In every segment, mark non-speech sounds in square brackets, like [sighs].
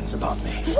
friends about me.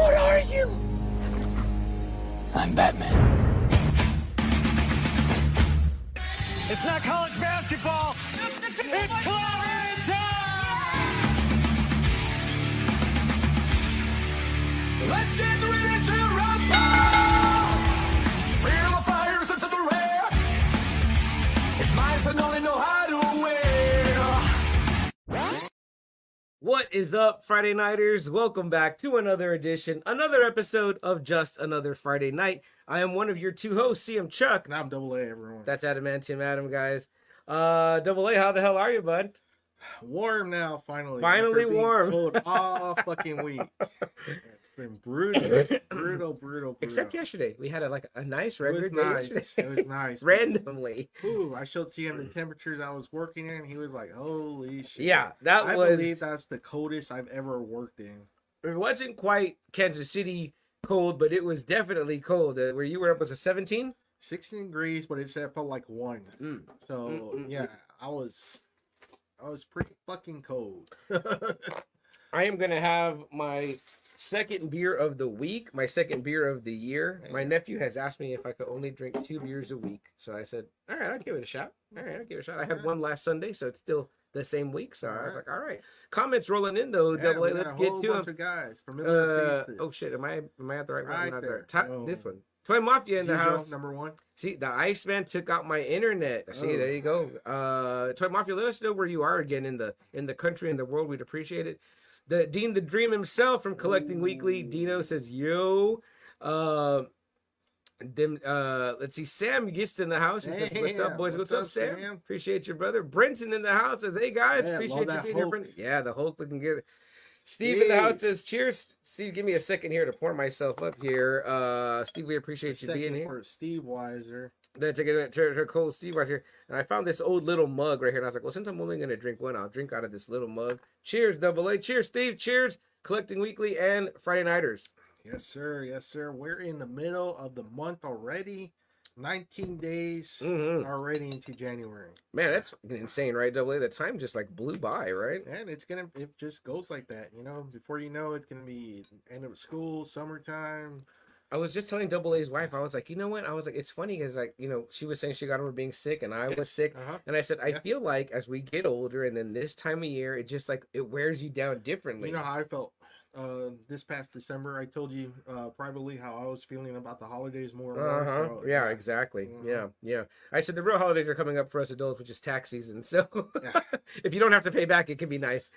Is up, Friday Nighters? Welcome back to another edition, another episode of Just Another Friday Night. I am one of your two hosts, CM Chuck. And I'm double A, everyone. That's Adamantium Adam, guys. Uh, Double A, how the hell are you, bud? warm now, finally. Finally warm. Cold all fucking week. [laughs] [laughs] Been brutal, brutal, [coughs] brutal, brutal. Except yesterday, we had a, like a nice It regular was day nice. It was nice. [laughs] Randomly. Ooh, I showed TM the temperatures I was working in. He was like, "Holy shit!" Yeah, that I was. believe that's the coldest I've ever worked in. It wasn't quite Kansas City cold, but it was definitely cold. Uh, where you were up was a 17? 16 degrees, but it said felt like one. Mm. So Mm, mm, yeah, I was, I was pretty fucking cold. [laughs] I am gonna have my second beer of the week, my second beer of the year. My nephew has asked me if I could only drink two beers a week, so I said, "All right, I'll give it a shot. All right, I'll give it a shot." I had one last Sunday, so it's still the same week. So I was Alright. like, "All right." Comments rolling in though. Yeah, Double A, let's get to them. guys. Uh, oh shit, am I am I at the right one? Right not there. Top, Boom. this one. Toy Mafia in the Usual, house. Number one. See, the Iceman took out my internet. See, Oh. there you go. Uh Toy Mafia, let us know where you are again in the in the country and the world. We'd appreciate it. The Dean the Dream himself from Collecting Weekly. Dino says, yo. Uh them uh let's see, Sam gets in the house. He says, What's Yeah, up, boys? What's, what's up, Sam? Sam? Appreciate your brother. Brenton in the house says, Hey guys, Yeah, appreciate you being here, Hulk. Brenton. Yeah, the Hulk looking good. Steve in the house says, Cheers. Steve, give me a second here to pour myself up here. Uh Steve, we appreciate you being here. Steve Weiser. Then take it to her cold Steve right here. And I found this old little mug right here. And I was like, well, since I'm only gonna drink one, I'll drink out of this little mug. Cheers, double A. Cheers, Steve. Cheers. Collecting Weekly and Friday Nighters. Yes, sir. Yes, sir. We're in the middle of the month already. 19 days Mhm. already into January. Man, that's insane, right? Double A. The time just like blew by, right? And it's gonna it just goes like that, you know. Before you know it's gonna be end of school, summertime. I was just telling Double A's wife, I was like, you know what? I was like, it's funny because like, you know, she was saying she got over being sick and I was sick. Uh-huh. And I said, I Yeah. feel like as we get older and then this time of year, it just like it wears you down differently. You know how I felt uh this past December. I told you uh privately how I was feeling about the holidays more. more, Uh huh. so, yeah, exactly. Mhm. Yeah, yeah. I said the real holidays are coming up for us adults, which is tax season. [laughs] So Yeah. [laughs] if you don't have to pay back, it can be nice.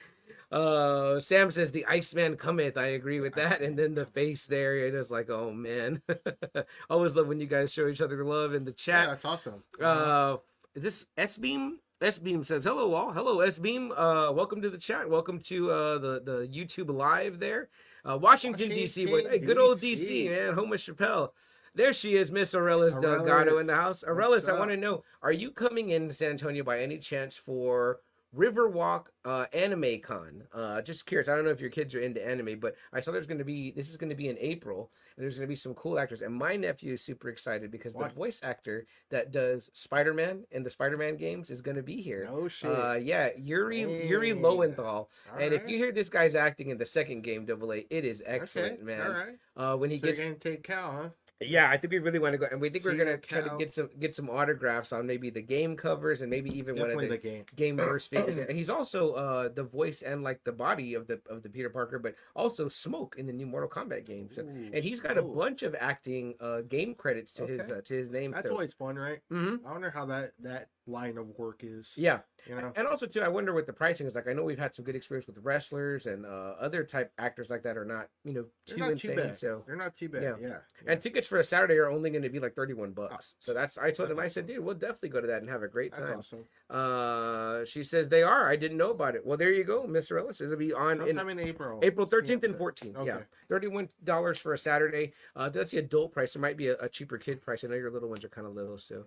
Uh, Sam says the Iceman cometh. I agree with that. And then the face there, it is like, oh man. [laughs] Always love when you guys show each other love in the Yeah, chat. that's awesome. Uh, is this S Beam? S Beam says, "Hello all, hello S Beam. Uh, welcome to the chat. Welcome to uh the the YouTube live there. Uh, Washington D.C. hey, good old D.C. Man. Home of Chappelle. There she is, Miss Aurelis Delgado in the house. Aurelis, I want to know, are you coming in San Antonio by any chance for Riverwalk uh, Anime Con? Uh, just curious. I don't know if your kids are into anime, but I saw there's going to be this is going to be in April, and there's going to be some cool actors. And my nephew is super excited because Why? the voice actor that does Spider Man in the Spider Man games is going to be here. No shit. Uh, yeah, Yuri Yuri Hey. Lowenthal. and if you hear this guy's acting in the second game, Double A, it is excellent, okay. man. All right. Uh, when he So gets gonna take Cal, huh? Yeah, I think we really want to go, and we think we're gonna try to get some get some autographs on maybe the game covers and maybe even Definitely one of the the game. game [coughs] verse figures. And he's also uh the voice and like the body of the of the Peter Parker, but also Smoke in the new Mortal Kombat game. So, Ooh, and he's got a bunch of acting uh game credits to his uh, to his name. That's so. always fun, right? hmm I wonder how that that line of work is. Yeah, You know. and also too, I wonder what the pricing is like. I know we've had some good experience with wrestlers and uh, other type actors like that are not you know too not insane. too. So They're not too bad. Yeah. Yeah. And tickets for a Saturday are only going to be like thirty-one bucks. Oh, so that's I told that's him I said, dude, we'll definitely go to that and have a great time. awesome. Uh, she says they are. I didn't know about it. Well, there you go, Mr. Ellis. It'll be on Sometime in, April. April thirteenth and fourteenth. Yeah, Okay. thirty-one dollars for a Saturday. Uh, that's the adult price. There might be a, a cheaper kid price. I know your little ones are kind of little, so.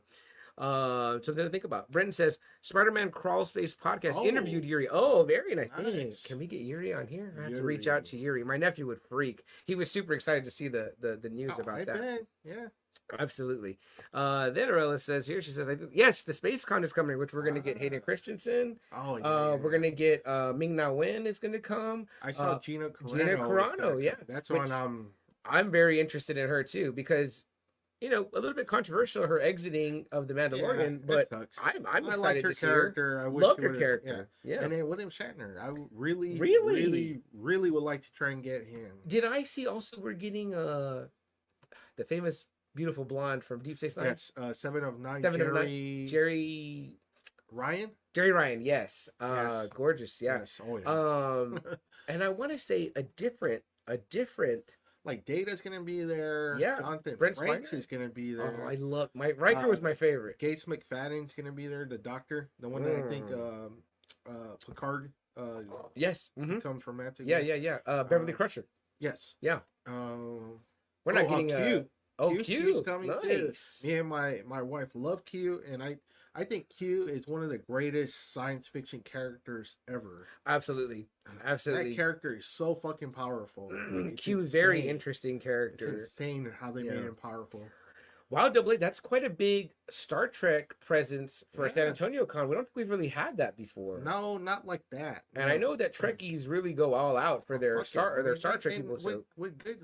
Uh, something to think about. Brenton says Spider-Man Crawl Space podcast Oh. interviewed Yuri. Oh, very nice. Hey, can we get Yuri on here? I have to reach out to Yuri. My nephew would freak. He was super excited to see the the, the news Oh, about I that. bet. Yeah. Absolutely. Uh, then Arella says here, she says, I think, yes, the Space Con is coming, which we're going to get Hayden Christensen. Oh, yeah. Uh, we're going to get uh, Ming Na Wen is going to come. I saw uh, Gina Carano. Gina Carano, yeah, That's which- on um I'm very interested in her too because, you know, a little bit controversial her exiting of the Mandalorian, that but. I'm I'm I excited like her to see her. character. I wish Love her character. Yeah. Yeah. And then William Shatner. I really, Really? really, really would like to try and get him. Did I see also we're getting uh the famous beautiful blonde from Deep Space Nine? Yes, uh, Seven of Nine. Seven of Nine, Jerry Jeri Ryan. Jeri Ryan, yes. Uh Yes. gorgeous, yeah. Yes. Oh yeah. Um [laughs] and I want to say a different a different like Data's gonna be there. Yeah, Jonathan Brent Frakes Spiner. is gonna be there. oh, there. I love my Riker was Uh, my favorite. Gates McFadden's gonna be there. The Doctor, the one that I think Mm. um, uh, Picard uh, Yes. hmm becomes romantic. Yeah, with. yeah, yeah. Uh Beverly Uh, Crusher. Yes. Yeah. Um, We're not oh, uh, getting a Q. Oh, Q's- Q. Q's coming too. nice. Me and my my wife love Q, and I I think Q is one of the greatest science fiction characters ever. Absolutely. [sighs] Absolutely. That character is so fucking powerful. Like, [clears throat] it's Q very insane. interesting It's character. insane how they made him powerful. Wow, Double A, that's quite a big Star Trek presence for San Antonio Con. We don't think we've really had that before. No, not like that. And I know that Trekkies really go all out for oh, their Fuck Star it. or their Star Trek and people. with, So with good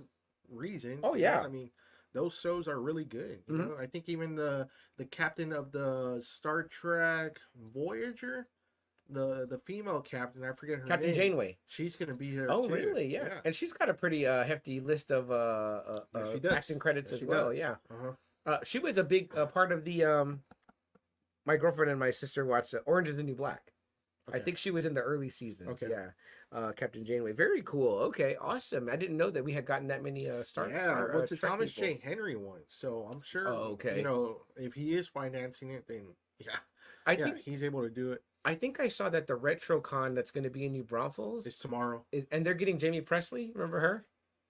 reason. Oh, you know? yeah. I mean, those shows are really good. You Mhm. know, I think even the the captain of the Star Trek Voyager, the the female captain, I forget her name. Captain name. Janeway. She's gonna be here. Oh, too. really? Yeah. And she's got a pretty uh, hefty list of uh, uh, Yeah, uh credits Yeah, as well. does. Yeah. Uh-huh. Uh, she was a big uh, part of the. Um, my girlfriend and my sister watched uh, Orange is the New Black. I think she was in the early seasons. Okay. Yeah. Uh, Captain Janeway. Very cool. Okay. Awesome. I didn't know that we had gotten that many uh, Star yeah, well, uh, a Thomas people. J. Henry one, so I'm sure. Oh, okay. You know, if he is financing it, then yeah, I yeah, think he's able to do it. I think I saw that the RetroCon that's going to be in New Braunfels, is tomorrow. is, and they're getting Jaime Pressly. Remember her?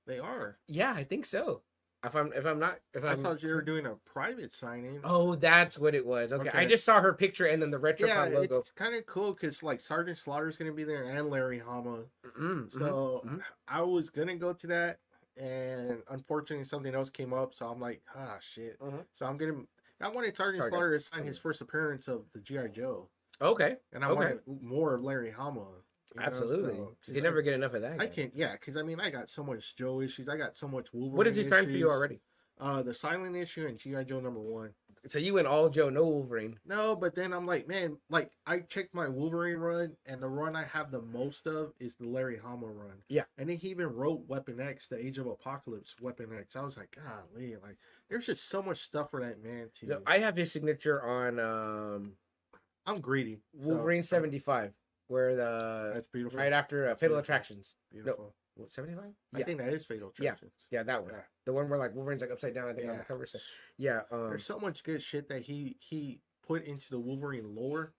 They are. Yeah, I think so. If I'm if I'm not if I'm, I'm thought you were doing a private signing. oh that's what it was. Okay, I just saw her picture and then the retro yeah, logo. it's kind of cool because like Sergeant Slaughter's gonna be there and Larry Hama. Mm, mhm. So mhm. I was gonna go to that, and unfortunately something else came up. So I'm like, ah, shit. Mhm. So I'm gonna. I wanted Sergeant guys. Slaughter to sign his first appearance of the GI Joe, Okay, and I Okay. wanted more of Larry Hama. You know, absolutely. so- 'cause you I- never get enough of that. I can't, yeah, because I mean, I got so much Joe issues. I got so much Wolverine. What has he signed for you already? Uh, the Silent issue and GI Joe number one. So you went all Joe, no Wolverine. No, but then I'm like, man, like I checked my Wolverine run, and the run I have the most of is the Larry Hama run. Yeah. and then he even wrote Weapon X, the Age of Apocalypse Weapon X. I was like, golly, like there's just so much stuff for that man. To So I have his signature on um, I'm greedy. so Wolverine seventy five, where the That's beautiful. right after uh, Fatal beautiful. Attractions. Beautiful. Seventy five. I Yeah, think that is Fatal Yeah. Attractions. yeah, yeah, that one. Yeah. The one where like Wolverine's like upside down. I think on the Yeah. cover. So, yeah. Um, There's so much good shit that he he put into the Wolverine lore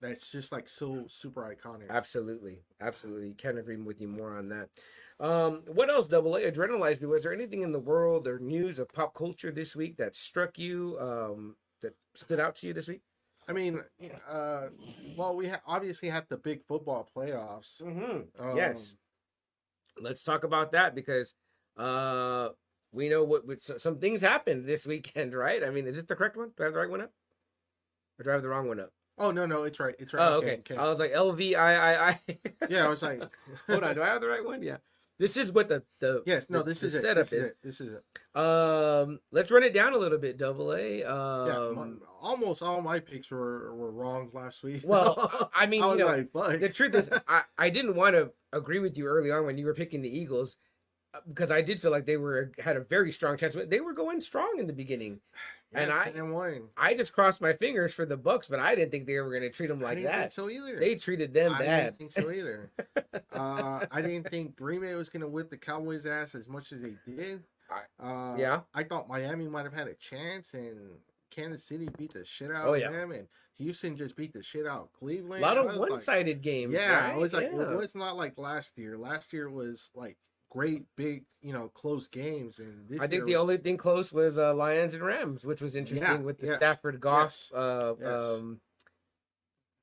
that's just like so super iconic. Absolutely, absolutely. Can't agree with you more on that. Um, what else? Double A adrenalized me. Was there anything in the world or news of pop culture this week that struck you? Um, that stood out to you this week? I mean, uh, well, we ha- obviously had the big football playoffs. Mm-hmm. Um, yes. Let's talk about that because uh, we know what, what so- some things happened this weekend, [laughs] right? I mean, is this the correct one? Do I have the right one up? Or do I have the wrong one up? Oh no, no, it's right. It's right. Oh, okay. I was like L V I I I. [laughs] Yeah, I was like, [laughs] Hold on, do I have the right one? Yeah. This is what the the Yes, no, this the is it. setup This is is. it. This is it. Um, let's run it down a little bit, Double A. Yeah, Um, almost all my picks were were wrong last week. well, [laughs] I mean, I you know, like, the truth is, [laughs] I, I didn't want to agree with you early on when you were picking the Eagles uh, because I did feel like they were had a very strong chance. They were going strong in the beginning. [sighs] and I- and. I just crossed my fingers for the Bucks, but I didn't think they were going to treat them I like that. so either. They treated them I bad. didn't think so either. [laughs] uh, I didn't think Green Bay was going to whip the Cowboys' ass as much as they did. Uh, Yeah. I thought Miami might have had a chance, and Kansas City beat the shit out Oh, of yeah. them, and Houston just beat the shit out of Cleveland. A lot of one-sided games. Yeah, right? it was like Yeah. well, it's not like last year. Last year was like great, big, you know, close games, and this I think the was- only thing close was uh, Lions and Rams, which was interesting Yeah, with the yes, Stafford Goff yes, uh, yes. um,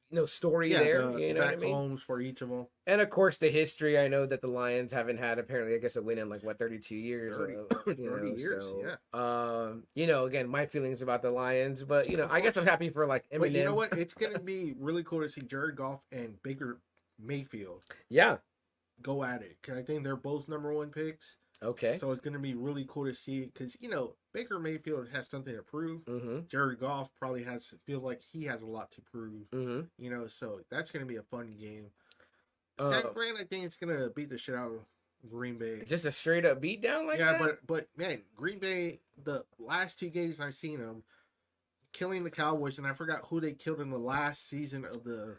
you know story yeah, there. the you know what I mean? homes for each of them. And of course, the history. I know that the Lions haven't had apparently, I guess, a win in like what thirty two years. 30 uh, [coughs] you 30 know, years, so, Um, you know, again, my feelings about the Lions, but you know, I guess I'm happy for like Eminem. But you know what? It's gonna be really cool to see Jared Goff and Baker Mayfield Yeah. go at it. I think they're both number one picks. Okay. So it's gonna be really cool to see because you know Baker Mayfield has something to prove. Mm-hmm. Jared Goff probably has feels like he has a lot to prove. Mm-hmm. You know, so that's gonna be a fun game. Uh, San Fran, I think it's gonna beat the shit out of Green Bay. Just a straight up beat down like yeah, that. but but man, Green Bay, the last two games I've seen them killing the Cowboys, and I forgot who they killed in the last season of the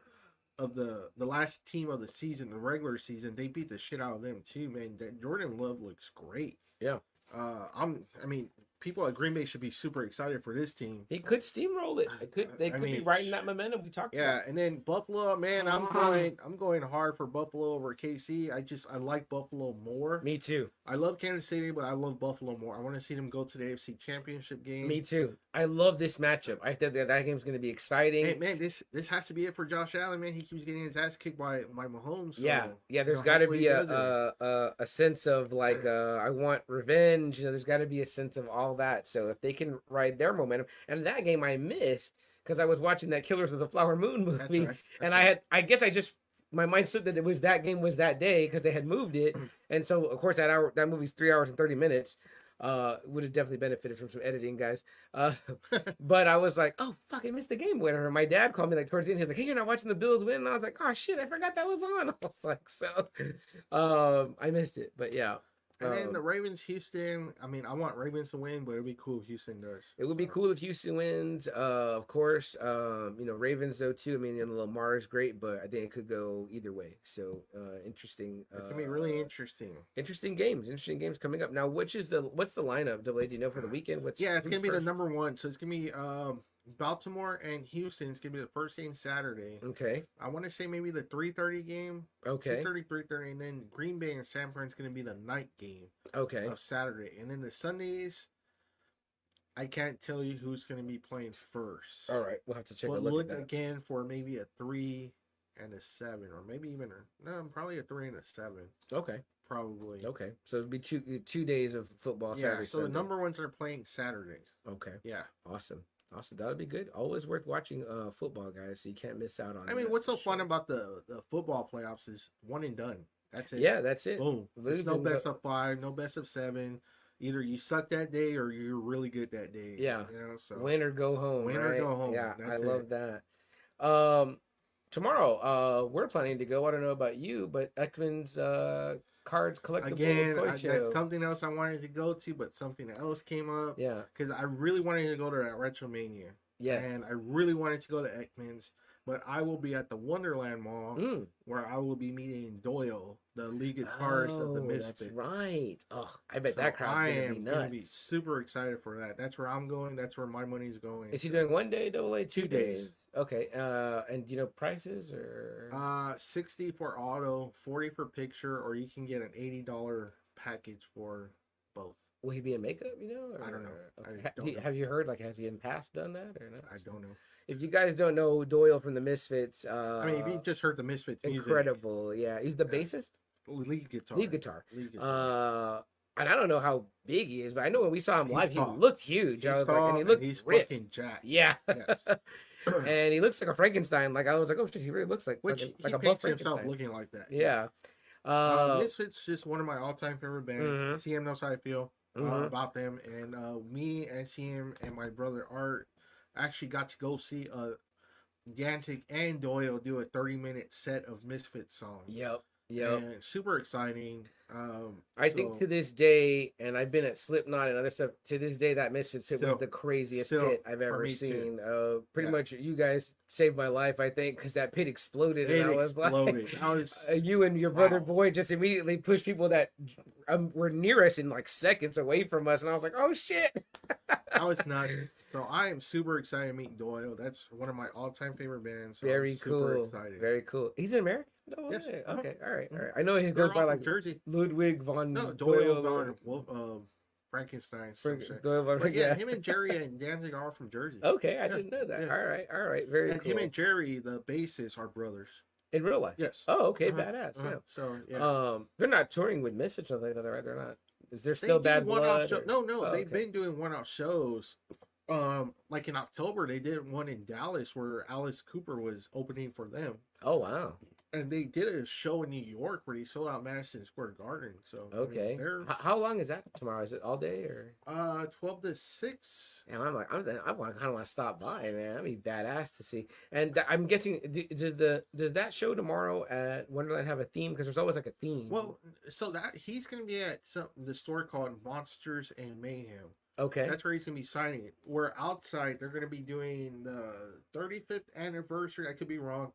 of the the last team of the season, the regular season. They beat the shit out of them too, man. That Jordan Love looks great. Yeah. Uh, I'm. I mean, people at Green Bay should be super excited for this team. he could steamroll it. It could. They I could be mean, riding that momentum we talked Yeah, about. Yeah, and then Buffalo, man, I'm [laughs] going. I'm going hard for Buffalo over KC. I just I like Buffalo more. Me too. I love Kansas City, but I love Buffalo more. I want to see them go to the AFC Championship game. Me too. I love this matchup. I think that that game's going to be exciting. Hey man, this this has to be it for Josh Allen, man. He keeps getting his ass kicked by by Mahomes. So, yeah, yeah. There's know, got to be a, a a a sense of like uh, I want revenge. You know, there's got to be a sense of all that. So if they can ride their momentum, and that game I missed because I was watching that Killers of the Flower Moon [laughs] That's movie, right. and I had I guess I just my mind slipped that it was that game was that day because they had moved it, [clears throat] and so of course that hour that movie's three hours and thirty minutes. Uh, would have definitely benefited from some editing, guys. Uh, [laughs] but I was like, oh fuck, I missed the game winner. And my dad called me like towards the end. He was like, hey, you're not watching the Bills win, and I was like, oh shit, I forgot that was on. [laughs] I was like, so, um, I missed it. But yeah, And then um, the Ravens, Houston. I mean, I want Ravens to win, but it'd be cool if Houston does. It would be cool if Houston wins. Uh, of course, um, you know Ravens though too. I mean, you know, Lamar is great, but I think it could go either way. So uh, interesting. It Uh, can be really interesting. interesting games. Interesting games coming up. Now, which is the what's the lineup? Double A, do you know for the [sighs] weekend? What's Yeah, it's gonna be the number one. So it's gonna be um, Baltimore and Houston. It's gonna be the first game Saturday. Okay. I want to say maybe the three thirty game. Okay. 2:30, 3:30, and then Green Bay and San Fran's gonna be the night game Okay. of Saturday, and then the Sundays. I can't tell you who's gonna be playing first. All right. We'll have to check a look, look at that. again for maybe a three and a seven, or maybe even a no, probably a three and a seven, Okay. probably. Okay. So it'd be two two days of football. Yeah, Saturday. so the number ones are playing Saturday. Okay. Yeah, Awesome. Awesome. That'll be good. Always worth watching uh football, guys. So you can't miss out on. It. I mean, what's so for fun about the the football playoffs is one and done. That's it. Yeah, that's it. boom. There's no best of five, no best of seven. Either you suck that day or you're really good that day. Yeah. you know. So Win or go home. Win or go home, Yeah, I that's love it. that. Um, tomorrow, uh, we're planning to go. I don't know about you, but Ekman's uh cards collectible again, toy I, show. that's something else I wanted to go to, but something else came up yeah. because I really wanted to go to that Retromania. Yeah. and I really wanted to go to Ekman's, but I will be at the Wonderland Mall Mm. where I will be meeting Doyle, the lead guitarist of the Oh, Misfits. That's right. Oh, I bet So that crowd's I gonna am be gonna nuts. be super excited for that. That's where I'm going. That's where my money's going. Is he doing one day, double A, two, Two days? days. Okay. Uh, and you know prices or Uh, sixty for auto, forty for picture, or you can get an eighty dollar package for both. Will he be in makeup? You know? I don't know. or- I don't you- know. Have you heard like has he in past done that or not? I don't know. If you guys don't know Doyle from the Misfits, uh, I mean, if you just heard the Misfits music, incredible. Yeah, he's the Yeah. bassist, lead guitar, lead guitar. lead guitar. Uh, and I don't know how big he is, but I know when we saw him He's live, tall. he looked huge. He's I was like, and he and looked he's ripped. fucking jacked. Yeah, Yes. [laughs] and he looks like a Frankenstein. Like I was like, oh shit, he really looks like Which like, a- he like a buff himself looking like that. Yeah. Uh, Uh, Misfits just one of my all-time favorite bands. Mhm. CM knows how I feel uh, Mhm. about them, and uh, me and CM and my brother Art actually got to go see uh, Danzig and Doyle do a 30-minute set of Misfits songs. yep. Yep. And super exciting. Um, I think to this day, and I've been at Slipknot and other stuff. To this day, that Misfits pit Still- was the craziest still, pit I've ever seen. Uh, pretty Yeah. much, you guys saved my life, I think, because that pit exploded, it and I was exploded. like, I was [laughs] uh, you and your brother Wow. boy just immediately pushed people that um, were near us in like seconds away from us, and I was like, oh shit. I was [laughs] nuts. So I am super excited to meet Doyle. That's one of my all-time favorite bands. So Very super cool. Excited. Very cool. He's an American. No Yes. way. Uh-huh. Okay. All right. All Mhm. I know he goes by like Jersey. Ludwig von No, Doyle. Doyle or- von Wolf, uh, Frankenstein. Frank- shit. Doyle- But yeah, yeah. him and Jerry and Danzig are from Jersey. Okay, I Yeah, didn't know that. yeah. All right, all right, very and cool. him and Jerry, the bassist, are brothers. In real life. Yes. Oh, okay, Uh-huh, badass. uh-huh. Yeah. So yeah. Um, they're not touring with Misfits or something like that, right? They're not. Is there still do bad one-off blood? show- or- No, no, Oh, they've okay. been doing one-off shows. Um, like in October, they did one in Dallas where Alice Cooper was opening for them, Oh wow. And they did a show in New York where they sold out Madison Square Garden. So I mean, Okay. how long is that tomorrow? Is it all day or? uh twelve to six. And I'm like, I'm, I want kind of want to stop by, man. That'd be badass to see. And I'm guessing, d- does the does that show tomorrow at Wonderland have a theme? Because there's always like a theme. Well, so that he's gonna be at some the store called Monsters and Mayhem. okay, That's where he's gonna be signing it. Where outside they're gonna be doing the 35th anniversary. I could be wrong.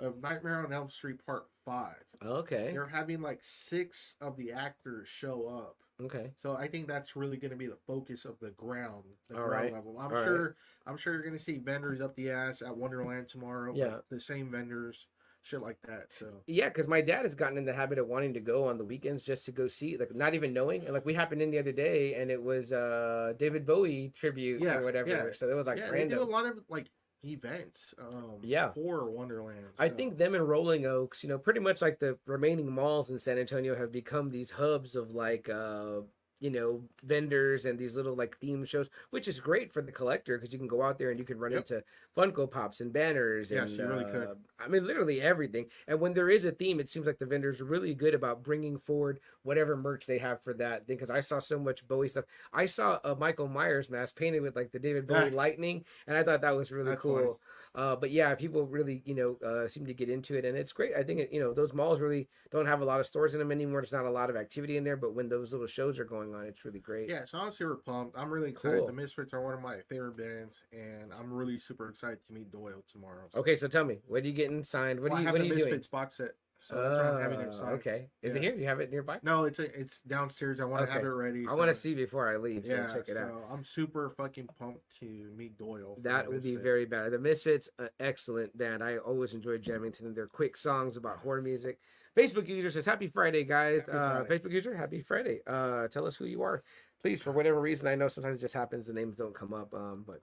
Of Nightmare on Elm Street Part Five. okay, They're having like six of the actors show up. okay. So I think that's really going to be the focus of the ground, the All ground right. level. I'm All right. sure. I'm sure you're going to see vendors up the ass at Wonderland tomorrow. Yeah. the same vendors, shit like that. So Yeah, because my dad has gotten in the habit of wanting to go on the weekends just to go see, like not even knowing. And like we happened in the other day, and it was uh David Bowie tribute Yeah, or whatever. yeah. So it was like yeah, they do a lot of like events. Um, Yeah. for Wonderland. I think them and Rolling Oaks, you know, pretty much like the remaining malls in San Antonio have become these hubs of like uh you know vendors and these little like theme shows, which is great for the collector because you can go out there and you can run Yep. into Funko Pops and banners Yes, and you really uh, could. I mean literally everything. And when there is a theme, it seems like the vendors are really good about bringing forward whatever merch they have for that thing. Because I saw so much Bowie stuff. I saw a Michael Myers mask painted with like the David Bowie Ah. lightning, and I thought that was really That's cool. funny. Uh, but yeah, people really, you know, uh, seem to get into it, and it's great. I think it, you know those malls really don't have a lot of stores in them anymore. There's not a lot of activity in there, but when those little shows are going on, it's really great. Yeah, so I'm super pumped. I'm really excited. Cool. The Misfits are one of my favorite bands, and I'm really super excited to meet Doyle tomorrow. So- Okay, so tell me, what are you getting signed? What Well, are you I have What are the you doing? Misfits box set, so that's why I'm having it Uh, signed. okay, is it here? You have it nearby? No, it's a, it's downstairs. I want to have it ready. I want to see before I leave. So Yeah, check it out. so I'm super fucking pumped to meet Doyle. That would be very bad. The Misfits, an excellent band. I always enjoyed jamming to them. They're quick songs about horror music. Facebook user says, "Happy Friday, guys." Happy uh, Friday. Facebook user, happy Friday. Uh, tell us who you are, please. For whatever reason, I know sometimes it just happens. The names don't come up. Um, but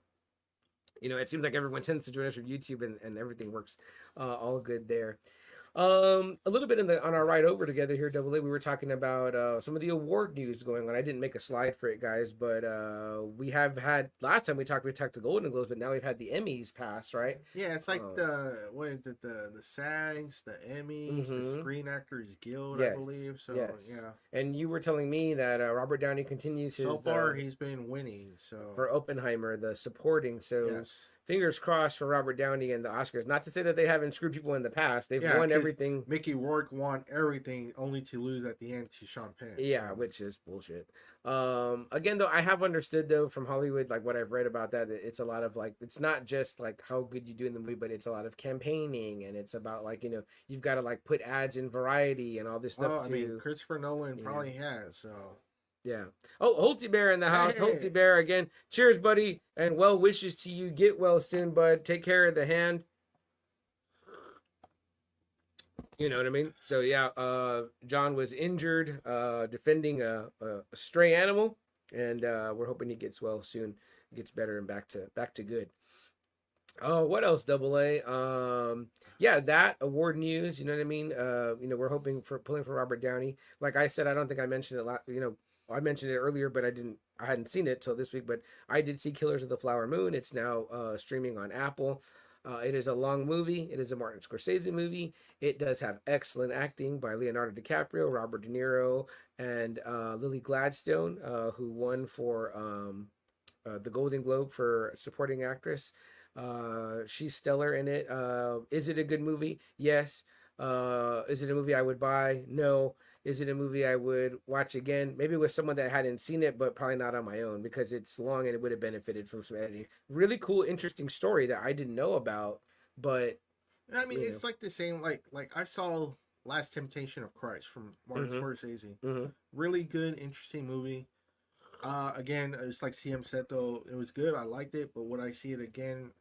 you know, it seems like everyone tends to join us from YouTube, and, and everything works uh, all good there. Um, a little bit in the on our ride over together here, Double A, we were talking about uh, some of the award news going on. I didn't make a slide for it, guys, but uh, we have had last time we talked, we talked the Golden Globes, but now we've had the Emmys pass, right? Yeah, it's like Uh, the what is it? The the SAGs, the Emmys, the Mhm. Screen Actors Guild, Yes, I believe. So yes. yeah, And you were telling me that uh, Robert Downey continues his so far uh, he's been winning. So for Oppenheimer, the supporting. So yes, fingers crossed for Robert Downey and the Oscars. Not to say that they haven't screwed people in the past; they've Yeah, won everything. Mickey Rourke won everything, only to lose at the end to Sean Penn. Yeah, so. which is bullshit. Um, again, though, I have understood though from Hollywood, like what I've read about that, that it's a lot of like it's not just like how good you do in the movie, but it's a lot of campaigning, and it's about like you know you've got to like put ads in Variety and all this stuff Well, I mean, Christopher Nolan probably has. So Yeah. Oh, Holty Bear in the house. Hey. Holty Bear again. Cheers, buddy, and well wishes to you. Get well soon, bud. Take care of the hand. You know what I mean? So yeah, uh, John was injured uh, defending a, a, stray animal, and uh, we're hoping he gets well soon, gets better, and back to back to good. Oh, what else? Double A. Um, yeah, that award news. You know what I mean? Uh, you know, we're hoping for pulling for Robert Downey. Like I said, I don't think I mentioned it. You know, I mentioned it earlier, but I didn't. I hadn't seen it till this week. But I did see Killers of the Flower Moon. It's now uh, streaming on Apple. Uh, it is a long movie. It is a Martin Scorsese movie. It does have excellent acting by Leonardo DiCaprio, Robert De Niro, and uh, Lily Gladstone, uh, who won for um, uh, the Golden Globe for supporting actress. Uh, she's stellar in it. Uh, is it a good movie? Yes. Uh, is it a movie I would buy? No. Is it a movie I would watch again? Maybe with someone that hadn't seen it, but probably not on my own because it's long and it would have benefited from some editing. Really cool, interesting story that I didn't know about, but I mean, it's like the same. Like like I saw Last Temptation of Christ from Martin Mhm. Scorsese. mhm. Really good, interesting movie. Uh, again, it's like CM said though, it was good. I liked it, but would I see it again?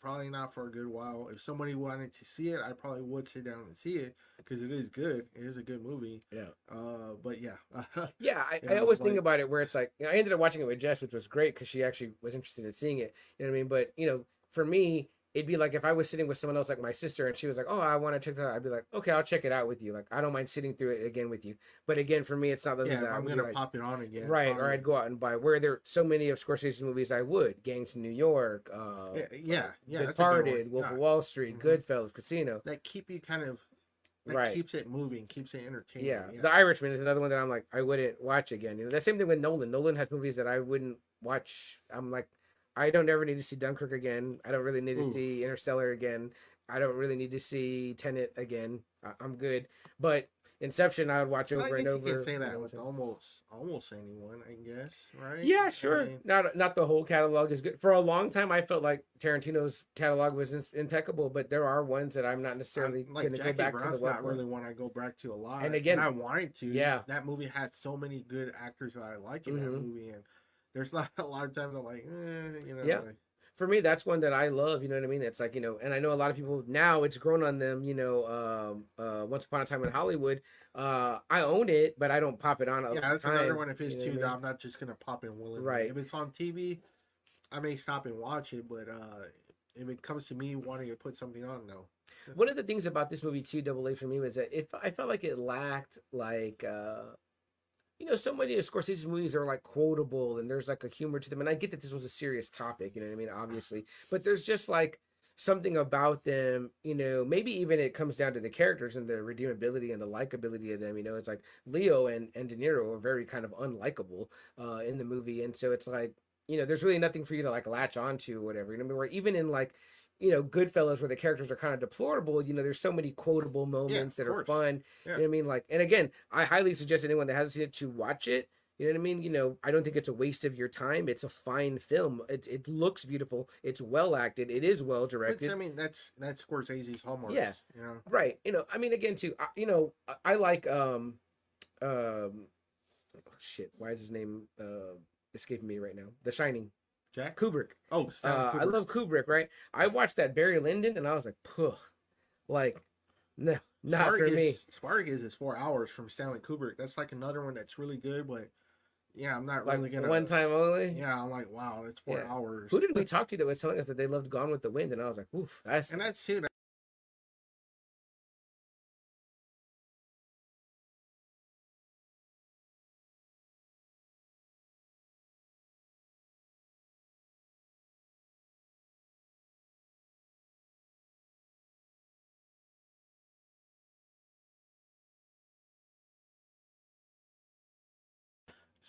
Probably not for a good while. If somebody wanted to see it, I probably would sit down and see it because it is good. It is a good movie. Yeah. Uh, but yeah, [laughs] Yeah, I, Yeah, I always think about it where it's like I ended up watching it with Jess, which was great because she actually was interested in seeing it. You know what I mean? But you know, for me, it'd be like if I was sitting with someone else, like my sister, and she was like, "Oh, I want to check that," out. I'd be like, "Okay, I'll check it out with you." Like I don't mind sitting through it again with you. But again, for me, it's not yeah. that I'm gonna like, pop it on again, right, or I'd go out and buy. Where there are so many of Scorsese's movies, I would Gangs in New York, uh, Yeah, yeah, yeah, that's a good Departed. Wolf Yeah. of Wall Street, Mhm. Goodfellas, Casino. that keep you kind of that Right. keeps it moving, keeps it entertaining. Yeah. yeah. The Irishman is another one that I'm like, I wouldn't watch again. You know, the same thing with Nolan. Nolan has movies that I wouldn't watch. I'm like, I don't ever need to see Dunkirk again. I don't really need to Ooh. see Interstellar again. I don't really need to see Tenet again. I- I'm good. But Inception, I would watch I over and over. You can say that with almost almost anyone, I guess, right? Yeah, I sure. mean, Not not the whole catalog is good. For a long time, I felt like Tarantino's catalog was ins- impeccable, but there are ones that I'm not necessarily like going to go back Brown's to the not really one I go back to a lot. And again- I wanted to. Yeah. that movie had so many good actors that I like in that Mhm. movie, and there's not [laughs] a lot of times I'm like, eh, you know, Yeah. like, for me that's one that i love you know what i mean it's like you know and i know a lot of people now it's grown on them you know um uh once upon a time in hollywood uh i own it but i don't pop it on yeah, that's time, another one of his you know too. I That mean? I'm not just gonna pop in willingly. Right. If it's on TV, I may stop and watch it, but uh if it comes to me wanting to put something on, no. one of the things about this movie too double a for me was that if i felt like it lacked like uh you know, so many of Scorsese's movies are like quotable and there's like a humor to them. And I get that this was a serious topic, you know what I mean? Obviously. But there's just like something about them, you know, maybe even it comes down to the characters and the redeemability and the likability of them. You know, it's like Leo and, and De Niro are very kind of unlikable uh, in the movie. And so it's like, you know, there's really nothing for you to like latch onto or whatever. You know, where even in like, you know, Goodfellas, where the characters are kind of deplorable, you know, there's so many quotable moments of that are fun. Yeah. You know what I mean? Like, and again, I highly suggest anyone that hasn't seen it to watch it. You know what I mean? You know, I don't think it's a waste of your time. It's a fine film. It it looks beautiful. It's well acted. It is well Which, directed. I mean, that's that's Scorsese's hallmarks. Yeah. you know. right. You know, I mean, again, too. I, you know, I, I like um, um, oh, shit. Why is his name uh escaping me right now? The Shining. Jack. Kubrick. Oh, Uh, I love Kubrick. Right. I watched that Barry Lyndon, and I was like, puh, like, no, not for me. Spartacus is four hours from Stanley Kubrick. That's like another one that's really good, but yeah, I'm not Like really gonna. one time only. Yeah, I'm like, wow, it's four Yeah. hours. Who did we talk to that was telling us that they loved Gone with the Wind? And I was like, oof, that's And that's too.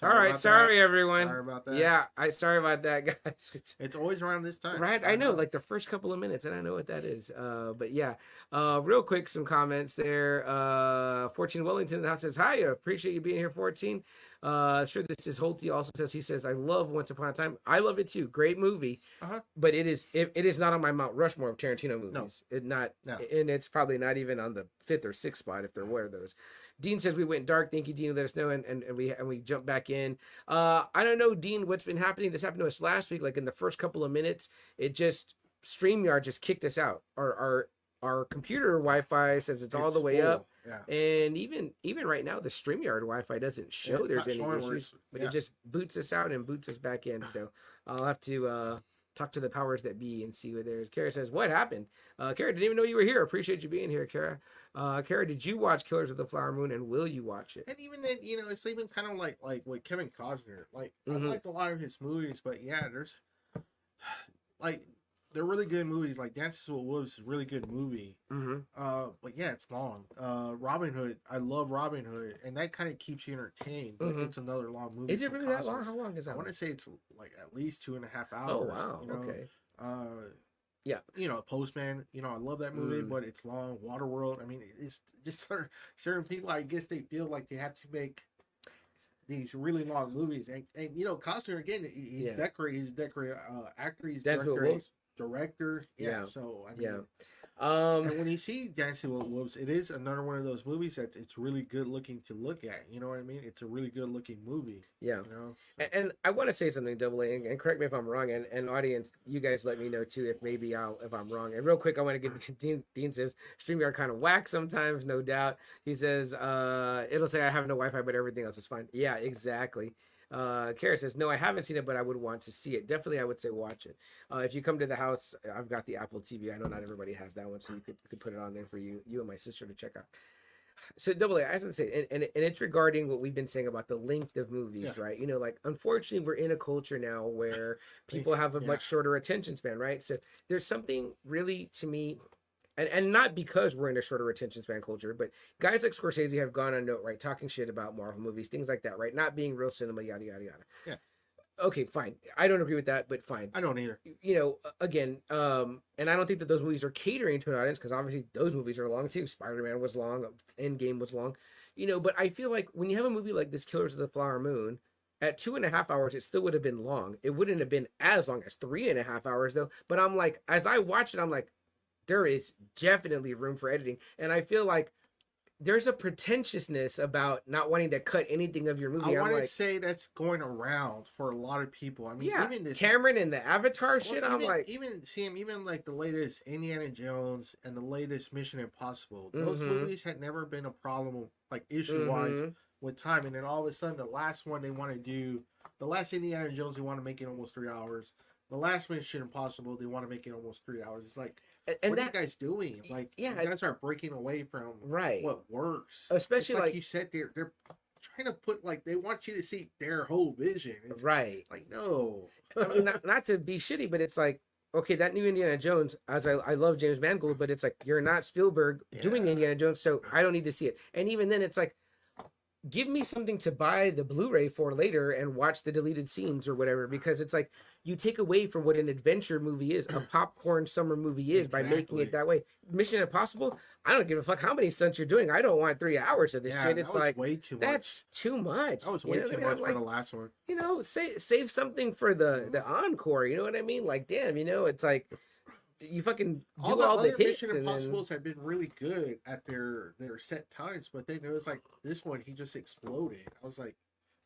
All right. Sorry, that. everyone. Sorry about that. Yeah, I sorry about that, [laughs] guys. It's always around this time. right, I know, like the first couple of minutes, and I know what that is. Uh, but yeah, uh, real quick, some comments there. Uh, 14 Wellington in the house says, "Hi, appreciate you being here." 14. Uh, sure, this is Holty. Also says he says, "I love Once Upon a Time. I love it too. Great movie, Uh-huh. but it is it, it is not on my Mount Rushmore of Tarantino movies. No. It not, No. and it's probably not even on the fifth or sixth spot if there were those." Dean says we went dark. Thank you, Dean. Let us know, and, and, and we and we jump back in. Uh, I don't know, Dean, what's been happening. This happened to us last week. Like in the first couple of minutes, it just Streamyard just kicked us out. Our our our computer Wi-Fi says it's, all the way full. up, Yeah. and even even right now the Streamyard Wi-Fi doesn't show it's there's any issues, it's- but yeah. it just boots us out and boots us back in. So I'll have to uh, talk to the powers that be and see what there is. Kara says, "What happened?" Uh, Kara didn't even know you were here. Appreciate you being here, Kara. Uh, Kara, did you watch Killers of the Flower Moon, and will you watch it? And even then, you know, it's even kind of like like with Kevin Costner. Like Mhm. I like a lot of his movies, but yeah, there's [sighs] like they're really good movies. Like Dances with Wolves is a really good movie. Mm-hmm. Uh, but yeah, it's long. Uh, Robin Hood, I love Robin Hood, and that kind of keeps you entertained. But Mhm. it's another long movie. Is it really that long? How long is that? I want to say it's like at least two and a half hours. Oh wow. you know? Okay. Uh, Yeah. You know, Postman. You know, I love that movie, Mm. but it's long. Waterworld. I mean, it's just [laughs] certain, certain people. I guess they feel like they have to make these really long movies, and, and you know, Costner again. He's Yeah. decorated. He's decorated uh, actor. He's That's director. he's was. Director. Yeah. Yeah. So I mean, Yeah. Um, And when you see Dancing with Wolves, it is another one of those movies that it's really good looking to look at. You know what I mean? It's a really good looking movie. yeah. You know, And, and I want to say something, Double A, and, and correct me if I'm wrong, and, and audience, you guys let me know too if maybe I'll, if I'm wrong. And real quick, I want to get Dean. Dean says Streamyard kind of whack sometimes, no doubt. He says uh, it'll say I have no Wi-Fi, but everything else is fine. Yeah, exactly. Uh, Kara says no, I haven't seen it, but I would want to see it. Definitely, I would say watch it. Uh, if you come to the house, I've got the Apple TV. I know not everybody has that one, so you could you could put it on there for you, you and my sister to check out. So double A, I have to say, and, and, and it's regarding what we've been saying about the length of movies, Yeah. right? You know, like unfortunately, we're in a culture now where people have a Yeah. much shorter attention span, right? So there's something really to me, and and not because we're in a shorter attention span culture, but guys like Scorsese have gone on note, right, talking shit about Marvel movies, things like that, right? Not being real cinema, yada yada yada. Yeah. Okay, fine. I don't agree with that, but fine I don't either. you know, again, um, and I don't think that those movies are catering to an audience because obviously those movies are long too. Spider Man was long, Endgame was long, you know. But I feel like when you have a movie like this, Killers of the Flower Moon, at two and a half hours, it still would have been long. It wouldn't have been as long as three and a half hours though. But I'm like, as I watch it, I'm like, there is definitely room for editing, and I feel like there's a pretentiousness about not wanting to cut anything of your movie. I I'm want like, to say that's going around for a lot of people. I mean, yeah, even this Cameron and the Avatar well, shit. I'm even, like, even Sam, even like the latest Indiana Jones and the latest Mission Impossible. Those Mhm. movies had never been a problem, like issue wise, mhm. with time. And then all of a sudden, the last one they want to do, the last Indiana Jones, they want to make it almost three hours. The last Mission Impossible, they want to make it almost three hours. It's like, and, and what that are you guys doing? Like, yeah, you guys are breaking away from right what works. Especially like, like, you said, they're they're trying to put like they want you to see their whole vision. It's right like no, [laughs] I mean, not, not to be shitty but it's like okay that new indiana jones as i, I love james mangold but it's like you're not spielberg doing indiana jones so i don't need to see it and even then it's like give me something to buy the blu-ray for later and watch the deleted scenes or whatever because it's like you take away from what an adventure movie is a [clears throat] popcorn summer movie is by making it that way mission impossible i don't give a fuck how many stunts you're doing i don't want three hours of this yeah, shit it's like way too much. that's too much That was You way know what too I mean? much I'm for like, the last one. you know, save save something for the the encore. You know what I mean? Like, damn, you know, it's like you fucking do All all, the the, other hits Mission and then, Impossibles have been really good at their their set times, but then it was like this one, he just exploded. I was like,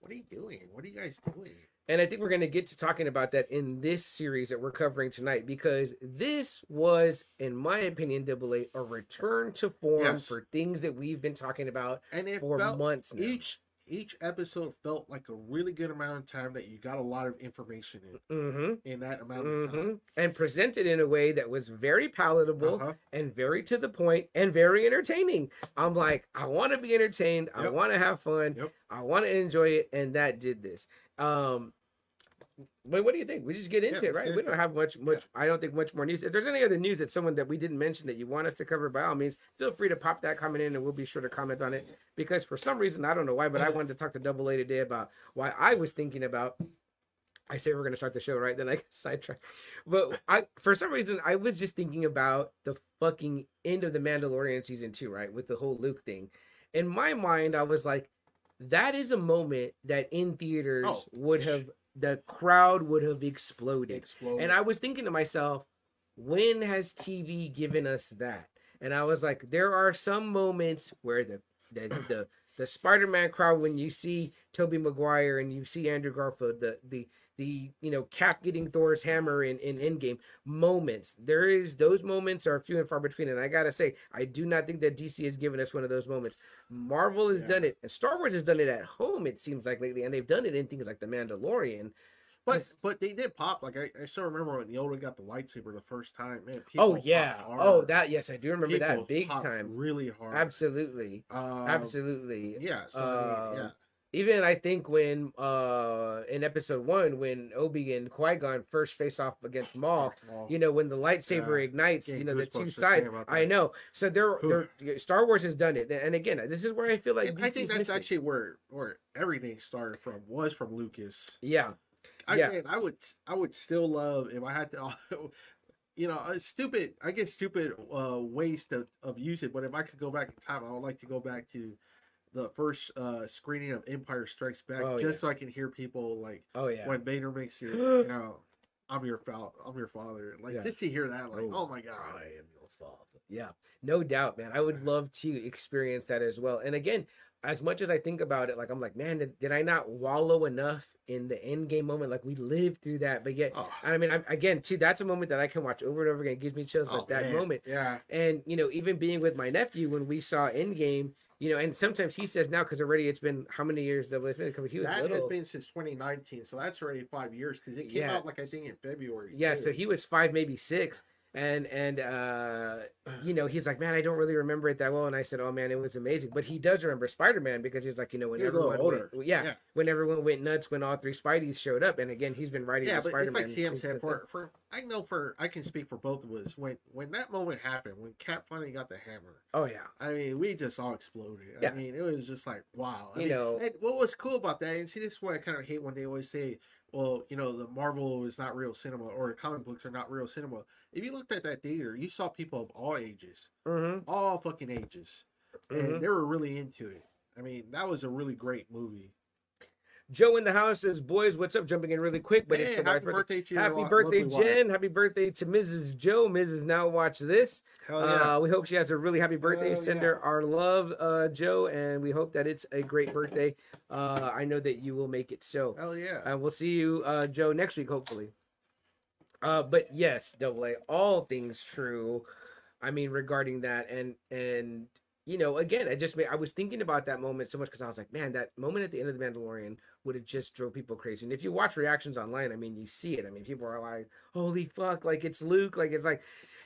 "What are you doing? What are you guys doing?" And I think we're gonna get to talking about that in this series that we're covering tonight because this was, in my opinion, double A a return to form Yes. for things that we've been talking about And it for months now. each each episode felt like a really good amount of time that you got a lot of information in hmm in that amount of hmm time. and presented in a way that was very palatable Uh-huh. and very to the point and very entertaining. I'm like, I want to be entertained. I want to have fun. Yep. I want to enjoy it, and that did this. Um, but what do you think? We just get into Yeah, it, right? We don't have much, much. I don't think much more news. If there's any other news that someone that we didn't mention that you want us to cover, by all means, feel free to pop that comment in, and we'll be sure to comment on it. Because for some reason, I don't know why, but I wanted to talk to Double A today about why I was thinking about. I say we're gonna start the show, right? Then I [laughs] get sidetracked. But I, for some reason, I was just thinking about the fucking end of the Mandalorian season two, right? With the whole Luke thing. In my mind, I was like, that is a moment that in theaters Oh. would have the crowd would have exploded. Exploded. And I was thinking to myself, when has TV given us that? And I was like, there are some moments where the the [clears throat] the, the Spider-Man crowd, when you see Tobey Maguire and you see Andrew Garfield, the the the you know Cap getting Thor's hammer in in Endgame moments. There is those moments are few and far between, and I gotta say, I do not think that DC has given us one of those moments. Marvel has Yeah. done it, and Star Wars has done it at home. It seems like lately, and they've done it in things like The Mandalorian. But Yes. but they did pop. Like I, I still remember when Yoda got the lightsaber the first time. Man, Oh yeah. Oh that yes, I do remember People that big time. really hard. Absolutely. Um, Absolutely. Yeah. So, I mean, Uh, yeah. Even I think when uh in episode one when Obi and Qui Gon first face off against Maul, Well, you know when the lightsaber Yeah, ignites, getting you know the two sides. I know. So they're, they're Star Wars has done it, and again, this is where I feel like I think that's missing. actually where where everything started from was from Lucas. yeah. I Yeah. mean, I would I would still love if I had to. [laughs] You know, a stupid. I get stupid uh, waste of, of using, but if I could go back in time, I would like to go back to the first uh, screening of Empire Strikes Back, Oh, just yeah. so I can hear people like Oh yeah. when Vader makes. [gasps] You know, I'm your fa- I'm your father. Like Yeah. just to hear that, like, Oh, oh, my god, I am your father. Yeah, no doubt, man. I would love to experience that as well. And again, as much as I think about it, like I'm like, man, did, did I not wallow enough in the end game moment? Like we lived through that, but yet, Oh, I mean, I, again, too, that's a moment that I can watch over and over again. It gives me chills. oh, but that man. moment, Yeah. and you know, even being with my nephew when we saw Endgame, you know, and sometimes he says now because already it's been how many years that it's been? He was That little. has been since 2019, so that's already five years because it came Yeah. out like I think in February. Yeah, too. so he was five, maybe six, and and uh, you know, he's like, man, I don't really remember it that well. And I said, oh man, it was amazing. But he does remember Spider Man because he's like, you know, when He was a everyone, went, yeah, Yeah. when everyone went nuts when all three Spideys showed up. And again, he's been writing yeah, the but Spider it's Man. like said. For, for I know for I can speak for both of us. When when that moment happened, when Cap finally got the hammer, oh yeah, I mean, we just all exploded. Yeah. I mean, it was just like wow. I You mean, know- and what was cool about that, and see, this is what I kind of hate when they always say, "Well, you know, the Marvel is not real cinema, or the comic books are not real cinema." If you looked at that theater, you saw people of all ages, mm-hmm. all fucking ages, and Mhm. they were really into it. I mean, that was a really great movie. Joe in the house says, boys, what's up? Jumping in really quick, but Hey, it's happy wife's birthday to Happy lo- birthday, lovely wife. Jen. Happy birthday to Mrs. Joe. Mrs. Now watch this. Hell yeah. Uh, we hope she has a really happy birthday. Hell Send yeah. her our love, uh, Joe, and we hope that it's a great birthday. Uh, I know that you will make it so. Hell yeah. And we'll see you, uh, Joe, next week, hopefully. Uh, but yes, double A, all things true. I mean, regarding that, and and you know, again, I just made, I was thinking about that moment so much because I was like, man, that moment at the end of the Mandalorian would have just drove people crazy. And if you watch reactions online, I mean, you see it. I mean, people are like, holy fuck, like it's Luke, like it's like,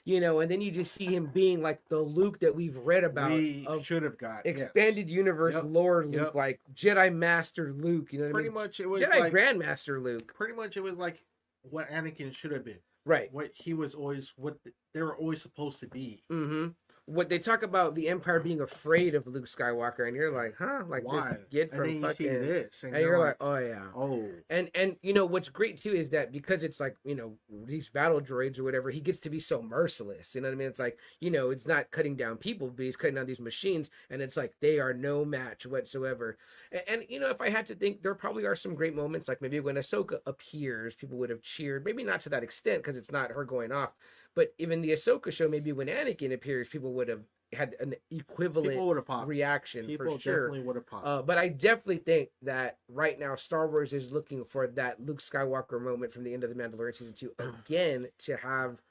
you know, and then you just see him being like the Luke that we've read about we of should have got yes. expanded universe Yep. lore Luke, Yep. like Jedi Master Luke. You know what Pretty I mean? much, it was Jedi like Grandmaster Luke. pretty much it was like what Anakin should have been. Right. What he was always, what they were always supposed to be. Mm-hmm. What they talk about the Empire being afraid of Luke Skywalker, and you're like, huh? Like Why? this kid from you fucking. this, and, and you're like, oh yeah. oh, And and you know what's great too is that because it's like you know these battle droids or whatever, he gets to be so merciless. You know what I mean? It's like you know it's not cutting down people, but he's cutting down these machines, and it's like they are no match whatsoever. And, and you know if I had to think, there probably are some great moments, like maybe when Ahsoka appears, people would have cheered. Maybe not to that extent because it's not her going off, but even the Ahsoka show, maybe when Anakin appears, people would have had an equivalent people would have popped. reaction People for sure. definitely would have popped. Uh, but I definitely think that right now Star Wars is looking for that Luke Skywalker moment from the end of the Mandalorian season two [clears throat] again to have,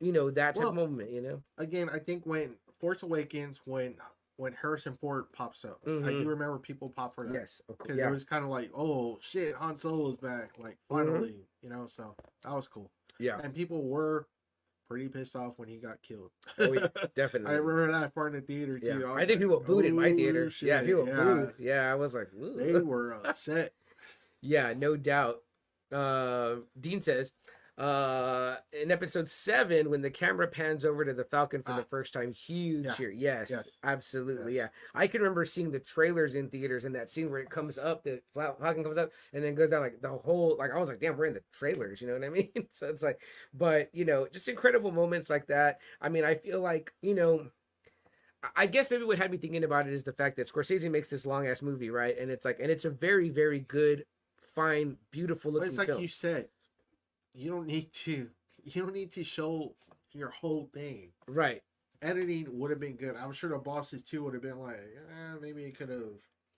you know, that type Well, of moment. You know, Again, I think when Force Awakens, when when Harrison Ford pops up, I Mhm. do remember people pop for that. yes, Because yeah, it was kind of like, oh shit, Han Solo's back, like finally, you know. So that was cool, yeah, and people were pretty pissed off when he got killed. Oh, yeah, [laughs] definitely. I remember that part in the theater too. was I think like, people booed in my "Oh, theater. yeah, shit, people yeah." booed. Yeah, I was like, They were upset. [laughs] yeah, no doubt. Uh, Dean says, uh, in episode seven, when the camera pans over to the Falcon for the Ah. first time, huge Yeah. cheer. Yes, Yes. absolutely. Yes. Yeah, I can remember seeing the trailers in theaters and that scene where it comes up, the Falcon comes up and then goes down like the whole. Like I was like, damn, we're in the trailers. You know what I [laughs] mean? so it's like, but you know, just incredible moments like that. I mean, I feel like you know. I- guess maybe what had me thinking about it is the fact that Scorsese makes this long ass movie, right? And it's like, and it's a very, very good, fine, beautiful But looking it's like film. you said, you don't need to. You don't need to show your whole thing. Right. Editing would have been good. I'm sure the bosses too would have been like, eh, maybe it could have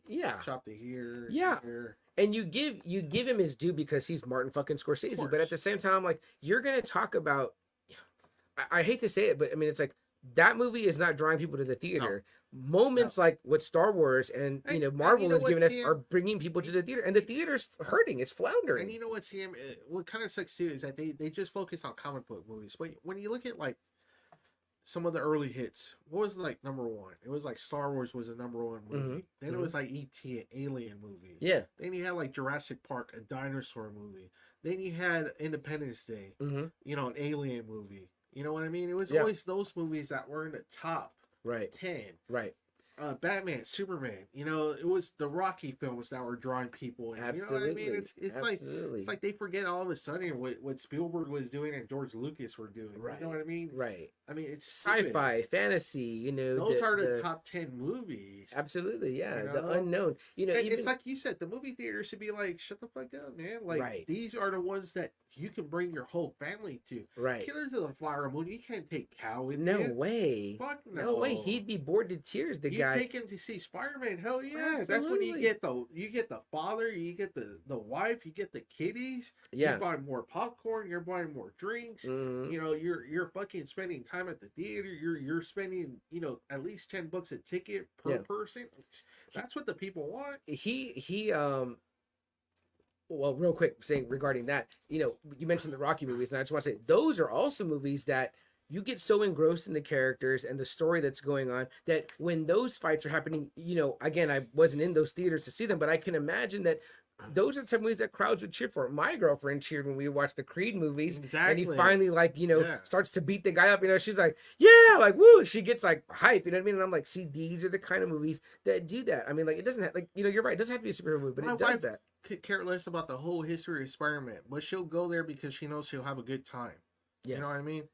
Yeah. chopped it here. Yeah. Here. And you give you give him his due because he's Martin fucking Scorsese. But at the same time, like you're gonna talk about I, I hate to say it, but I mean it's like that movie is not drawing people to the theater. Moments like what Star Wars and you And- know and Marvel you know has given us are bringing people to the theater, and the theater's hurting. It's floundering. And you know what, Sam? Uh, What kind of sucks too is that they they just focus on comic book movies. But when you look at like some of the early hits, what was like number one? It was like Star Wars was a number one movie. Then it mhm. was like E.T. an Alien movie. yeah. Then you had like Jurassic Park, a dinosaur movie. Then you had Independence Day, hmm you know, an alien movie. You know what I mean? It was Yeah. always those movies that were in the top Right. ten. Right. uh, Batman, Superman. You know, it was the Rocky films that were drawing people in. You know what I mean? It's it's like it's like they forget all of a sudden what, what Spielberg was doing and George Lucas were doing. Right. You know what I mean? right. I mean, it's. Sci-fi, fantasy. You know, Those are the, top ten movies. Absolutely, yeah. You The unknown. You know, even it's like you said, the movie theater should be like, shut the fuck up, man. Like Right. these are the ones that you can bring your whole family to. right. Killers of the Flower Moon, you can't take Cal with No you. way. Fuck no. No way. He'd be bored to tears. The guy. you take him to see Spider Man. Hell yeah! Absolutely. That's when you get the you get the father, you get the the wife, you get the kiddies. yeah. You buy more popcorn. You're buying more drinks. Mhm. You know, you're you're fucking spending time at the theater. You're you're spending you know at least ten bucks a ticket per Yeah. person. That's what the people want. he he um well real quick saying regarding that you know you mentioned the rocky movies and i just want to say those are also movies that you get so engrossed in the characters and the story that's going on that when those fights are happening you know again i wasn't in those theaters to see them but i can imagine that those are some movies that crowds would cheer for. My girlfriend cheered when we watched the Creed movies, Exactly. and he finally like you know Yeah. starts to beat the guy up. You know, she's like, yeah, like woo. She gets like hype. You know what I mean? And I'm like, see, these are the kind of movies that do that. I mean, like it doesn't have like you know, you're right. It doesn't have to be a superhero movie, but My it does wife- that. Could care less about the whole history of Spider but she'll go there because she knows she'll have a good time. Yes, You know what I mean?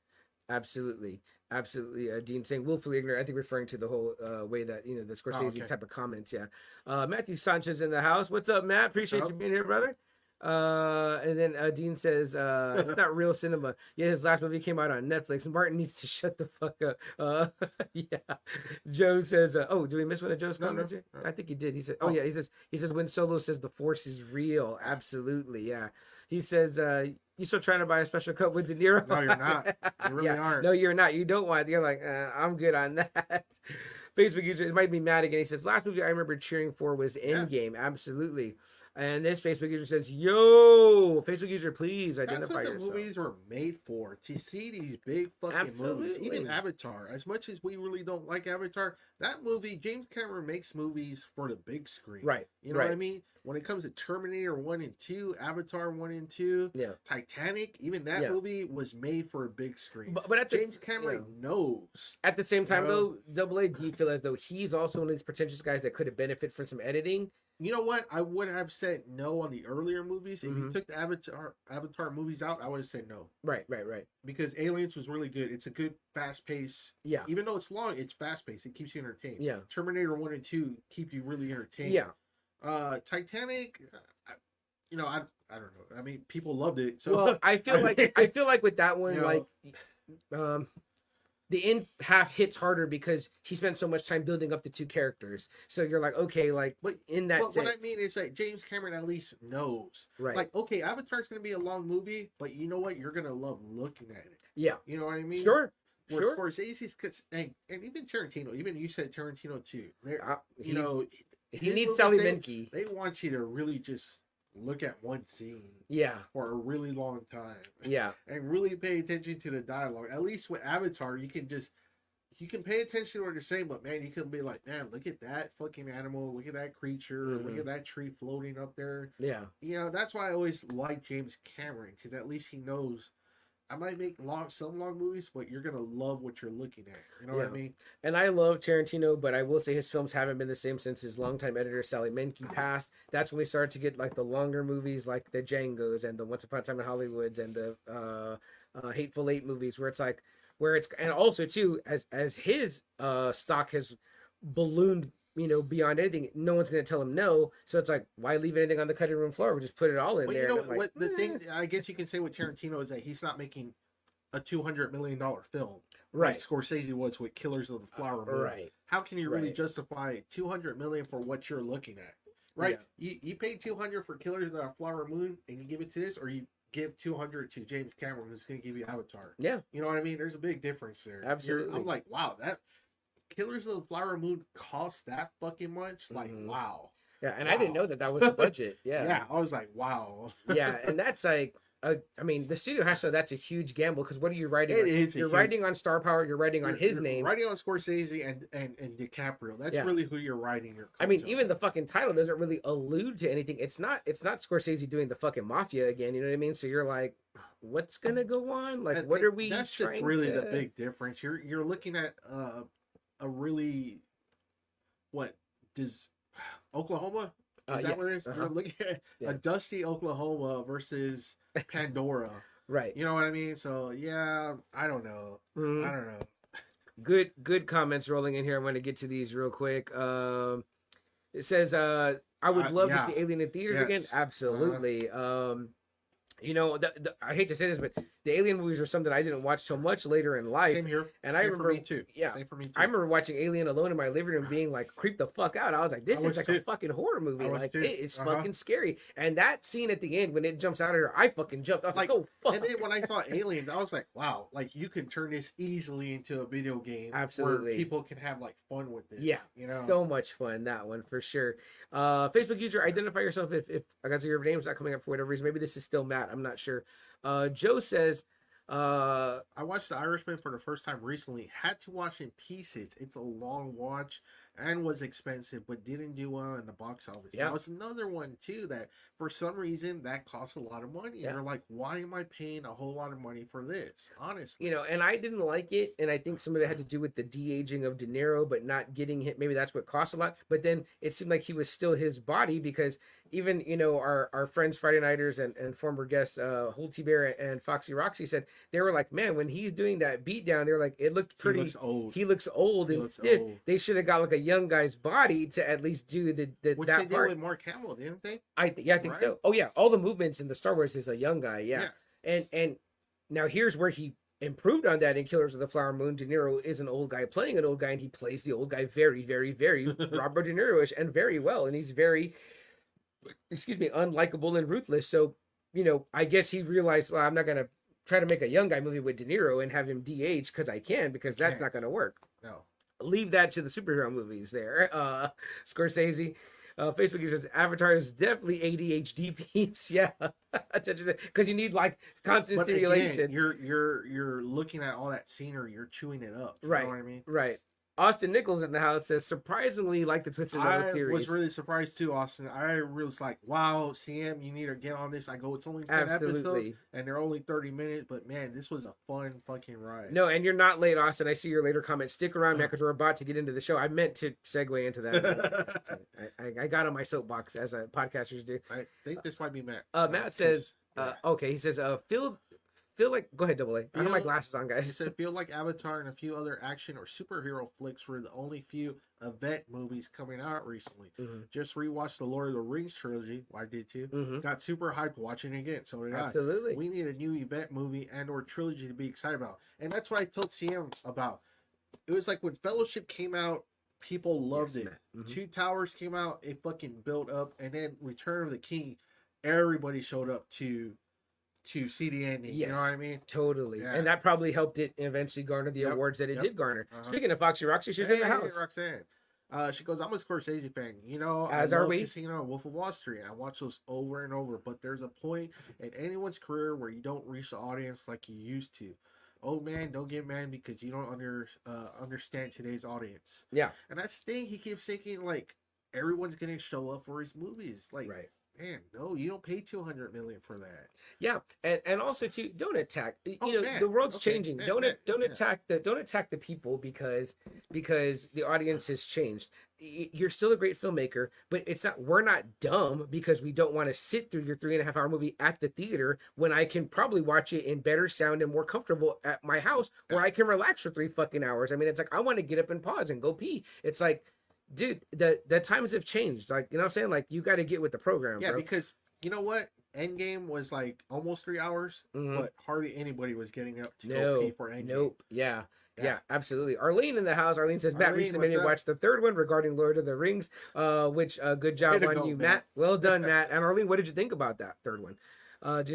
absolutely, absolutely. Uh, Dean saying willfully ignorant. I think referring to the whole uh, way that you know the Scorsese Oh, okay. type of comments. Yeah. Uh, Matthew Sanchez in the house. What's up, Matt? Appreciate up? you being here, brother. Uh, and then uh, Dean says, uh, it's [laughs] not real cinema. Yeah, his last movie came out on Netflix. Martin needs to [laughs] shut the fuck up. Uh, [laughs] yeah. Joe says, uh, oh, do we miss one of Joe's No, no, comments here? I think he did. He said, oh, Oh. yeah, he says, he says, when Solo says the force is real. Absolutely. Yeah. He says, uh, you still trying to buy a special cup with De Niro? No, you're not. You really aren't. No, you're not. You don't want. You're like, uh, I'm good on that. Facebook user it might be mad again. He says, last movie I remember cheering for was Yeah. Endgame. Absolutely. And this Facebook user says, Yo, Facebook user, please identify That's what the movies were made for to see these big fucking movies. Even Avatar, as much as we really don't like Avatar, that movie James Cameron makes movies for the big screen. Right. You know right. what I mean? When it comes to Terminator 1 and 2, Avatar 1 and 2, Yeah. Titanic, even that Yeah. movie was made for a big screen. But, but at the, James Cameron knows. at the same time, you know? though, Double A, do you feel as though he's also one of these pretentious guys that could have benefited from some editing? You know what? I would have said no on the earlier movies. If you Mhm. took the Avatar Avatar movies out, I would have said no. Right, right, right. Because Aliens was really good. It's a good fast pace. Yeah. Even though it's long, it's fast paced. It keeps you entertained. Yeah. Terminator 1 and 2 keep you really entertained. Yeah. Uh Titanic, I, you know, I I don't know. I mean, people loved it. So well, I feel [laughs] like I feel like with that one, You know- like um the end half hits harder because he spent so much time building up the two characters. So you're like, okay, like But- in that but sense, what I mean is like James Cameron at least knows. right? Like, okay, Avatar's gonna be a long movie, but you know what? You're gonna love looking at it. yeah, You know what I mean? sure, Where sure. Scorsese's, cause, and, and even Tarantino, even you said Tarantino too. Uh, you know, he needs Sally Menke. They want you to really just look at one scene Yeah, for a really long time yeah, [laughs] and really pay attention to the dialogue. At least with Avatar, you can just you can pay attention to what they're saying, but man, you can be like, man, look at that fucking animal, look at that creature, look Mhm. at that tree floating up there. yeah. You know, that's why I always like James Cameron because at least he knows. I might make long some long movies, but you're gonna love what you're looking at. You know what I mean? And I love Tarantino, but I will say his films haven't been the same since his longtime editor Sally Menke passed. That's when we started to get like the longer movies, like the Django's and the Once Upon a Time in Hollywoods and the uh, uh, Hateful Eight movies, where it's like, where it's and also too as as his uh, stock has ballooned, you know, beyond anything. No one's gonna tell him no, so it's like, why leave anything on the cutting room floor? We just put it all in Well, there. you know what? like, the "Eh." thing I guess you can say with Tarantino is that he's not making a two hundred million dollar film, right, Like Scorsese was with Killers of the Flower Moon. right, How can you really Right. justify two hundred million for what you're looking at? Right? You you pay two hundred for Killers of the Flower Moon and you give it to this, or you give two hundred to James Cameron who's going to give you Avatar. yeah, You know what I mean? There's a big difference there. You're- Absolutely. I'm like, wow, that Killers of the Flower Moon cost that fucking much? Like, Mhm. wow. yeah. And I didn't know that that was the [laughs] budget. Yeah. Yeah, I was like, wow. [laughs] yeah, and that's like, uh, I mean, the studio has to. That's a huge gamble because what are you writing? It on? is a You're huge- writing on star power. You're writing on his you're name. Writing on Scorsese and and and DiCaprio. That's Yeah. really who you're writing your. I mean, cult even the fucking title doesn't really allude to anything. It's not. It's not Scorsese doing the fucking mafia again. You know what I mean? So you're like, what's gonna go on? Like, what are we? That's just really the big difference. You're you're looking at uh, a really what does Oklahoma? Is Uh, that yes, where it is? uh-huh. You're looking [laughs] at Yeah. a dusty Oklahoma versus [laughs] Pandora. Right. you know what I mean? So yeah, I don't know. Mhm. I don't know. good good comments rolling in here. I'm going to get to these real quick. Um, it says, uh, "I would Uh, love yeah. to see Alien in theaters again." Yes. Uh-huh. Absolutely. Um, you know, the, the, I hate to say this, but the Alien movies are something I didn't watch so much later in life. Same here. and I remember- for me too. yeah, Same for me too. I remember watching Alien alone in my living room, being like creeped the fuck out. I was like, "This is like a fucking horror movie. Like it, it's Uh-huh. fucking scary." And that scene at the end when it jumps out of her, I fucking jumped. I was like, Like, "Oh fuck!" And then when I saw Alien, I was like, wow, like you can turn this easily into a video game. Absolutely. Where people can have like fun with this. Yeah. You know? so much fun that one for sure uh facebook user identify yourself if, if i got to your name's not coming up for whatever reason maybe this is still matt i'm not sure uh joe says uh I watched The Irishman for the first time recently. Had to watch in pieces. It's a long watch and was expensive, but didn't do well in the box office. Yeah. That was another one too that for some reason that costs a lot of money. Yeah. And you're like, why am I paying a whole lot of money for this? Honestly. you know and i didn't like it and i think some of it had to do with the de-aging of de niro but not getting hit maybe that's what cost a lot but then it seemed like he was still his body because even you know our our friends friday nighters and, and former guests uh holty bear and foxy roxy said they were like man when he's doing that beat down they're like it looked He pretty looks old. he looks old He and looks stiff. old. They should have got like a young guy's body to at least do the, the Which that they did part. with Mark Hamill, didn't they? I th- yeah, I think so. Oh yeah, all the movements in the Star Wars is a young guy. Yeah. and and now here's where he improved on that in Killers of the Flower Moon. De Niro is an old guy playing an old guy, and he plays the old guy very, very, very [laughs] Robert De Niro-ish and very well, and he's very, excuse me, unlikable and ruthless. So you know, I guess he realized, well, I'm not gonna try to make a young guy movie with De Niro and have him de-age because I can because that's Can't. gonna work No. leave that to the superhero movies there. [laughs] Uh Scorsese. Uh, Facebook user says Avatar is definitely ADHD [laughs] peeps. Yeah, [laughs] attention because you need like constant But stimulation. again, you're you're you're looking at all that scenery, you're chewing it up. You Right. know what I mean? right. Austin Nichols in the house says surprisingly like the twisted metal I was really surprised too, Austin. I was like, "Wow, CM, you need to get on this." I go, "It's only ten episodes, and they're only thirty minutes." But man, this was a fun fucking ride. No, and you're not late, Austin. I see your later comment. Stick around, man, because we're about to get into the show. I meant to segue into that. So [laughs] I, I, got on my soapbox as podcasters do. I think this might be Matt. Uh, Matt says, uh, okay, he says, uh, feel, feel like, go ahead, double A. I have my glasses on, He guys. said, "Feel like Avatar and a few other action or superhero flicks were the only few event movies coming out recently. Mhm. Just rewatched the Lord of the Rings trilogy. Why did too. Mhm. Got super hyped watching it again. So did I. Absolutely. We need a new event movie and or trilogy to be excited about. And that's what I told CM about. It was like when Fellowship came out, people loved Yes, it. Mhm. Two Towers came out, it fucking built up, and then Return of the King, everybody showed up to to see the ending. You know what I mean? Totally. Yeah. And that probably helped it eventually garner the Yep, awards that it yep. did garner. Uh-huh. Speaking of Foxy Roxy, she's in the Hey, house. Roxanne. Uh, she goes, I'm a Scorsese fan. You know, As I are we. Casino and Wolf of Wall Street. I watch those over and over, but there's a point in anyone's career where you don't reach the audience like you used to. Oh man, don't get mad because you don't under uh, understand today's audience. Yeah. And that's the thing. He keeps thinking like everyone's gonna show up for his movies. Like, Right. Man, no, you don't pay two hundred million for that. Yeah, and and also too, don't attack. You Oh, know, man. the world's Okay, changing. man, don't man, don't attack the don't attack the people because because the audience has changed. You're still a great filmmaker, but it's not. We're not dumb because we don't want to sit through your three and a half hour movie at the theater when I can probably watch it in better sound and more comfortable at my house where I can relax for three fucking hours. I mean, it's like I want to get up and pause and go pee. It's like. Dude, the the times have changed. Like you know what I'm saying? Like you got to get with the program, Yeah, bro. because you know what? Endgame was like almost three hours, Mhm. but hardly anybody was getting up to go No, pay for Endgame. Nope. Yeah. yeah. Yeah. absolutely. Arlene in the house. Arlene says Matt Arlene, recently what's made me watch the third one regarding Lord of the Rings. Uh, which uh, good job on you, Matt. Matt. Well done, [laughs] Matt. And Arlene, what did you think about that third one? Uh, De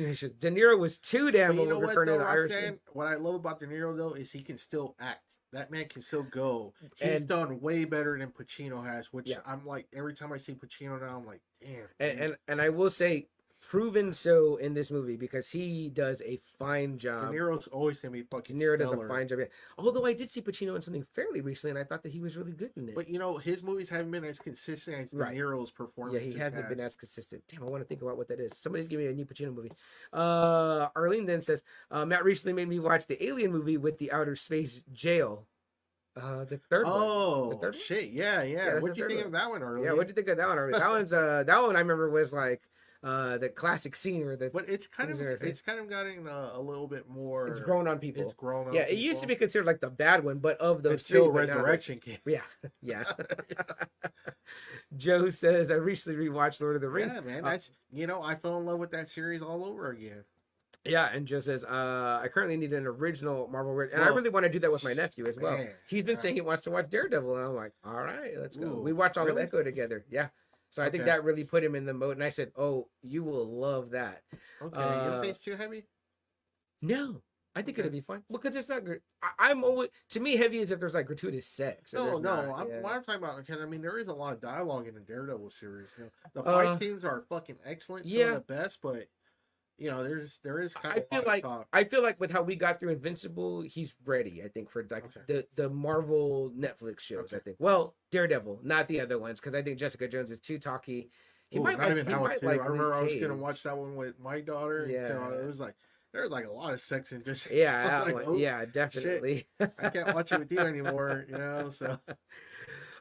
Niro was too damn But you know what, though, the Irishman. Roxanne? What I love about De Niro though is he can still act. That man can still go. He's And- done way better than Pacino has. Which Yeah. I'm like, every time I see Pacino now, I'm like, damn. And, and and I will say, proven so in this movie because he does a fine job. De. Niro's always gonna be De fucking. Niro does a fine job. yeah. Although I did see Pacino in something fairly recently, and I thought that he was really good in it. But you know, his movies haven't been as consistent as De. Niro's Yeah, he hasn't been as consistent. Damn, I want to think about what that is. Somebody give me a new Pacino movie. Uh, Arlene then says, uh, Matt recently made me watch the Alien movie with the outer space jail. Uh, the third one. Oh The third one? shit! Yeah, yeah. that's What'd the you think one. of that one earlier? Yeah, what'd you think of that one? Army? That one's uh, that one I remember was like uh, the classic scene the But it's kind of it's kind of gotten uh, a little bit more. it's grown on people. It's grown on. yeah, it used to be considered like the bad one, but of those three, but now- Resurrection came. Yeah, [laughs] yeah. [laughs] Joe says I recently rewatched Lord of the Rings. Yeah, man. Uh, That's you know I fell in love with that series all over again. Yeah, and Joe says, uh, I currently need an original Marvel and I really want to do that with my nephew as well. man, He's been saying he wants to watch Daredevil, and I'm like, all right, let's go. Ooh, we watch all really? of Echo together. Yeah. So I think that really put him in the mode. And I said, oh, you will love that. Okay, you Uh, think it's too heavy? No, I think Okay. it'll be fun because it's not. I, I'm always to me heavy is if there's like gratuitous sex. No, no. not, I'm, yeah. what I'm talking about, because I mean, there is a lot of dialogue in the Daredevil series. You know, the Uh, fight scenes are fucking excellent, some yeah. of the best, but you know, there's there is kind I of. feel like I feel like with how we got through Invincible, he's ready. I think for like Okay. the the Marvel Netflix shows. I think. Well, Daredevil, not the other ones, because I think Jessica Jones is too talky. He Ooh, might not like. even He might like. I remember I was gonna watch that one with my daughter. and, you know, Yeah. it was like there's like a lot of sex and just Yeah, [laughs] I was that like, "Oh, yeah, definitely. I can't watch it with you anymore. You know, so [laughs]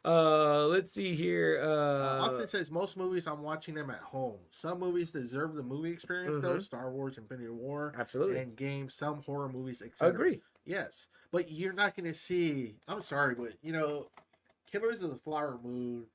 uh, let's see here. Uh, Austin says most movies I'm watching them at home. Some movies deserve the movie experience though. Mhm. Star Wars, Infinity War, absolutely, and games. Some horror movies, etc. agree. Yes, but you're not going to see. I'm sorry, but you know, Killers of the Flower Moon.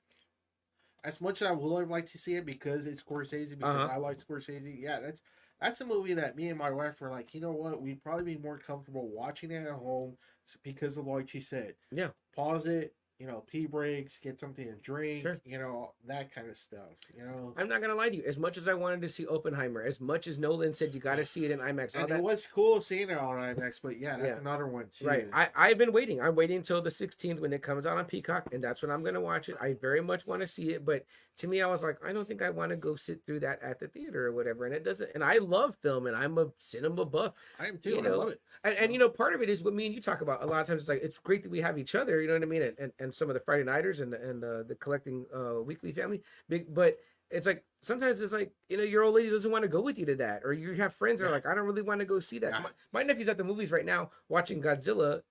As much as I would have liked to see it because it's Scorsese, because Uh-huh. I like Scorsese. Yeah, that's that's a movie that me and my wife were like, you know what, we'd probably be more comfortable watching it at home because of like she said. Yeah. Pause it. You know, pee breaks, get something to drink. Sure. You know that kind of stuff. You know. I'm not gonna lie to you. As much as I wanted to see Oppenheimer, as much as Nolan said you got to see it in IMAX, all And that it was cool seeing it on IMAX, but yeah, that's Yeah. another one too. Right. I, I've been waiting. I'm waiting until the 16th when it comes out on Peacock, and that's when I'm to watch it. I very much want to see it. But to me, I was like, I don't think I want to go sit through that at the theater or whatever. And it doesn't, and I love film and I'm a cinema buff. I am too. you I love it. And, and you know, part of it is what me and you talk about. A lot of times it's like, it's great that we have each other, you know what I mean? And, and, and some of the Friday Nighters and, the- and the, the collecting uh, weekly family. Big, but it's like, sometimes it's like, you know, your old lady doesn't want to go with you to that. Or you have friends that are like, I don't really want to go see that. Yeah. My, my nephew's at the movies right now watching Godzilla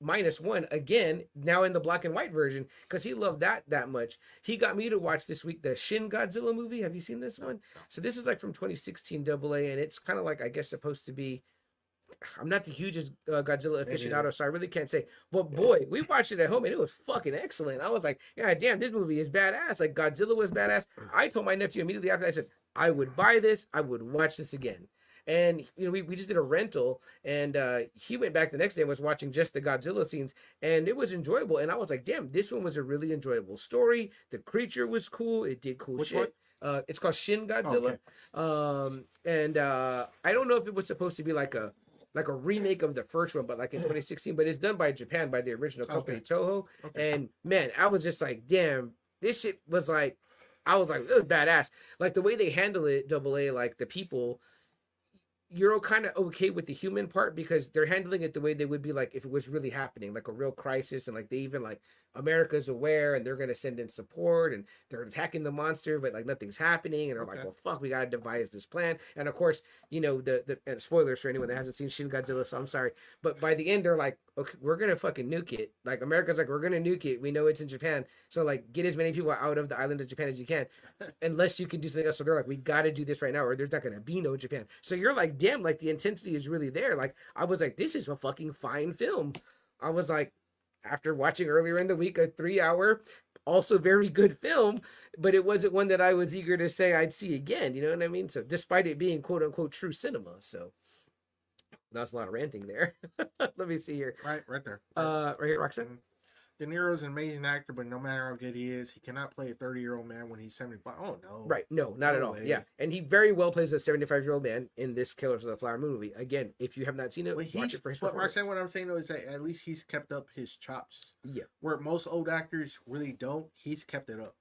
minus one again now in the black and white version because he loved that that much he got me to watch this week the shin godzilla movie have you seen this one so this is like from 2016 double a and it's kind of like i guess supposed to be i'm not the hugest uh, godzilla aficionado so i really can't say but boy we watched it at home and it was fucking excellent. I was like yeah damn this movie is badass. Like godzilla was badass. I told my nephew immediately after that, i said i would buy this. I would watch this again. And you know we, we just did a rental and uh he went back the next day and was watching just the godzilla scenes and it was enjoyable. And i was like damn this one was a really enjoyable story. The creature was cool. It did cool Which shit. one? uh it's called shin godzilla. Um and uh i don't know if it was supposed to be like a like a remake of the first one but like in mm. 2016 but it's done by japan by the original company Okay. toho Okay. and man i was just like damn this shit was like i was like it was badass like the way they handle it double a like the people you're kind of okay with the human part because they're handling it the way they would be like if it was really happening, like a real crisis, and like they even like America's aware and they're gonna send in support and they're attacking the monster, but like nothing's happening, and they're like, well, fuck, we gotta devise this plan. And of course, you know the the and spoilers for anyone that hasn't seen Shin Godzilla, so I'm sorry, but by the end they're like, okay, we're gonna fucking nuke it. Like America's like, we're gonna nuke it. We know it's in Japan, so like get as many people out of the island of Japan as you can [laughs] unless you can do something else. So they're like, we got to do this right now, or there's not going to be no Japan. So you're like, damn, like the intensity is really there. Like I was like, this is a fucking fine film. I was like, after watching earlier in the week a three hour, also very good film, but it wasn't one that I was eager to say I'd see again. You know what I mean? So despite it being quote unquote true cinema, so that's a lot of ranting there. [laughs] Let me see here. Right, right there. Uh, right here, Roxanne. De Niro's an amazing actor, but no matter how good he is, he cannot play a 30 year old man when he's 75. Oh, no. Right. No, not at No all. way. Yeah. And he very well plays a 75 year old man in this Killers of the Flower Moon movie. Again, if you have not seen it, But watch it for his but. Roxanne, what I'm saying though is that at least he's kept up his chops. Yeah. Where most old actors really don't, he's kept it up.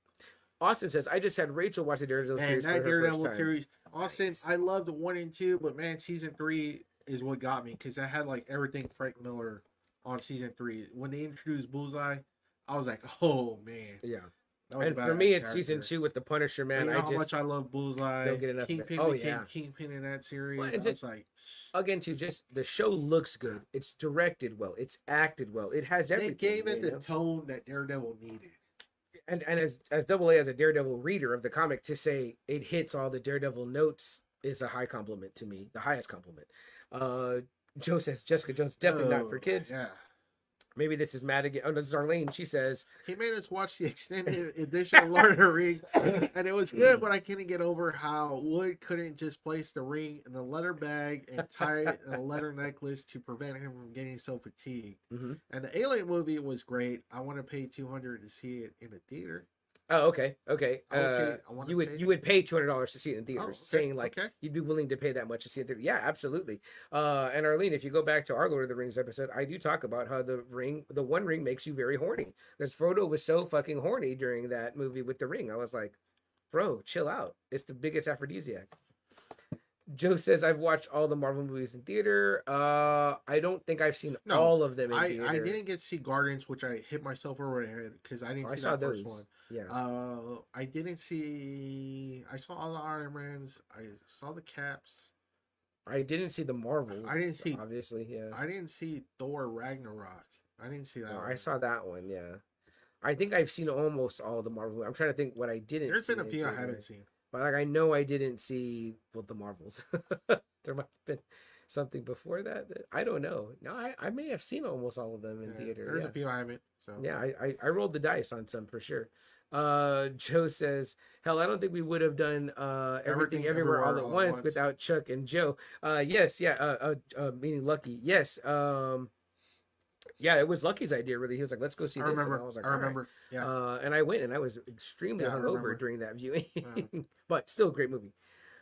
Austin says, I just had Rachel watch the Daredevil And series. that Daredevil series, Austin, Nice. I loved one and two, but man, season three is what got me because I had like everything Frank Miller on season three. When they introduced Bullseye, I was like, [laughs] oh man, Yeah. That was a And for me, it's season two with the Punisher, man. you know I how much I love Bullseye. don't get enough it. Kingpin Oh, yeah. Kingpin in that series. Well, and just- like, again too just the show looks good. It's directed well. It's acted well. It has they everything. gave it the know? tone that Daredevil needed. and and as as double A as a Daredevil reader of the comic to say it hits all the Daredevil notes is a high compliment to me, the highest compliment. Uh Joe says Jessica Jones definitely not for Oh, kids. Yeah. Maybe this is Madigan. Oh no, this is Arlene. She says, He made us watch the extended [laughs] edition of Lord of the Rings, and it was good, but I couldn't get over how Wood couldn't just place the ring in the leather bag and tie it in a leather necklace to prevent him from getting so fatigued. Mhm. And the Alien movie was great. I want to pay two hundred to see it in a theater. "Oh, okay, okay. Uh, you would pay- you would pay two hundred dollars to see it in Oh, theaters." okay, Saying like okay. you'd be willing to pay that much to see it. There. Yeah, absolutely. Uh, and Arlene, if you go back to our Lord of the Rings episode, I do talk about how the ring, the One Ring, makes you very horny. Because Frodo was so fucking horny during that movie with the ring. I was like, bro, chill out. It's the biggest aphrodisiac. Joe says I've watched all the Marvel movies in theater. Uh, I don't think I've seen No, all of them in I, theater. I didn't get to see Guardians, which I hit myself over the head because I didn't Oh, I see saw that those. first one. Yeah. Uh, I didn't see. I saw all the Iron Mans. I saw the Caps. I didn't see the Marvels. I didn't see- Obviously, yeah. I didn't see Thor Ragnarok. I didn't see that. No, one. I saw that one. Yeah. I think I've seen almost all the Marvel. I'm trying to think what I didn't. There's been a few I haven't seen. But like I know I didn't see well the Marvels. [laughs] there might have been something before that. that- I don't know. No, I, I may have seen almost all of them in Yeah, theater. There's Yeah. a few I haven't. So Yeah, I, I, I rolled the dice on some for sure. Uh Joe says, Hell, I don't think we would have done uh everything, Everything everywhere, all at All once Once. without Chuck and Joe. Uh yes, yeah, uh, uh, uh meaning Lucky. Yes. Um yeah, it was Lucky's idea really. He was like, Let's go see I this. And remember. I was like, I "All right." remember. Yeah. Uh, and I went and I was extremely Yeah, hungover during that viewing, Yeah. [laughs] but still a great movie.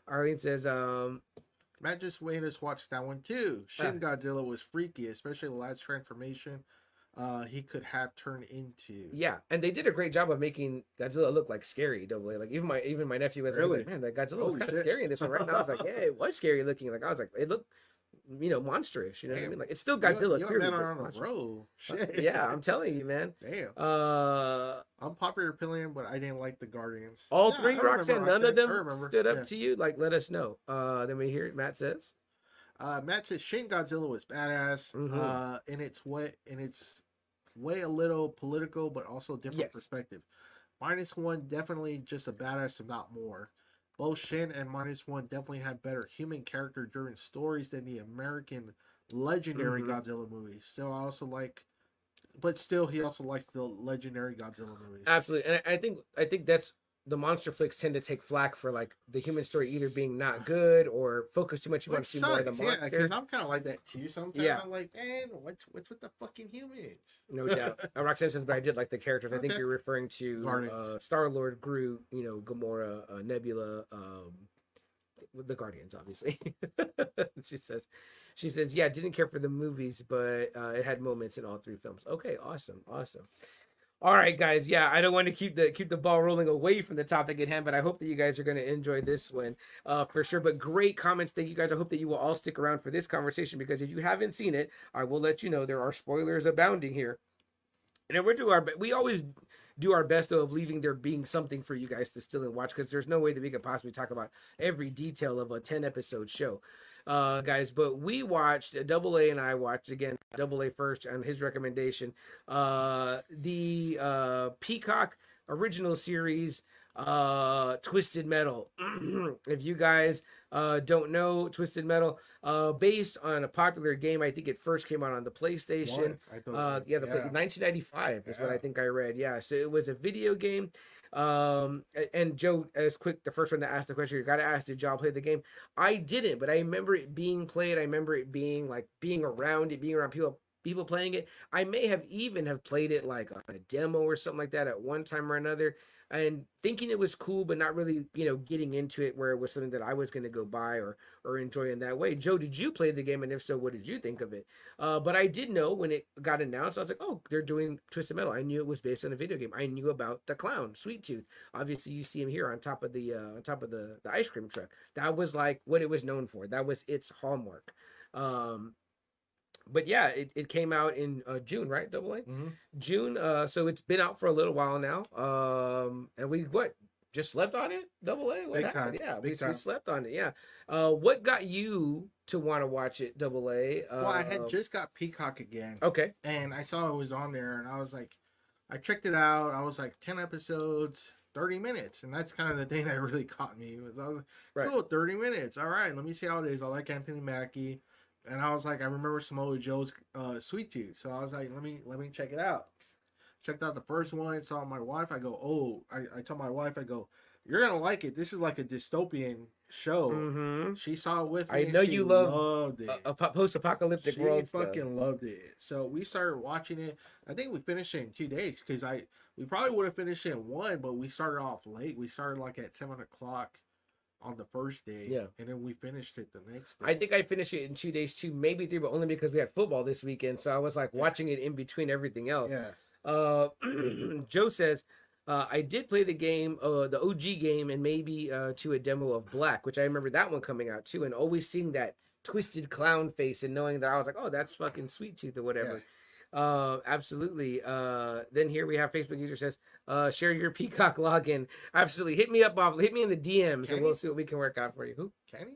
Arlene says, um, Matt just made us watch that one too. Shin Godzilla was freaky, especially the last transformation uh, he could have turned into. yeah, and they did a great job of making Godzilla look like scary. Double A. Like even my even my nephew was Really? like, man, that Godzilla was kind of scary in this one. Right now, I was like, yeah, it was scary looking. Like I was like, it looked, you know, monstrous. You know what I mean? Like it's still Godzilla. You, clearly, men but are on a roll. Uh, Shit. yeah, I'm telling you, man. [laughs] Damn. Uh, I'm popular opinion, but I didn't like the Guardians. all Yeah, three, Roxanne, none of them stood up Yeah. to you. Like, let us know. Uh, then we hear Matt says. Uh, Matt says Shin Godzilla was badass. Mhm. Uh, in its way, and its way, a little political, but also different Yes. perspective. Minus one, definitely just a badass, if not more. Both Shin and Minus One definitely have better human character-driven stories than the American legendary Mhm. Godzilla movies. So I also like, but still, he also likes the legendary Godzilla movies. Absolutely, and I think I think that's the monster flicks tend to take flack for like the human story either being not good or focus too much. You want to see more of the sucks, yeah, because I'm kind of like that too. Sometimes Yeah. I'm like, man, what's what's with the fucking humans? No doubt. [laughs] Uh, Roxanne says, but I did like the characters. I think you're referring to uh, Star Lord, Groot, you know, Gamora, uh, Nebula, um, the Guardians, obviously. [laughs] she says, she says, yeah, didn't care for the movies, but uh, it had moments in all three films. Okay, awesome, awesome. All right, guys. Yeah, I don't want to keep the keep the ball rolling away from the topic at hand, but I hope that you guys are going to enjoy this one uh, for sure. But great comments, thank you guys. I hope that you will all stick around for this conversation because if you haven't seen it, I will let you know there are spoilers abounding here. And we're do our we always do our best though of leaving there being something for you guys to still and watch because there's no way that we could possibly talk about every detail of a 10 episode show uh guys but we watched double a and i watched again double a first on his recommendation uh the uh peacock original series uh twisted metal [clears throat] if you guys uh don't know twisted metal uh based on a popular game i think it first came out on the playstation One, I thought, uh, yeah, the play- 1995 is what I think I read. Yeah, so it was a video game. Um, and Joe, as quick, the first one to ask the question, you got to ask, did y'all play the game? I didn't, but I remember it being played. I remember it being like being around it, being around people, people playing it. I may have even have played it like on a demo or something like that at one time or another, and thinking it was cool, but not really, you know, getting into it where it was something that I was going to go buy or or enjoy in that way. Joe, did you play the game, and if so, what did you think of it? Uh, but I did know when it got announced, I was like, oh, they're doing Twisted Metal. I knew it was based on a video game. I knew about the clown, Sweet Tooth. Obviously, you see him here on top of the uh, on top of the, the ice cream truck. That was like what it was known for. That was its hallmark. Um, but yeah, it, it came out in uh, June, right? Double A Mhm. June. Uh, so it's been out for a little while now. Um, and we what just slept on it? Double A. What Big happened? time, Yeah, we, big we time. slept on it. Yeah. Uh, what got you to want to watch it? Double A. Uh, Well, I had just got Peacock again, okay. and I saw it was on there, and I was like, I checked it out. I was like, ten episodes, thirty minutes, and that's kind of the [laughs] thing that really caught me. Was I was like, Right. cool, thirty minutes. All right, let me see how it is. I like Anthony Mackie, and I was like, I remember Samoa Joe's uh, Sweet Tooth, so I was like, let me let me check it out. Checked out the first one, saw my wife. I go, oh, I, I told my wife, I go, you're gonna like it. This is like a dystopian show. Mm-hmm. She saw it with me. I know she you love loved it. A, a post-apocalyptic She world. stuff. fucking loved it. So we started watching it. I think we finished it in two days because I we probably would have finished it in one, but we started off late. We started like at seven o'clock on the first day. Yeah. and then we finished it the next day. I think I finished it in two days too, maybe three, but only because we had football this weekend. So I was like watching it in between everything else. yeah. Uh, [clears throat] Joe says, uh, I did play the game, uh, the OG game, and maybe uh, to a demo of Black, which I remember that one coming out too, and always seeing that twisted clown face and knowing that I was like, oh, that's fucking Sweet Tooth or whatever. Uh, absolutely. Uh, then here we have Facebook user says, uh, share your [laughs] Peacock login. Absolutely. Hit me up off, hit me in the DMs, Can and we'll see what we can work out for you. Who? Can?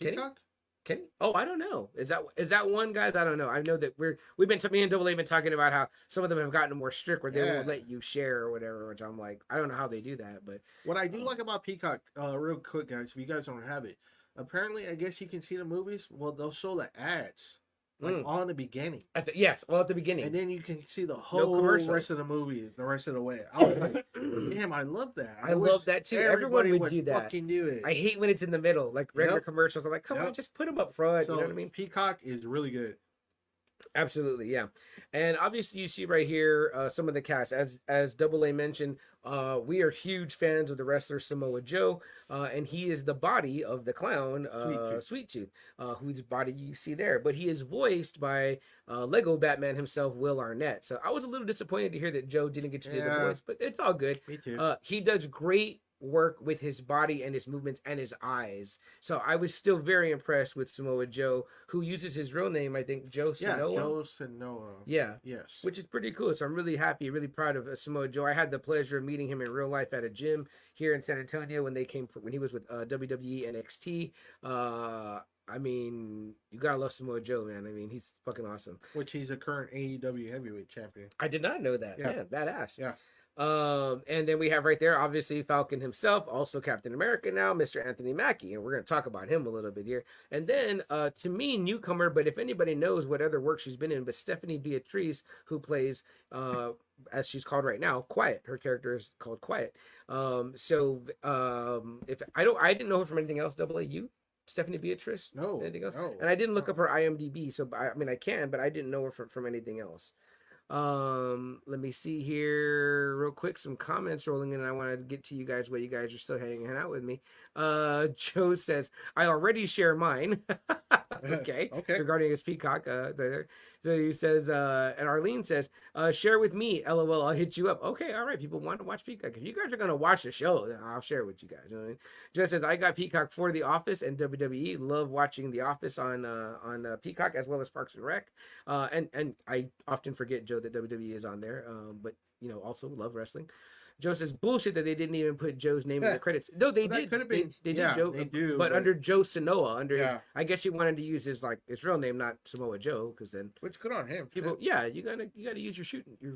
Peacock? He? Oh, I don't know. Is that is that one guys? I don't know. I know that we're we've been me and Double A been talking about how some of them have gotten more strict where they Yeah. won't let you share or whatever. Which I'm like, I don't know how they do that, but What I do like about Peacock, uh, real quick, guys, if you guys don't have it, apparently, I guess you can see the movies. Well, they'll show the ads like Mm. on the beginning. at the, yes, well at the beginning. and then you can see the whole commercials. rest of the movie the rest of the way. I was like, [coughs] damn, I love that. I wish love that too. Everyone everybody would do that. Do it. I hate when it's in the middle, like regular Yep. commercials. I'm like, come on, just put them up front. so you know what I mean? Peacock is really good. Absolutely, yeah. And obviously, you see right here uh, some of the cast. As as Double A mentioned, uh, we are huge fans of the wrestler Samoa Joe, uh, and he is the body of the clown uh, Sweet Tooth. Sweet Tooth, uh, whose body you see there. But he is voiced by uh, Lego Batman himself, Will Arnett. So I was a little disappointed to hear that Joe didn't get to do the voice, but it's all good. Me too. Uh, he does great work with his body and his movements and his eyes. So I was still very impressed with Samoa Joe, who uses his real name, I think, Joe yeah, Seanoa. Joe Seanoa. Yeah, Yes. which is pretty cool. So I'm really happy, really proud of uh, Samoa Joe. I had the pleasure of meeting him in real life at a gym here in San Antonio when they came when he was with uh, WWE NXT. Uh, I mean, you gotta love Samoa Joe, man. I mean, he's fucking awesome. which he's a current AEW heavyweight champion. I did not know that. Yeah. Man, badass. Yeah. Um, and then we have right there, obviously, Falcon himself, also Captain America now, Mr. Anthony Mackie, and we're gonna talk about him a little bit here. And then, uh, to me, newcomer, but if anybody knows what other work she's been in, but Stephanie Beatrice, who plays, uh, as she's called right now, Quiet. Her character is called Quiet. Um, so, um, if I don't, I didn't know her from anything else. Double A, you, Stephanie Beatrice, No. anything else? No. And I didn't look no. up her IMDb, so I, I mean I can, but I didn't know her from, from anything else. Um, let me see here real quick. Some comments rolling in. and I want to get to you guys while you guys are still hanging out with me. Uh, [laughs] Joe says I already share mine. [laughs] [laughs] okay, Okay. Regarding his peacock, uh, there. So he says, uh, and Arlene says, uh, share with me. LOL. I'll hit you up. Okay, all right. People want to watch Peacock. If you guys are gonna watch the show, then I'll share with you guys. You know I mean? Joe says I got Peacock for The Office and WWE. Love watching The Office on uh, on uh, Peacock as well as Parks and Rec. Uh, and and I often forget Joe that WWE is on there. Um, but you know also love wrestling. Joe says bullshit that they didn't even put Joe's name in the credits. No, they Well, did. could have been- They, did yeah, Joe, they do, but, but- under Joe Seanoa. Under his, I guess he wanted to use his like his real name, not Samoa Joe, because then Which good on him. people yeah you gotta you gotta use your shooting your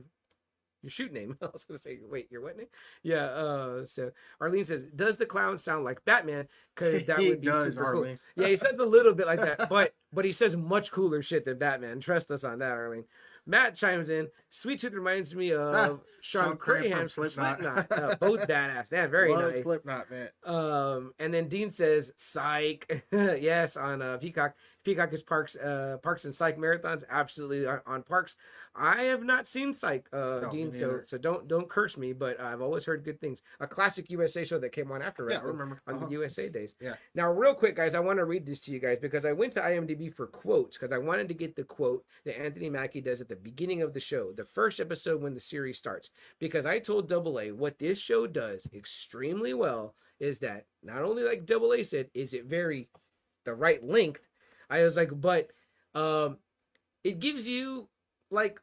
your shoot name [laughs] i was gonna say wait your what name yeah uh so arlene says does the clown sound like batman because [laughs] that would be does, super cool yeah he sounds a little bit like that but but he says much cooler shit than batman trust us on that arlene Matt chimes in. Sweet Tooth reminds me of Ah, Shawn Shawn Crahan from Slipknot. Slipknot. Uh, both [laughs] badass. Yeah, very Love nice. Slipknot, man. Um, and then Dean says, "Psych." [laughs] yes, on uh, Peacock. Peacock is Parks, uh, Parks and Psych marathons. Absolutely on, on Parks. I have not seen Psych, uh, No, Dean. me So, so don't don't curse me. But I've always heard good things. A classic USA show that came on after Yeah, wrestling remember. on Uh-huh. the USA days. Yeah. Now, real quick, guys, I want to read this to you guys because I went to IMDb for quotes because I wanted to get the quote that Anthony Mackie does at the beginning of the show, the first episode when the series starts. Because I told Double A what this show does extremely well is that not only like Double A said, is it very the right length. I was like, but um, it gives you like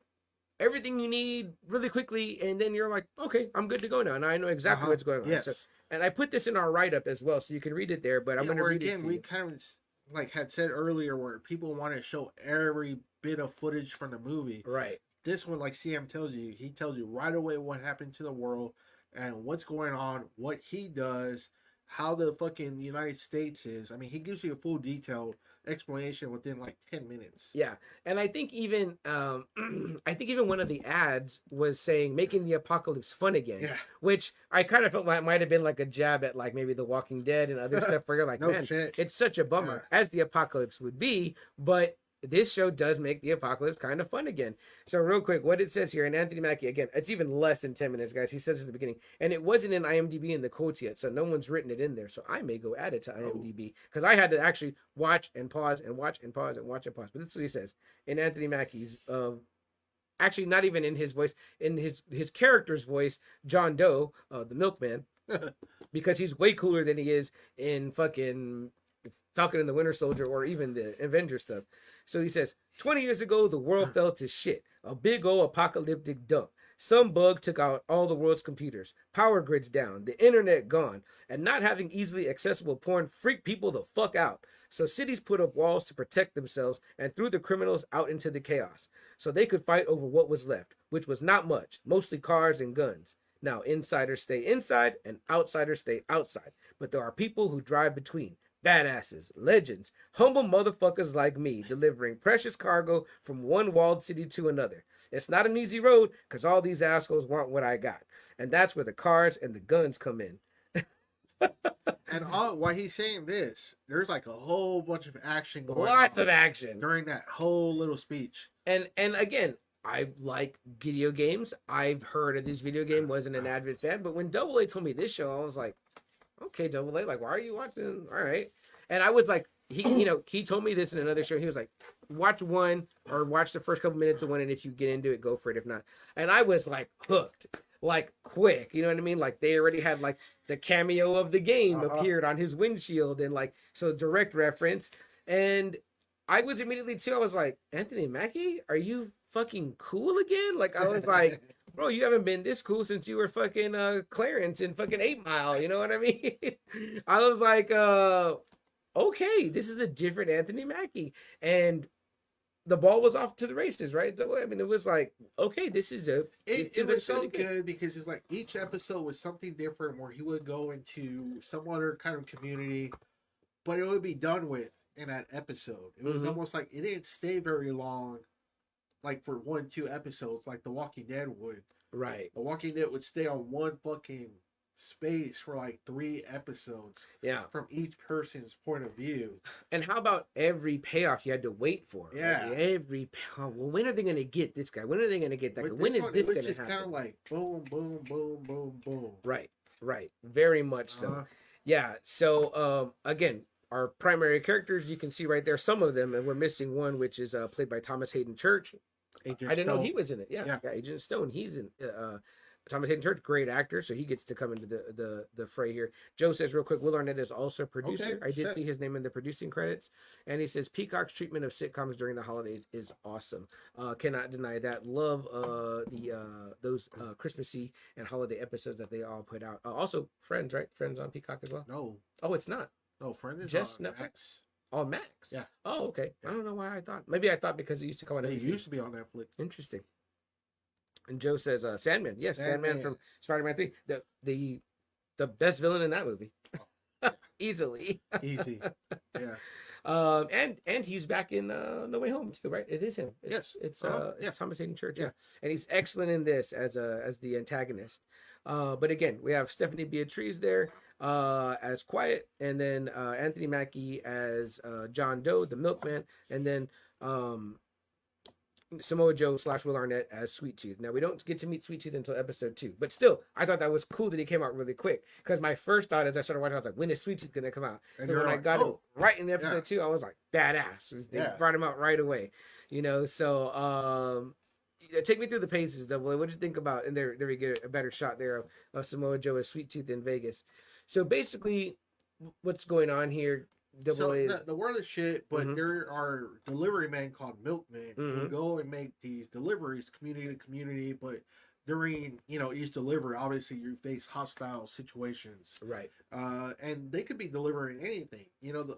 everything you need really quickly, and then you're like, okay, I'm good to go now, and I know exactly Uh-huh. what's going on. Yes. So, and I put this in our write up as well, so you can read it there. But I'm Yeah, going to read it again, we you. kind of like had said earlier, where people want to show every bit of footage from the movie. Right. This one, like CM tells you, he tells you right away what happened to the world and what's going on, what he does, how the fucking United States is. I mean, he gives you a full detailed explanation within like ten minutes. Yeah, and I think even um, [clears throat] I think even one of the ads was saying making the apocalypse fun again. Yeah. which I kind of felt like might have been like a jab at like maybe The Walking Dead and other [laughs] stuff. Where you're like, No man, shit. it's such a bummer as the apocalypse would be, but this show does make the apocalypse kind of fun again. So real quick, what it says here, and Anthony Mackie again, it's even less than ten minutes, guys. He says at the beginning, and it wasn't in IMDb in the quotes yet, so no one's written it in there. So I may go add it to IMDb because I had to actually watch and pause and watch and pause and watch and pause. But this is what he says in Anthony Mackie's. Uh, actually, not even in his voice, in his his character's voice, John Doe, uh, the milkman, [laughs] because he's way cooler than he is in fucking Falcon and the Winter Soldier or even the Avenger stuff. So he says, 20 years ago, the world mm. fell to shit. A big old apocalyptic dump. Some bug took out all the world's computers. Power grids down. The internet gone. And not having easily accessible porn freaked people the fuck out. So cities put up walls to protect themselves and threw the criminals out into the chaos. So they could fight over what was left, which was not much, mostly cars and guns. Now, insiders stay inside and outsiders stay outside. But there are people who drive between badasses, legends, humble motherfuckers like me, delivering precious cargo from one walled city to another. It's not an easy road because all these assholes want what I got. And that's where the cars and the guns come in. [laughs] And all while he's saying this, there's like a whole bunch of action going Lots on of action. during that whole little speech. And and again, I like video games. I've heard of this video game, wasn't an avid fan, but when Double A told me this show, I was like, okay, Double A, like, why are you watching? All right. And I was like, he, you know, he told me this in another show. He was like, watch one or watch the first couple minutes of one, and if you get into it, go for it. If not, and I was like hooked, like quick. You know what I mean? Like they already had like the cameo of the game Uh-huh. appeared on his windshield, and like so direct reference. And I was immediately too. I was like, Anthony Mackie, are you fucking cool again? Like I was like, [laughs] bro, you haven't been this cool since you were fucking uh Clarence in fucking Eight Mile. You know what I mean? [laughs] I was like, uh, okay, this is a different Anthony Mackie, and the ball was off to the races, right? So I mean, it was like, okay, this is a It, was so good because it's like each episode was something different where he would go into some other kind of community, but it would be done with in that episode. It was Mhm. almost like it didn't stay very long, like for one, two episodes, like The Walking Dead would. right. The Walking Dead would stay on one fucking space for like three episodes Yeah. from each person's point of view. [sighs] And how about every payoff you had to wait for? Yeah. every pa- well, when are they gonna get this guy? When are they gonna get that? guy? When this one, this gonna just happen? kind of like boom, boom, boom, boom, boom. Right, right, very much so. Uh-huh. Yeah. So um, again, our primary characters you can see right there. Some of them, and we're missing one, which is uh, played by Thomas Haden Church. Agent I didn't know he was in it. Yeah, yeah. Yeah. Agent Stone. He's in. Uh, Thomas Haden Church, great actor, so he gets to come into the the the fray here. Joe says real quick, Will Arnett is also producer. Okay, I did shit. see his name in the producing credits, and he says Peacock's treatment of sitcoms during the holidays is awesome. Uh, cannot deny that. Love uh the uh those uh Christmassy and holiday episodes that they all put out. Uh, also, Friends, right? Friends on Peacock as well. No, Oh, it's not. no, Friends is Just on Netflix? Oh, Max. Yeah. Oh, okay. I don't know why I thought. Maybe I thought because it used to come on. NBC. used to be on Netflix. Interesting. And Joe says, uh, Sandman. Yes, Sandman, Sandman. from Spider Man 3. The, the the best villain in that movie. Oh. [laughs] Easily. Easy. [laughs] Yeah. Um, and and he's back in uh, No Way Home too, right? It is him. It's, Yes. it's Uh-huh. uh, Yeah. it's Thomas Haden Church, yeah. Yeah. and he's excellent in this as a as the antagonist. Uh, but again, we have Stephanie Beatriz there uh, as Quiet, and then uh, Anthony Mackie as uh, John Doe, the milkman, and then um, Samoa Joe slash Will Arnett as Sweet Tooth. Now we don't get to meet Sweet Tooth until episode two, but still, I thought that was cool that he came out really quick. Because my first thought as I started watching, I was like, when is Sweet Tooth gonna come out? And so when I like, got him "Oh." right in episode Yeah. two, I was like, badass. They Yeah. brought him out right away. You know, so um take me through the paces, Double. What did you think about? And there, there we get a better shot there of, of Samoa Joe as Sweet Tooth in Vegas. So basically, what's going on here? double so the, the world is shit, but Mhm. there are delivery men called milkmen who Mhm. go and make these deliveries community to community. But during you know each delivery, obviously you face hostile situations, Right. uh, and they could be delivering anything. You know, the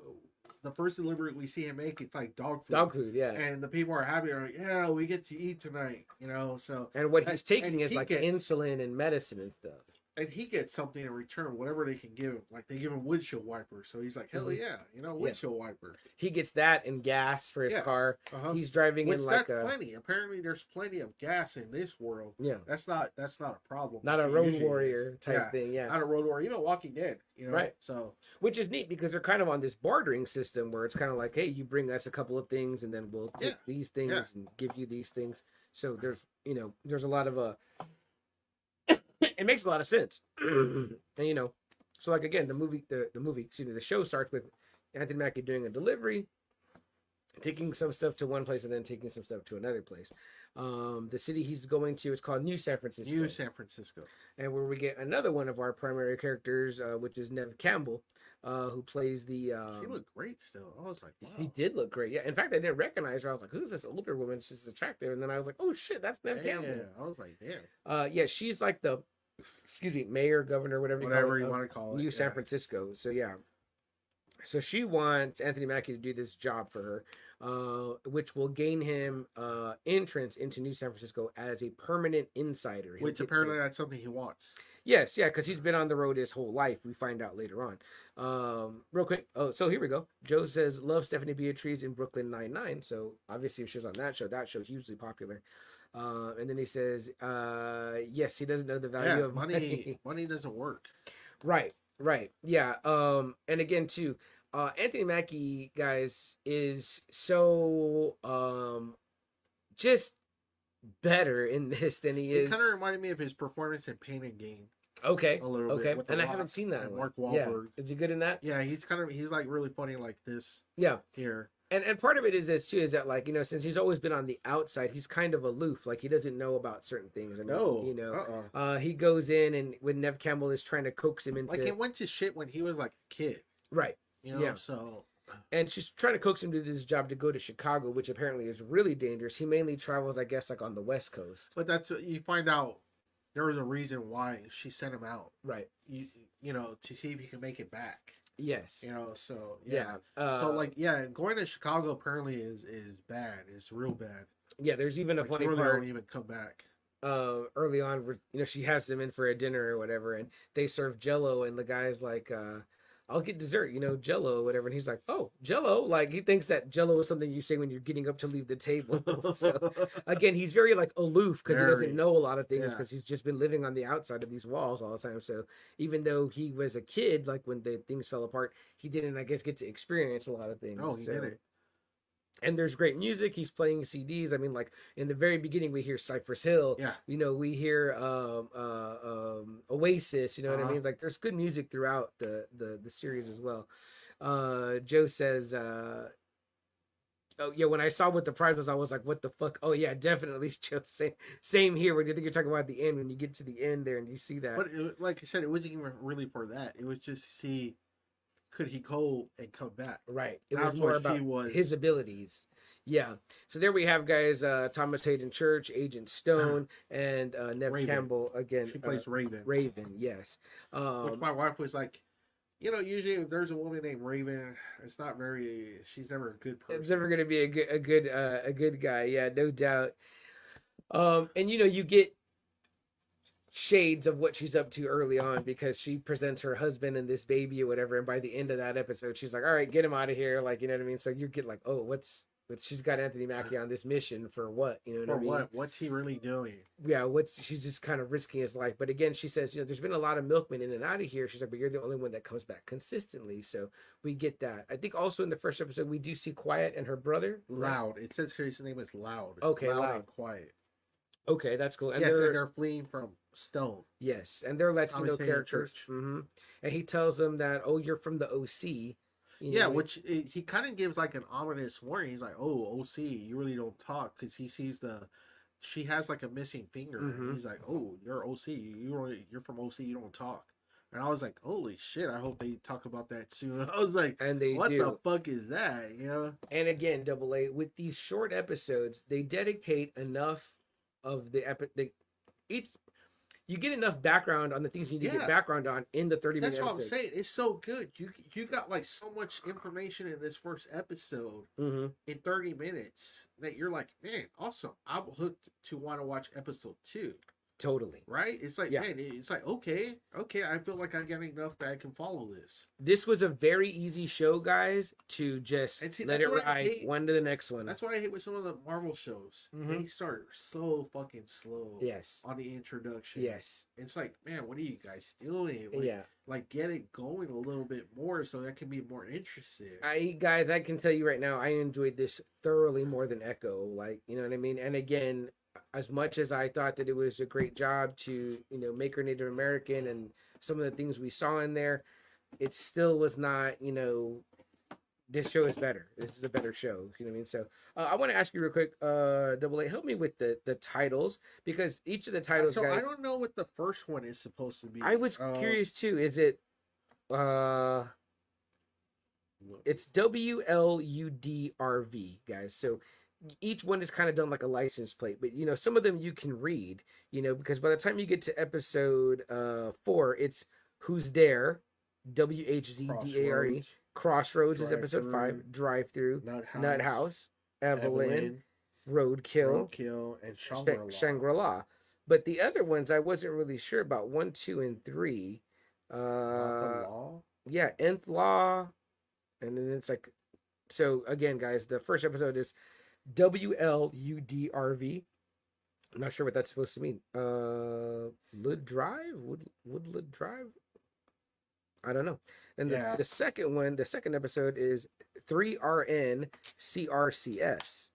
the first delivery we see him make, it's like dog food. Dog food, yeah. And the people are happy. Are like, yeah, we get to eat tonight. You know, so And what he's taking is like insulin and medicine and stuff. And he gets something in return, whatever they can give him. Like they give him windshield wipers, so he's like, hell Mhm. yeah, you know, windshield wipers. He gets that and gas for his Yeah. car. Uh-huh. He's driving Which in like a plenty. Apparently, there's plenty of gas in this world. yeah, That's not that's not a problem. not a road usually is. warrior type Yeah. thing. Yeah, Not a road warrior. Even Walking Dead. You know. Right. So which is neat because they're kind of on this bartering system where it's kind of like, hey, you bring us a couple of things and then we'll take Yeah. these things Yeah. and give you these things. So there's you know there's a lot of uh it makes a lot of sense, and you know, so like again the movie the the movie excuse me the show starts with Anthony Mackie doing a delivery. Taking some stuff to one place and then taking some stuff to another place. Um, the city he's going to is called New San Francisco New San Francisco. and where we get another one of our primary characters, uh, which is Neve Campbell, uh, who plays the. Um, He looked great still. I was like, wow. he did look great. Yeah. In fact, I didn't recognize her. I was like, "Who's this older woman? She's attractive." And then I was like, "Oh shit, that's Neve Yeah, Campbell." I was like, damn. Uh, yeah, she's like the, excuse me, mayor, governor, whatever you Whatever call it, you want to call it. New San yeah. Francisco. So yeah, so she wants Anthony Mackie to do this job for her, uh, which will gain him uh, entrance into New San Francisco as a permanent insider. He'll Which to- apparently that's something he wants. Yes, yeah, because he's been on the road his whole life. We find out later on. Um, real quick. Oh, so here we go. Joe says love Stephanie Beatriz in Brooklyn Nine Nine. So obviously, if she was on that show, that show hugely popular. Uh, and then he says, uh, yes, he doesn't know the value Yeah, of money. money. money doesn't work. right, right, yeah. Um, and again, too, uh, Anthony Mackie, guys, is so um, just better in this than he It is. kind of reminded me of his performance in Pain and Gain. Okay, a little bit okay, with and I haven't seen that. Mark Yeah, Wahlberg. is he good in that? Yeah, he's kind of he's like really funny like this Yeah, here. And and part of it is this too is that like you know since he's always been on the outside, he's kind of aloof. Like he doesn't know about certain things. Mean, No, you know, uh-uh. uh, he goes in and when Neve Campbell is trying to coax him into like it went to shit when he was like a kid. right, You know, Yeah. so and she's trying to coax him to do this job to go to Chicago, which apparently is really dangerous. He mainly travels, I guess, like on the West Coast. but that's you find out there was a reason why she sent him out. Right. You you know to see if he can make it back. Yes. You know, so Yeah. yeah. Uh, so like yeah, going to Chicago apparently is is bad. It's real bad. yeah. There's even a Like, funny really part. don't even come back. uh early on where you know she has them in for a dinner or whatever and they serve jello and the guy's like uh I'll get dessert, you know, jello or whatever. And he's like, Oh, jello. Like he thinks that jello is something you say when you're getting up to leave the table. [laughs] so again, he's very like aloof because he doesn't know a lot of things Yeah. because he's just been living on the outside of these walls all the time. So even though he was a kid, like when the things fell apart, he didn't, I guess, get to experience a lot of things. Oh, he So- didn't. And there's great music. He's playing CDs. I mean, like in the very beginning, we hear Cypress Hill. Yeah. You know, we hear um, uh, um, Oasis. You know what I Uh-huh. mean? Like, there's good music throughout the the the series as well. Uh, Joe says, uh, "Oh yeah." When I saw what the prize was, I was like, "What the fuck?" Oh yeah, definitely. [laughs] Joe, same same here. When you think you're talking about the end, when you get to the end there and you see that, But it, like I said, it wasn't even really for that. It was just to see could he go and come back. Right. It That's was more about was. his abilities. Yeah. So there we have guys, uh, Thomas Hayden Church, Agent Stone, [sighs] and uh, Neve Raven. Campbell again. She uh, plays Raven. Raven. Yes. Which Um, my wife was like, you know, usually if there's a woman named Raven, it's not very. She's never a good person. it's never going to be a good, a good, uh, a good guy. Yeah, no doubt. Um, and you know, you get shades of what she's up to early on because she presents her husband and this baby or whatever, and by the end of that episode, she's like, "All right, get him out of here," like you know what I mean. So you get like, "Oh, what's?" She's got Anthony Mackie on this mission for what? You know what For I mean? what? What's he really doing? yeah, what's she's just kind of risking his life. But again, she says, you know, there's been a lot of milkmen in and out of here. She's like, but you're the only one that comes back consistently. So we get that. I think also in the first episode we do see Quiet and her brother. Loud. It says here his name is Loud. Okay, loud, Loud. and quiet. Okay, that's cool. And yes, they're, and they're fleeing from Stone. yes, and they're Latino characters. Church. hmm And he tells them that, oh, you're from the OC. You yeah, know, which it, he kind of gives like an ominous warning. He's like, "Oh, OC, you really don't talk," because he sees the she has like a missing finger. Mhm. He's like, "Oh, you're OC. You really, you're from OC. You don't talk." and I was like, "Holy shit! I hope they talk about that soon." [laughs] I was like, And they "What do. the fuck is that?" You know? And again, double A with these short episodes, they dedicate enough of the epic. They each you get enough background on the things you need to get background on in the thirty minutes. That's what I'm episode. saying. It's so good. You you got like so much information in this first episode hmm in 30 minutes that you're like, man, awesome. I'm hooked to want to watch episode two. Totally. Right? It's like, Yeah. man, it's like, okay, okay, I feel like I'm getting enough that I can follow this. This was a very easy show, guys, to just see, let it ride one to the next one. That's what I hate with some of the Marvel shows. Mhm. They start so fucking slow yes. on the introduction. Yes. It's like, man, what are you guys doing? Like, yeah. like get it going a little bit more so that can be more interesting. I guys, I can tell you right now, I enjoyed this thoroughly more than Echo. Like, you know what I mean? And again, as much as I thought that it was a great job to, you know, make her Native American and some of the things we saw in there, it still was not, you know, this show is better. This is a better show. You know what I mean? So uh, I want to ask you real quick, uh, Double A, help me with the the titles because each of the titles, so guys, I don't know what the first one is supposed to be. I was Uh, curious too. Is it uh it's W L U D R V, guys. So each one is kind of done like a license plate, but you know, some of them you can read, you know, because by the time you get to episode uh four, it's Who's There, W H Z D A R E. Crossroads, is episode five, Drive-Thru, Through, Nut House, Nut House, Evelyn, Roadkill, Roadkill, and Shangri-La. Shangri-La. But the other ones I wasn't really sure about. One, two, and three. Uh, Law. yeah, nth law, and then it's like, so again, guys, the first episode is W L U D R V. I'm not sure what that's supposed to mean. Uh, Lud Drive, Wood Woodland Drive. I don't know. And the, Yeah. the second one, the second episode is three R N C R C S.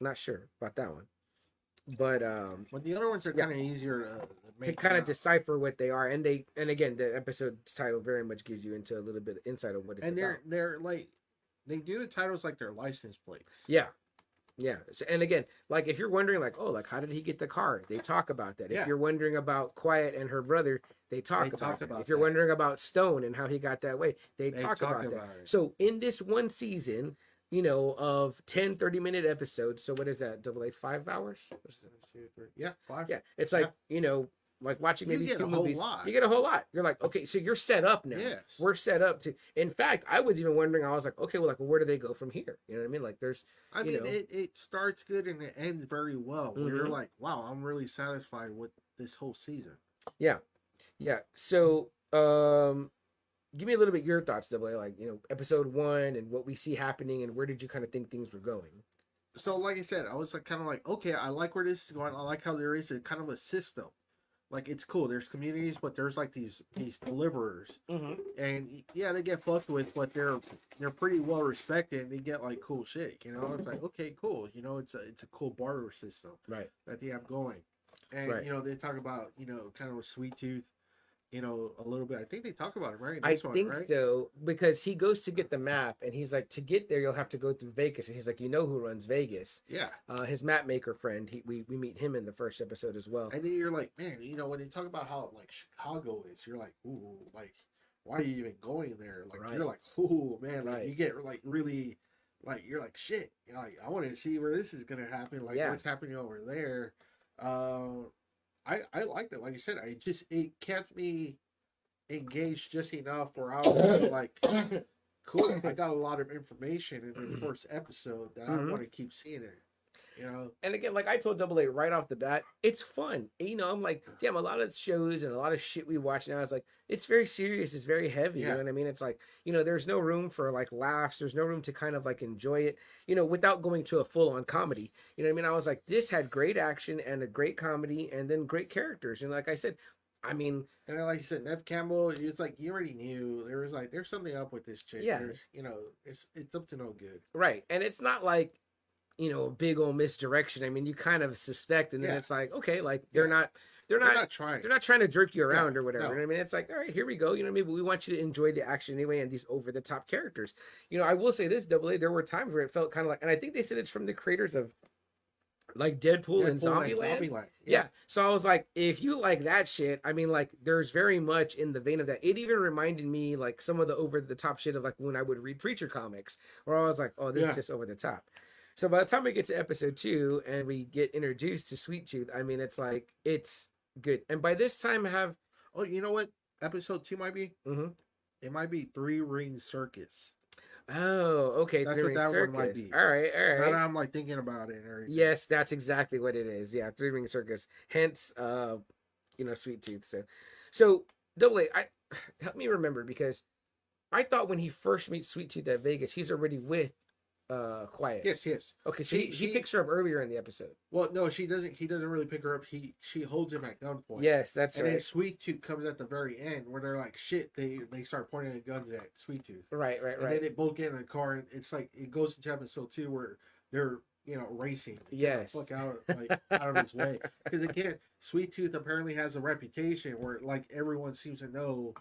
Not sure about that one, but um, But the other ones are Yeah. kind of easier to, to kind of decipher what they are and they and again the episode title very much gives you into a little bit of insight on what it's and they're about they're like they do the titles like their license plates. yeah yeah So- and again like if you're wondering like oh like how did he get the car they talk about that Yeah. if you're wondering about quiet and her brother they talk They about talk about if you're wondering about stone and how he got that way they, They talk, talk about, that it. so in this one season you know of 10 30 minute episodes so what is that double a five hours What is that? Two, three- Yeah, five. yeah it's like Yeah. you know like watching maybe get two a whole movies lot. you get a whole lot you're like okay so you're set up now Yes. we're set up to in fact i was even wondering i was like okay well like where do they go from here you know what i mean like there's I mean, know. it, it starts good and it ends very well. Where you're like, wow, I'm really satisfied with this whole season. Yeah, yeah so um give me a little bit your thoughts double A, like you know episode one and what we see happening and where did you kind of think things were going So, like I said, I was like, kind of like, okay, I like where this is going. I like how there is a kind of a system. Like it's cool. There's communities, but there's like these these deliverers, mm-hmm. and yeah, they get fucked with, but they're they're pretty well respected. and They get like cool shit. You know, it's like okay, cool. You know, it's a it's a cool barter system. right that they have going. And Right. you know, they talk about, you know, kind of a sweet tooth, you know, a little bit. I think they talk about it, right? I one, think right? so because he goes to get the map and he's like to get there you'll have to go through Vegas and he's like you know who runs Vegas Yeah. uh his map maker friend he we, we meet him in the first episode as well And then you're like, man, you know, when they talk about how like Chicago is, you're like, ooh, like, why are you even going there? Like Right. you're like, ooh, man, like Right. you get like really like you're like shit. You know, like I want to see where this is gonna happen, like Yeah. what's happening over there. Uh I I liked it. Like you said, I just it kept me engaged just enough where I was like [coughs] cool. I got a lot of information in the first episode that Mhm. I want to keep seeing it. You know, and again, like I told Double A right off the bat, it's fun. You know, I'm like, damn, a lot of shows and a lot of shit we watch now is like, it's very serious, it's very heavy. You Yeah. know what I mean? It's like, you know, there's no room for like laughs, there's no room to kind of like enjoy it, you know, without going to a full on comedy. You know what I mean? I was like, this had great action and a great comedy and then great characters. And like I said, I mean, and like you said, Neve Campbell. It's like you already knew there was like there's something up with this chick. Yeah. There's, you know, it's it's up to no good. right. And it's not like, you know, a big old misdirection. I mean, you kind of suspect, and then Yeah. it's like, okay, like they're Yeah. not, they're They're not, not trying. they're not trying to jerk you around No, or whatever. no. You know what I mean, it's like, all right, here we go. You know mean? We want you to enjoy the action anyway and these over the top characters. You know, I will say this, double A, there were times where it felt kind of like, and I think they said it's from the creators of like Deadpool, and Deadpool Zombieland. Zombieland. Yeah. So I was like, if you like that shit, I mean, like, there's very much in the vein of that. It even reminded me, like, some of the over the top shit of like when I would read Preacher comics, where I was like, oh, this Yeah. is just over the top. So by the time we get to episode two and we get introduced to Sweet Tooth, I mean, it's like, it's good. And by this time, I have, Oh, you know what? Episode two might be. Mhm. It might be Three Ring Circus. oh, okay. That's Three what Ring that one might be. All right, all right. Now I'm like thinking about it. Yes, that's exactly what it is. Yeah, three ring circus. Hence, uh, you know, sweet tooth. So, so double A. I [sighs] help me remember because I thought when he first meets Sweet Tooth at Vegas, he's already with uh Quiet. Yes, yes. Okay, so She- he, he she- picks her up earlier in the episode. Well, no, she doesn't. He doesn't really pick her up. He she holds him at gunpoint. Yes, that's and right. Sweet Tooth comes at the very end where they're like, "Shit!" They they start pointing the guns at Sweet Tooth, Right, right, right. and then it both get in the car, and it's like it goes into episode two where they're you know racing. to get the Yes. fuck out like out of his way [laughs] because again, Sweet Tooth apparently has a reputation where like everyone seems to know,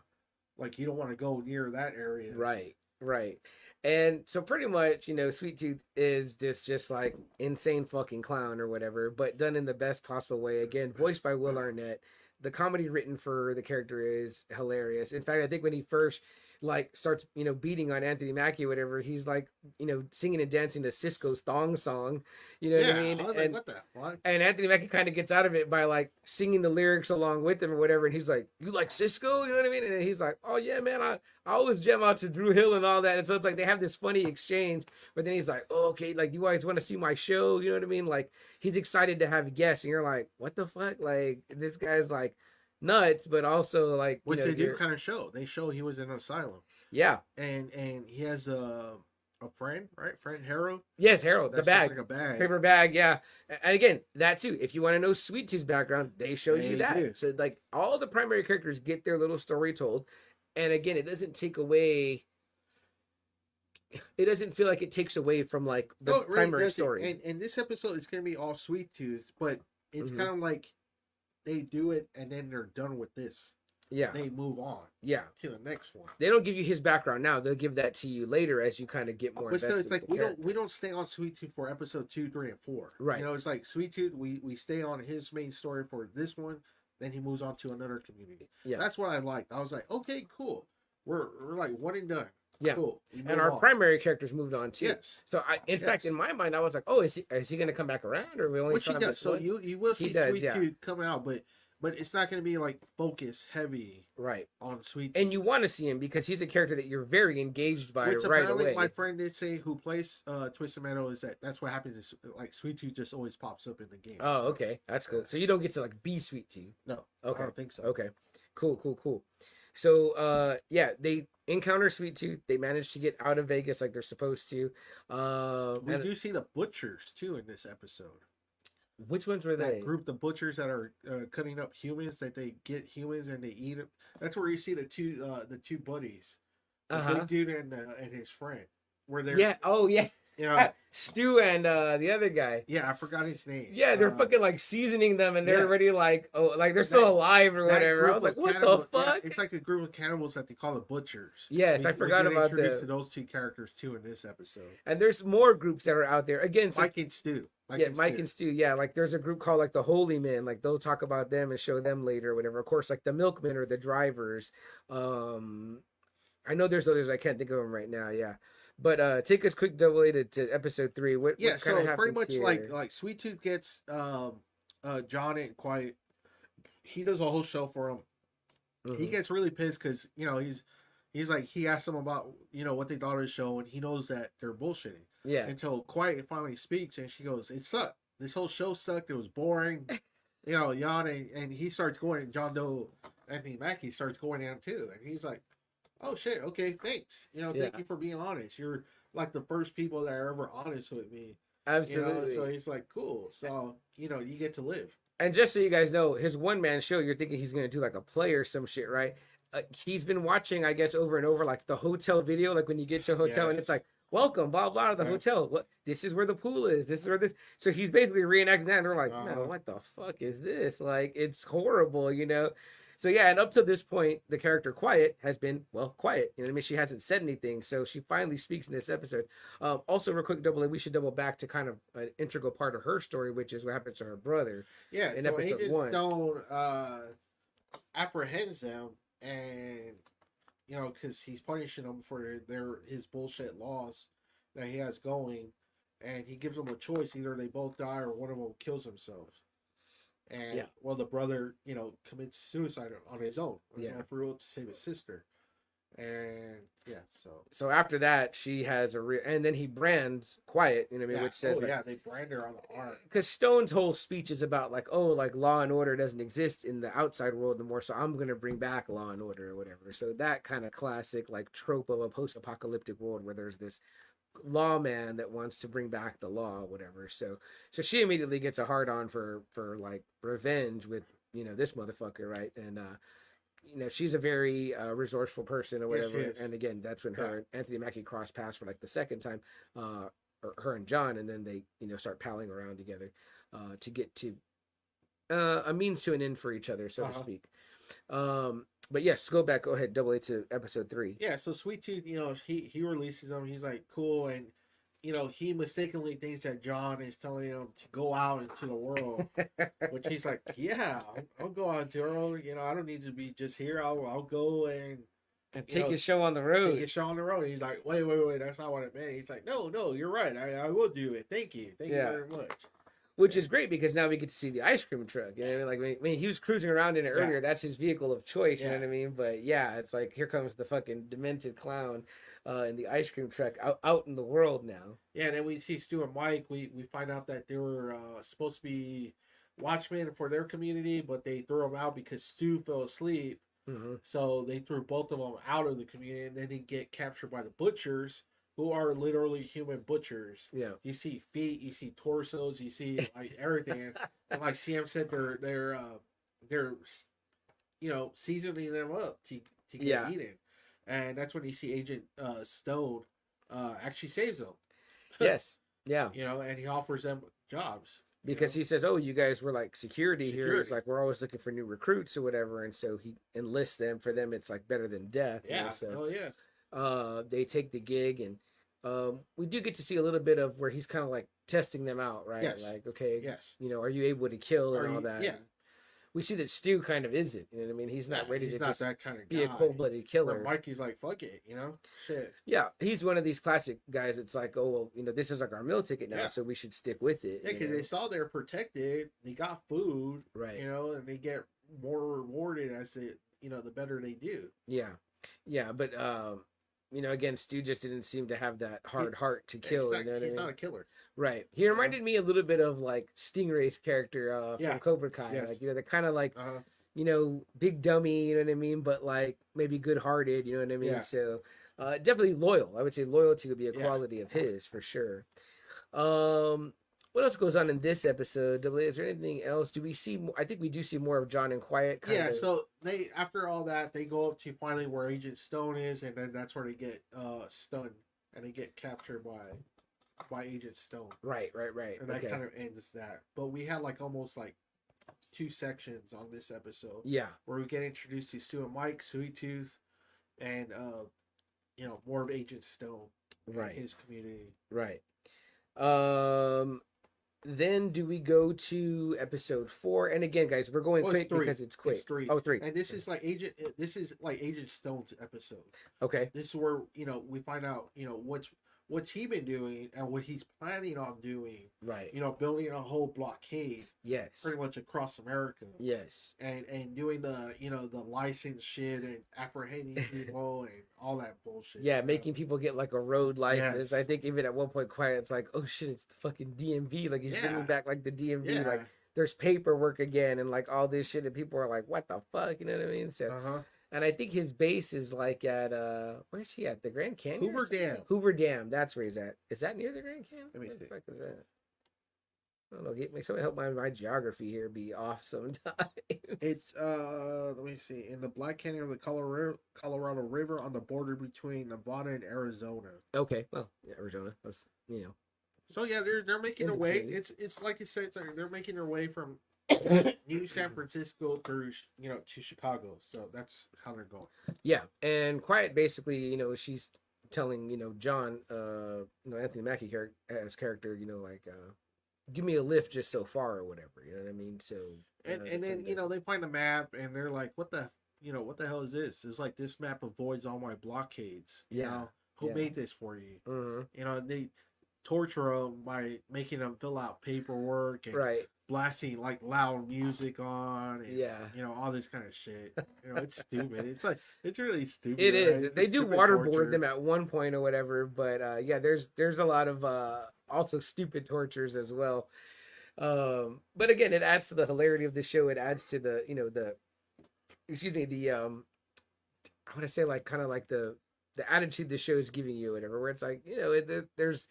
like you don't want to go near that area. Right, right. And so pretty much, you know, Sweet Tooth is this just like insane fucking clown or whatever, but done in the best possible way. Again, voiced by Will Arnett. The comedy written for the character is hilarious. In fact, I think when he first like starts, you know, beating on Anthony Mackie or whatever, he's like, you know, singing and dancing to Sisqó's thong song. You know yeah, what I mean? like, and what the fuck? and Anthony Mackie kind of gets out of it by like singing the lyrics along with him or whatever. And he's like, "You like Sisqó?" You know what I mean? And he's like, "Oh yeah, man, I, I always jam out to Dru Hill and all that." And so it's like they have this funny exchange. But then he's like, oh, "Okay, like you guys want to see my show?" You know what I mean? Like he's excited to have guests, and you're like, "What the fuck?" Like this guy's like nuts, but also like you Which know, they do kind of show. They show he was in an asylum, yeah, and and he has a a friend, right? Friend Harold. yes, Harold, the bag. like a bag. paper bag yeah and again that too if you want to know sweet tooth's background they show you that do. so like all the primary characters get their little story told and again it doesn't take away [laughs] it doesn't feel like it takes away from like the No, it really primary story And and this episode is gonna be all sweet tooth, but it's Mhm. kind of like they do it and then they're done with this. yeah They move on yeah to the next one. they don't give you his background now they'll give that to you later as you kind of get more But still, invested it's like we don't we don't stay on Sweet Tooth for episode two, three, and four. Right. You know, it's like Sweet Tooth. We we stay on his main story for this one, then he moves on to another community. Yeah. That's what I liked. I was like, okay, cool. We're we're like one and done. Yeah. Cool. And our on. primary characters moved on too Yes. so I, in fact, in my mind, I was like, "Oh, is he is he going to come back around, or we only Which he does. So once?" you you will He see does, Sweet yeah. Coming out, but but it's not going to be like focus heavy right? on Sweet and you want to see him because he's a character that you're very engaged by Which right away. my friend did say who plays uh Twisted Metal is that that's what happens is like Sweet Tooth just always pops up in the game. Oh, okay, that's cool. So you don't get to like be sweet Tooth. No. Okay. I don't think so. Okay, cool, cool, cool. So uh, yeah, they encounter Sweet Tooth. They manage to get out of Vegas like they're supposed to. Uh, We do see the butchers too in this episode. which ones were That they? group, the butchers that are uh, cutting up humans, that they get humans and they eat them. That's where you see the two uh the two buddies, the Uh-huh. big dude and uh, and his friend, where they're Yeah. Oh yeah. [laughs] you know, Stu and uh, the other guy. yeah, I forgot his name. Yeah, they're Uh, fucking like seasoning them, and they're yes. already like, oh, like they're still That- alive or whatever. I was like, what cannibal- the yeah, fuck? it's like a group of cannibals that they call the butchers. Yes, I forgot about to those two characters too in this episode. and there's more groups that are out there. Again, so Mike and Stu. yeah, Mike and Stu. Yeah, like there's a group called like the Holy Men. Like they'll talk about them and show them later, or whatever. Of course, like the Milkmen or the drivers. Um, I know there's others. I can't think of them right now. Yeah, but uh, take us quick double A to, to episode three. What yeah, what so pretty much like here? like Sweet Tooth gets um uh John and Quiet. He does a whole show for him. He Mhm. gets really pissed because you know he's he's like he asked them about you know what they thought of the show and he knows that they're bullshitting yeah, until Quiet finally speaks and she goes, "It sucked. This whole show sucked. It was boring." [laughs] you know, yawning, and he starts going. And John Doe, and Anthony Mackie starts going down too, and he's like, "Oh shit, okay, thanks. You know, thank Yeah. you for being honest. You're like the first people that are ever honest with me." You absolutely. know, so he's like, "Cool. So you know, you get to live." And just so you guys know, his one man show, you're thinking he's gonna do like a play or some shit, right? Uh, he's been watching, I guess, over and over, like the hotel video, like when you get to a hotel and it's like, "Welcome, blah blah," to the Right. hotel. What? This is where the pool is. This is where this. So he's basically reenacting that, and we're like, "No, Uh-huh. what the fuck is this? Like, it's horrible, you know." So yeah, and up to this point, the character Quiet has been well quiet. You know what I mean? She hasn't said anything, so she finally speaks in this episode. Um, also, real quick, double we should double back to kind of an integral part of her story, which is what happens to her brother. Yeah, in so episode Agent one. Stone uh, apprehends them, and you know, because he's punishing them for their his bullshit laws that he has going, and he gives them a choice: either they both die or one of them kills himself. And Yeah. well, the brother, you know, commits suicide on his own, on Yeah. for real to save his sister. And yeah, so So after that, she has a real, and then he brands Quiet. You know what I mean? yeah. Which says oh, like, yeah, they brand her on the arm. because Stone's whole speech is about like, oh, like law and order doesn't exist in the outside world anymore, so I'm gonna bring back law and order or whatever. So that kind of classic like trope of a post-apocalyptic world where there's this lawman that wants to bring back the law, whatever. So so she immediately gets a hard on for for like revenge with you know this motherfucker, right? And uh you know she's a very uh, resourceful person or whatever is. and again that's when her and anthony mackie cross paths for like the second time uh or her and John, and then they you know start palling around together uh, to get to uh, a means to an end for each other, so to Uh-huh. speak. Um, but yes, go back. Go ahead. Double A to episode three. Yeah, so Sweet Tooth, you know, he he releases them. He's like, cool, and you know, he mistakenly thinks that John is telling him to go out into the world, [laughs] which he's like, yeah, I'll, I'll go out into the world. You know, I don't need to be just here. I'll I'll go and and you take know, his show on the road. take road. a show on the road. He's like, wait, wait, wait, that's not what it meant. He's like, no, no, you're right. I, I will do it. Thank you, thank Yeah. you very much. Which is great because now we get to see the ice cream truck. You know what I mean? Like, when, when he was cruising around in it Yeah. earlier, that's his vehicle of choice. You know what I mean? But yeah, it's like here comes the fucking demented clown uh, in the ice cream truck out, out in the world now. Yeah, and then we see Stu and Mike. We we find out that they were uh, supposed to be watchmen for their community, but they threw them out because Stu fell asleep. hmm So they threw both of them out of the community, and then they get captured by the butchers, who are literally human butchers. Yeah. You see feet, you see torsos, you see like everything, and [laughs] like CM said, they're they're uh, they're you know seasoning them up to to get Yeah. eaten, and that's when you see Agent uh, Stone uh, actually saves them. [laughs] Yes. Yeah. You know, and he offers them jobs you because know? he says, "Oh, you guys were like security, here." It's like, "We're always looking for new recruits or whatever," and so he enlists them. For them, it's like better than death. you know, yeah, so oh yeah, uh, they take the gig, and um, we do get to see a little bit of where he's kind of like testing them out, right? Yes. Like, okay, yes. you know, are you able to kill and Are all you- that? yeah. We see that Stu kind of isn't. You know what I mean? He's not Yeah, ready he's to not just that kind of be a cold-blooded Where killer. Mikey's like, fuck it, you know, shit. Yeah, he's one of these classic guys. It's like, oh, well, you know, this is like our meal ticket now, Yeah. so we should stick with it. Yeah, because they saw they're protected, they got food, right. you know, and they get more rewarded as they, you know, the better they do. Yeah, yeah, but um, you know, again, Stu just didn't seem to have that hard heart to kill. not, you know what I he's mean? not a killer. Right. He reminded me a little bit of like Stingray's character uh, from Yeah. Cobra Kai. Yes. Like you know, the kind of like Uh, you know big dummy. You know what I mean? But like maybe good hearted. You know what I mean? Yeah. So uh, definitely loyal. I would say loyalty would be a Yeah. quality of his for sure. Um. What else goes on in this episode? Double A, Is there anything else? Do we see? More? I think we do see more of John and Quiet. Kind yeah, of, so they after all that, they go up to finally where Agent Stone is, and then that's where they get uh stunned and they get captured by by Agent Stone, right, right, right. and that Okay. kind of ends that. But we had like almost like two sections on this episode. Yeah. where we get introduced to Stu and Mike, Sweet Tooth, and uh, you know more of Agent Stone, and Right. His community. Right. Um then do we go to episode four? And again, guys, we're going oh, Well, quick three. because it's quick. It's three. Oh, three. And this is like Agent. This is like Agent Stone's episode. Okay. This is where you know we find out you know what's what's he been doing and what he's planning on doing. Right. You know, building a whole blockade Yes. pretty much across America. Yes. And and doing the you know the license shit and apprehending [laughs] people and all that bullshit. Yeah, you know? making people get like a road license. Yes. I think even at one point, Quiet's like, "Oh shit, it's the fucking DMV!" Like he's bringing back like the DMV. yeah. Like there's paperwork again and like all this shit, and people are like, "What the fuck?" You know what I mean? So, uh huh. And I think his base is like at uh, where's he at? The Grand Canyon. Hoover? Dam. Hoover Dam. That's where he's at. Is that near the Grand Canyon? Let me see. fuck is that? I don't know. Get me somebody help my my geography here be off sometimes. It's uh let me see in the Black Canyon of the Colorado Colorado River on the border between Nevada and Arizona. okay. Well, yeah, Arizona. That's you know. So yeah, they're they're making In their the way. It's it's like you said, they're, they're making their way from [coughs] New San Francisco through you know to Chicago. So that's how they're going. Yeah, and Quiet basically, you know, she's telling you know John, uh, you know Anthony Mackie char- as character, you know, like, uh, give me a lift just so far or whatever. You know what I mean? So And uh, and then you know they find the map and they're like, what the you know what the hell is this? It's like this map avoids all my blockades. You Yeah, know? who yeah. made this for you? Mhm. You know they torture them by making them fill out paperwork and right, blasting like loud music on. And, yeah. you know all this kind of shit. You know, it's [laughs] stupid. It's like it's really stupid. It right? is. It's They do waterboard torture. them at one point or whatever, but uh, yeah, there's there's a lot of uh, also stupid tortures as well. Um, but again, it adds to the hilarity of the show. It adds to the you know the excuse me the um I want to say like kind of like the the attitude the show is giving you, whatever. Where it's like you know it, it- there's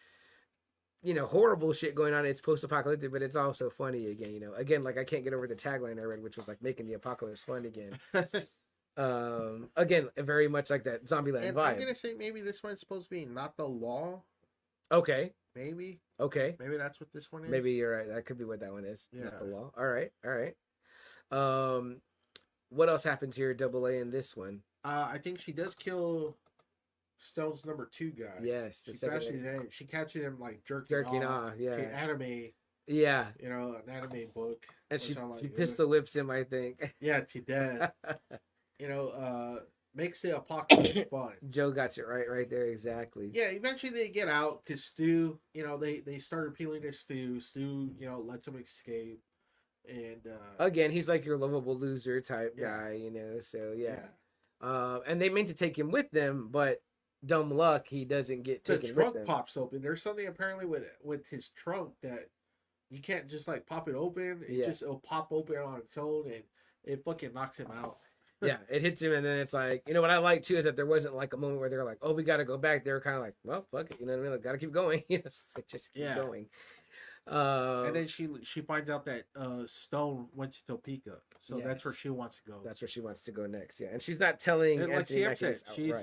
you know horrible shit going on. It's post apocalyptic, but it's also funny again. You know, again like I can't get over the tagline I read, which was like making the apocalypse fun again. [laughs] Um, again, very much like that zombie and vibe. I'm gonna say maybe this one's supposed to be not the law. Okay, Maybe okay, maybe that's what this one is. maybe you're right. That could be what that one is. Not the law. All right, all right. Um, what else happens here? Double A in this one. Uh, I think she does kill Stone's number two guy. Yes, the she second catches one. him. She catches him like jerking, jerking off. off. Yeah, anime. yeah. You know, an anime book. And she like, she pistol whips him. I think. [laughs] Yeah, she did. [laughs] you know, uh, makes the apocalypse [coughs] fun. Joe got it right, right there exactly. Yeah, eventually they get out because Stu, you know, they they start appealing to Stu. Stu, you know, lets him escape, and uh, Again, he's like your lovable loser type Yeah. guy, you know. So yeah. Uh, and they meant to take him with them, but dumb luck, he doesn't get the taken with trunk pops open. There's something apparently with it with his trunk that you can't just like pop it open. It Yeah. just it'll pop open on its own and it fucking knocks him out. [laughs] yeah, it hits him, and then it's like, you know, what I like too is that there wasn't like a moment where they're like, oh, we got to go back. They were kind of like, well, fuck it, you know what I mean? Like, got to keep going. [laughs] you know, just keep Yeah. going. Um, and then she she finds out that uh Stone went to Topeka, so that's where she wants to go. that's where she wants to go next. Yeah, and she's not telling and like Anthony CM Mackie said, she's.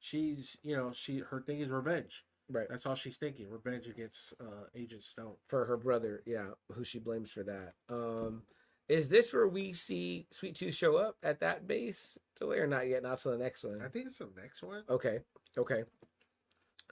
She's you know she her thing is revenge. Right. That's all she's thinking. Revenge against uh Agent Stone. for her brother, yeah, who she blames for that. Um, is this where we see Sweet Tooth show up at that base to or not yet? Not till the next one. I think it's the next one. Okay, okay.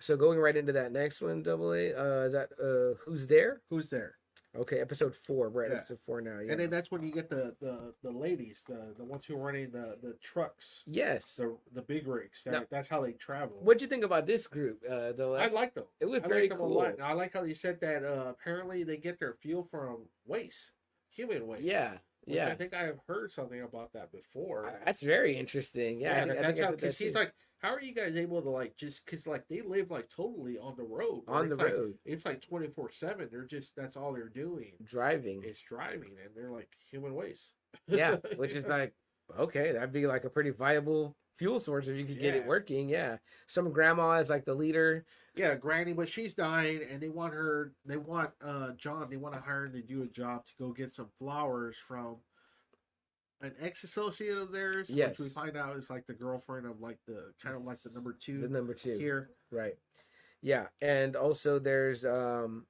So going right into that next one, double A. Uh, is that uh, who's there? Who's there? Okay, episode four. We're at Yeah. episode four now. Yeah. And then that's when you get the the the ladies, the the ones who are running the the trucks, yes. the the big rigs. That, Now- that's how they travel. What'd you think about this group? Uh, though I like them. it was I very them cool. a lot. I like how you said that. Uh, apparently, they get their fuel from waste, human waste. Yeah, which yeah. I think I have heard something about that before. That's very interesting. Yeah, I think- I that's I how because he's like, how are you guys able to like just because like they live like totally on the road where on the it's like- road It's like twenty four seven. They're just that's all they're doing. driving. It's driving, and they're like human waste. yeah, [laughs] which is like okay, that'd be like a pretty viable fuel source if you could get it working. Yeah, some grandma is like the leader. Yeah, Granny, but she's dying, and they want her. They want uh John. They want to hire him to do a job to go get some flowers from an ex associate of theirs, which we find out is like the girlfriend of like the kind of like the number two The number two, here. right? Yeah, and also there's um,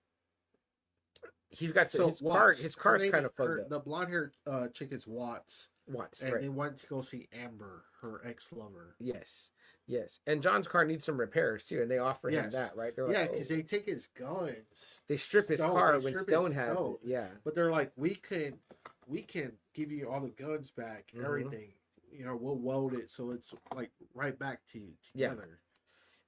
he's got so, his car. His car's kind of is- her- fucked up. The blonde haired uh, chick is Watts, Watts, and right? they went to go see Amber, her ex lover. Yes, yes, and John's car needs some repairs too, and they offer him that, right? They're like, Yeah, oh. because they take his guns, they strip his car they when Stone has Stone. it. Yeah, but they're like, we can, we can give you all the guns back, Mhm. everything. You know, we'll weld it so it's like right back to you Yeah. together.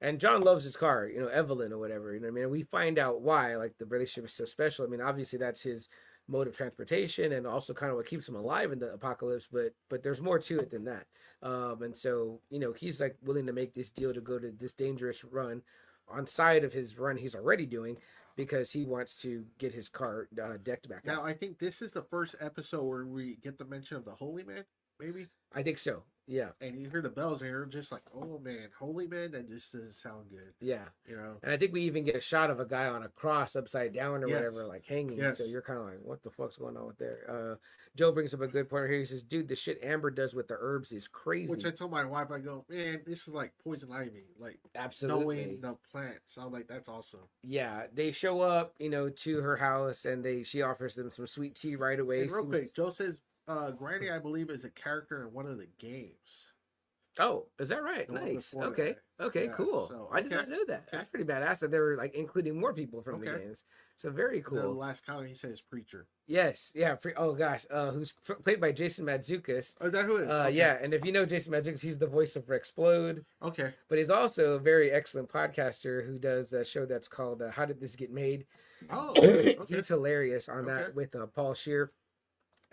and John loves his car, you know, Evelyn or whatever. You know, what I mean, And we find out why. Like the relationship is so special. I mean, obviously that's his mode of transportation, and also kind of what keeps him alive in the apocalypse. But but there's more to it than that. Um, and so you know, he's like willing to make this deal to go to this dangerous run on side of his run he's already doing because he wants to get his car uh, decked back Now, out. I think this is the first episode where we get the mention of the Holy Man. Maybe I think so. Yeah, and you hear the bells, and you're just like, "Oh man, holy man!" That just doesn't sound good, yeah. you know. And I think we even get a shot of a guy on a cross upside down or Yes. whatever, like hanging. Yes. So you're kind of like, what the fuck's going on with there? Uh, Joe brings up a good point here. He says, dude, the shit Amber does with the herbs is crazy. Which I told my wife, I go, "Man, this is like poison ivy, like Absolutely. knowing the plants." I'm like, "That's awesome." Yeah, they show up, you know, to her house and they she offers them some sweet tea right away. And real quick, Joe says, uh, "Granny, I believe, is a character in one of the games." Oh, is that right? Nice. Okay. Okay, Yeah, cool. so, I did okay. not know that. Okay. That's pretty badass that they were like including more people from the games. So very cool. The last comment he says, "Preacher." Yes. Yeah. Pre- oh gosh. Uh, who's played by Jason Mantzoukas. Oh, is that who it is? Uh, Okay. yeah, and if you know Jason Mantzoukas, he's the voice of Explode, Okay. but he's also a very excellent podcaster who does a show that's called uh, "How Did This Get Made." Oh, [coughs] okay. He's hilarious on that with uh, Paul Scheer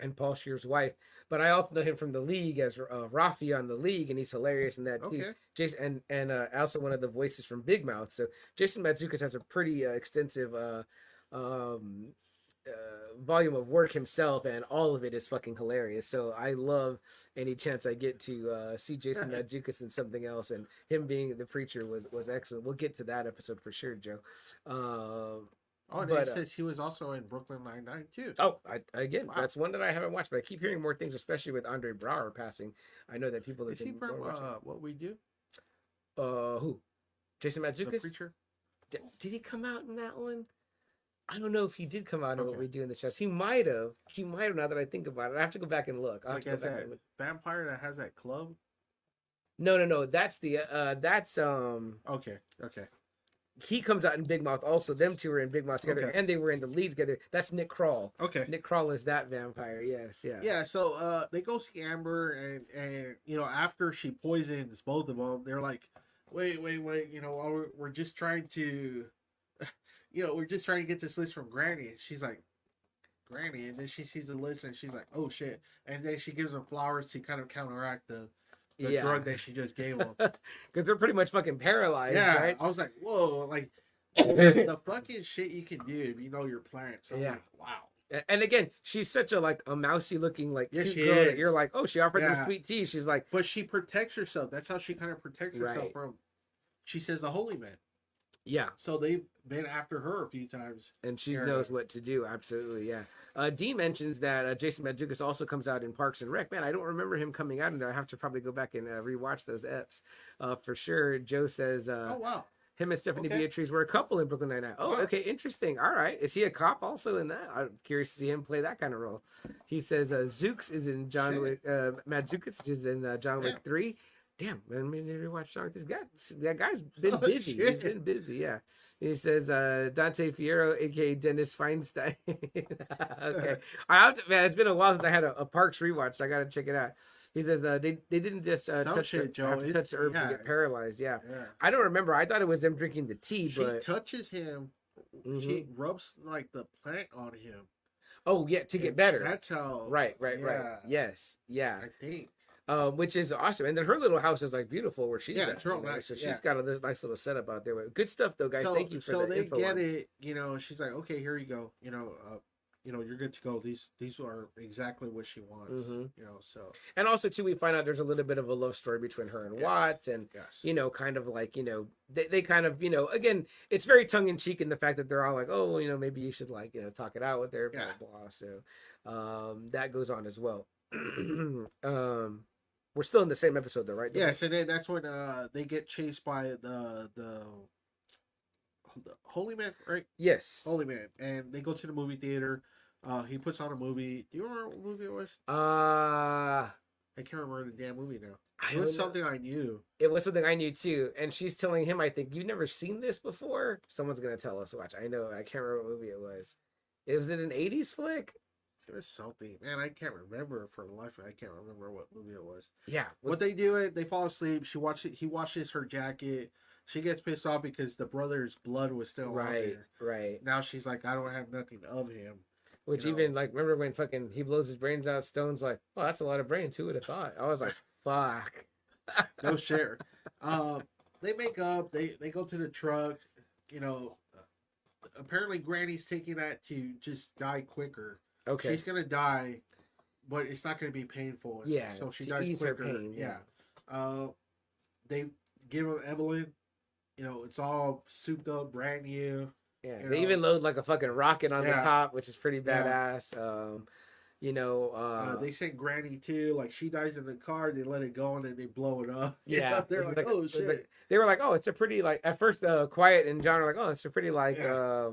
and Paul Scheer's wife. But I also know him from the league as uh, Rafi on the league, and he's hilarious in that too. Okay. Jason and and uh, also one of the voices from Big Mouth. So Jason Mantzoukas has a pretty uh, extensive uh, um, uh, volume of work himself, and all of it is fucking hilarious. So I love any chance I get to uh, see Jason [laughs] Mantzoukas in something else, and him being the preacher was was excellent. We'll get to that episode for sure, Joe. Oh, But, he uh, says he was also in Brooklyn Nine Nine too. Oh, I, again, Wow. that's one that I haven't watched, but I keep hearing more things, especially with Andre Braugher passing. I know that people have Is he from uh, What We Do? Uh, who? Jason The preacher. Did, did he come out in that one? I don't know if he did come out in what we do in the chest. He might have. He might have. Now that I think about it, I have to go back and look. I have Like to go back that and look. vampire that has that club. No, no, no. That's the. Uh, that's um. Okay. Okay. He comes out in Big Mouth. Also, them two were in Big Mouth together, Okay. and they were in the lead together. That's Nick Kroll. Okay. Nick Kroll is that vampire. Yes, yeah. Yeah, so uh they go see Amber and and you know after she poisons both of them, they're like, wait, wait, wait, you know, we're, we're just trying to, [laughs] you know, we're just trying to get this list from Granny. And she's like, Granny, and then she sees the list and she's like, oh shit, and then she gives them flowers to kind of counteract the, the Yeah. drug that she just gave them. Because [laughs] they're pretty much fucking paralyzed, yeah, right? I was like, whoa, like [coughs] the fucking shit you can do if you know your plants. I'm Yeah. like, wow. And again, she's such a like a mousy looking like Yes, cute girl that you're like, oh, she offered them sweet tea. She's like, But she protects herself. That's how she kind of protects herself Right. from. She says the holy man. yeah, So they've been after her a few times. and she Fair knows what to do. Absolutely, yeah. Uh, D mentions that uh, Jason Mantzoukas also comes out in Parks and Rec. Man, I don't remember him coming out in there. I have to probably go back and uh, rewatch those eps uh, for sure. Joe says uh, oh wow. him and Stephanie okay. Beatriz were a couple in Brooklyn Nine Nine. Oh, Wow. okay, interesting. All right, is he a cop also in that? I'm curious to see him play that kind of role. He says uh, Zooks is in John Shit. Wick. Uh, is in uh, John Wick Yeah. Three. Damn, I mean, you watch Wick. This guy, that guy's [laughs] been Oh, busy. He's been busy. Yeah. He says uh, Dante Fierro, aka Dennis Feinstein. [laughs] okay, [laughs] I have to, man. It's been a while since I had a, a Parks rewatch. So I got to check it out. He says uh, they they didn't just uh, touch shit, the, Joe. have to It- touch the herb yeah, to get paralyzed. Yeah. Yeah. I don't remember. I thought it was them drinking the tea, but She but touches him. She rubs like the plant on him. oh yeah, to get better. That's how. Right, right, right. Yes, yeah. I think. Um, which is awesome. And then her little house is like beautiful where she's Yeah, at, real you know, nice, So she's yeah. got a nice little setup out there. Good stuff though, guys. so, Thank you for so the they info. get on it. You know, she's like, okay, here you go. You know, uh, you know, you're good to go. These these are exactly what she wants. Mhm. You know, so And also too, we find out there's a little bit of a love story between her and Yes. Watts, and yes. you know, kind of like you know, they, they kind of you know, again, it's very tongue in cheek in the fact that they're all like, oh, well, you know, maybe you should like you know talk it out with her, blah Yeah. blah. blah. So um, that goes on as well. [clears throat] um, we're still in the same episode though, right? Yes, So then that's when uh they get chased by the the, the holy man, right? Yes. Holy man, and they go to the movie theater. Uh, he puts on a movie. Do you remember what movie it was? Uh, I can't remember the damn movie now. I It was something I knew. it was something I knew too. And she's telling him, I think, you've never seen this before? Someone's going to tell us. Watch. I know. I can't remember what movie it was. It was it an 80s flick? It was something, man. I can't remember for the life. I can't remember what movie it was. Yeah. What they do it, they fall asleep. She watches. He washes her jacket. She gets pissed off because the brother's blood was still right. there. Right. Now she's like, I don't have nothing of him. Which you know. even, like, remember when fucking he blows his brains out? Stone's like, oh, that's a lot of brains. Who would have thought? I was like, [laughs] fuck. No share. [laughs] um, they make up. They they go to the truck. You know, apparently Granny's taking that to just die quicker. Okay. She's gonna die but it's not going to be painful. Yeah, so she dies her quicker. pain, Yeah. yeah. Uh, they give him Evelyn. You know, it's all souped up, brand new. Yeah, they know. even load like a fucking rocket on the top, which is pretty Yeah. badass. Um, you know, uh, Uh, they sent Granny too. Like she dies in the car, they let it go and then they blow it up. [laughs] Yeah, they're was like, oh shit. like- they were like, oh, it's a pretty like at first uh, quiet and John are like, oh, it's a pretty like Yeah. uh,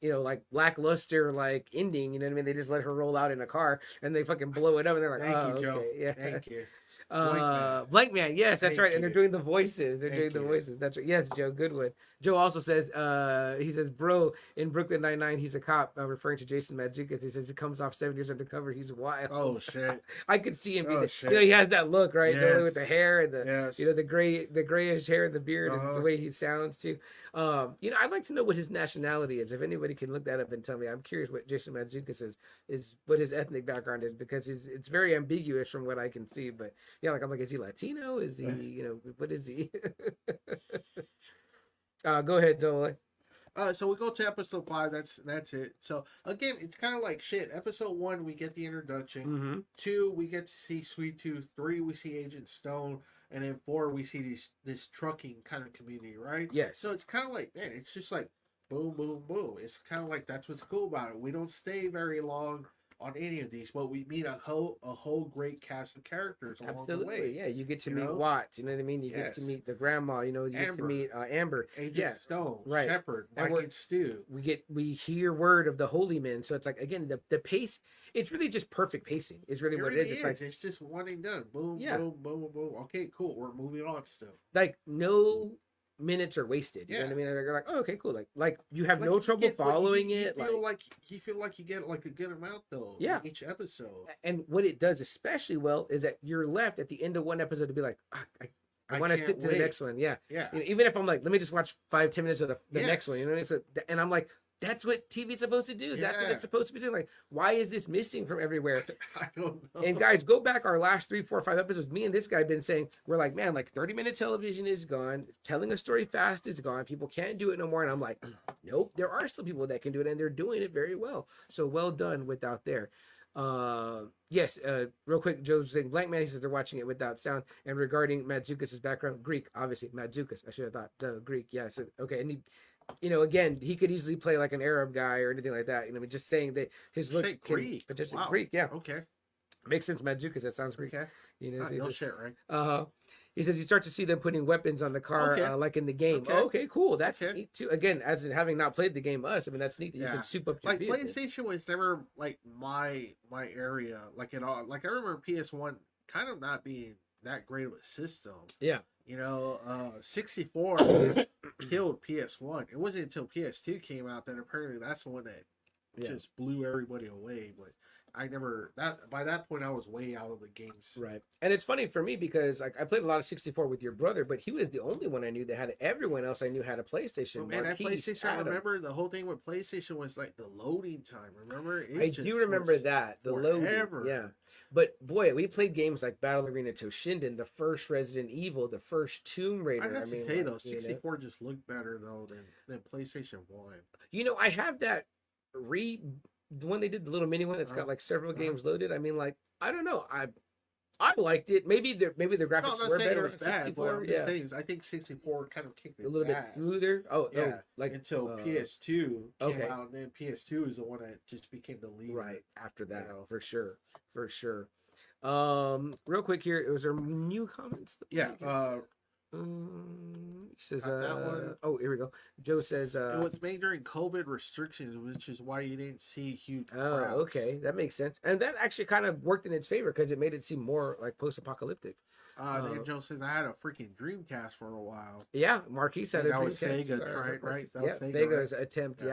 you know like lackluster like ending. You know what I mean? They just let her roll out in a car and they fucking blow it up and they're like, Thank oh, you, Joe. okay, yeah. Thank you. [laughs] Uh, Blankman, yes, that's Thank right. And they're doing the voices. They're Thank doing the voices. That's right. Yes, Joe Goodwood. Joe also says, uh, he says, bro, in Brooklyn Nine Nine, he's a cop, uh, referring to Jason Mantzoukas. He says he comes off seven years undercover. He's wild. Oh shit. [laughs] I could see him. Oh, the- shit. You know, he has that look, right? Yes. With the hair and the, Yes. you know, the gray, the grayish hair and the beard and the Uh-huh. way he sounds too. Um, you know, I'd like to know what his nationality is. If anybody can look that up and tell me, I'm curious what Jason Mantzoukas is, is what his ethnic background is because he's it's very ambiguous from what I can see. But yeah, like I'm like, is he Latino? Is he, you know, what is he? [laughs] uh, go ahead, Dolan. Uh, so we go to episode five. That's that's it. So again, it's kind of like shit. Episode one, we get the introduction. Mm-hmm. Two, we get to see Sweet Tooth. Three, we see Agent Stone, and then four, we see these this trucking kind of community, right? Yes. So it's kind of like man, it's just like boom, boom, boom. It's kind of like that's what's cool about it. We don't stay very long on any of these, but we meet a whole a whole great cast of characters along the Absolutely, way. yeah. You get to you meet know? Watts. You know what I mean. You get to meet the grandma. You know, you get Amber. to meet uh, Amber. Agent Yeah, Stone, right. Shepard, Mike Stu. we get we hear word of the holy men so it's like again the, the pace it's really just perfect pacing is really It what really it is it's like It's just one and done. Boom, Yeah. boom, boom, boom. Okay, cool. We're moving on still. like no minutes are wasted you know what i mean Like, you're like oh okay cool like like you have Like, no trouble get you- following you it like Feel like you feel like you get like a good amount though. Yeah. each episode. and what it does especially well is that you're left at the end of one episode to be like ah, i, I, I want to skip to the next one yeah Yeah, You know, even if i'm like let me just watch five ten minutes of the, the next one you know what I mean? so, and i'm like that's what tv's supposed to do that's what it's supposed to be doing like why is this missing from everywhere [laughs] I don't know. And guys, go back our last three, four, five episodes. Me and this guy been saying we're like, man, like thirty minute television is gone. Telling a story fast is gone. People can't do it no more. And I'm like, [clears throat] nope, there are still people that can do it, and they're doing it very well. So well done without there. Uh, yes, uh, real quick, Joe's saying Blankman. He says they're watching it without sound. And regarding Mantzoukas's background, Greek, obviously Madzukas. I should have thought the Greek. Yeah, so okay, and he. You know, again, he could easily play like an Arab guy or anything like that. You know, I mean, just saying that his look Say can Greek. potentially Wow. Greek, yeah, Okay. makes sense. Mantzoukas, that sounds Greek. Okay. You know, so he no shit, right? uh, he says you start to see them putting weapons on the car, Okay. uh, like in the game. Okay. Oh, okay, cool. That's Okay. neat too. Again, as in having not played the game, us. I mean, that's neat that you can soup up your Like vehicle. PlayStation was never like my my area like at all. Like I remember PS One kind of not being that great of a system. Yeah. You know, uh 64 [coughs] [clears throat] killed PS1. It wasn't until PS2 came out that apparently that's the one that Yeah. just blew everybody away. But I never that by that point I was way out of the games. Right. And it's funny for me because like I played a lot of 64 with your brother, but he was the only one I knew that had it. Everyone else I knew had a PlayStation. Oh, man, that Marquise, PlayStation. I remember the whole thing with PlayStation was like the loading time. Remember? It I do remember that the loading, forever. yeah. But boy, we played games like Battle Arena Toshinden, the first Resident Evil, the first Tomb Raider. I I mean, to say though, like, you know. 64 just looked better though than than PlayStation One. You know, I have that re the one they did the little mini one that's got Uh-huh. like several Uh-huh. games loaded. I mean, like I don't know, I I liked it. Maybe the maybe the graphics I'm were better it with bad, 64. I'm Yeah, saying, I think 64 kind of kicked a its little bit ass smoother. Oh, oh Yeah, like until uh, PS2 came okay. out, and then PS2 is the one that just became the leader. right after that know. for sure, for sure. Um, real quick here, it was there new comments? Yeah. Uh, Um, he says, uh, one. oh, here we go. Joe says, it uh, was made during COVID restrictions, which is why you didn't see huge. oh, crowds. okay, that makes sense, and that actually kind of worked in its favor because it made it seem more like post-apocalyptic. Uh, Uh, Joe says I had a freaking Dreamcast for a while. Yeah, Marquise had a that was Dreamcast, Sega, uh, right, right? That was yeah, Sega, Sega's attempt. Yeah,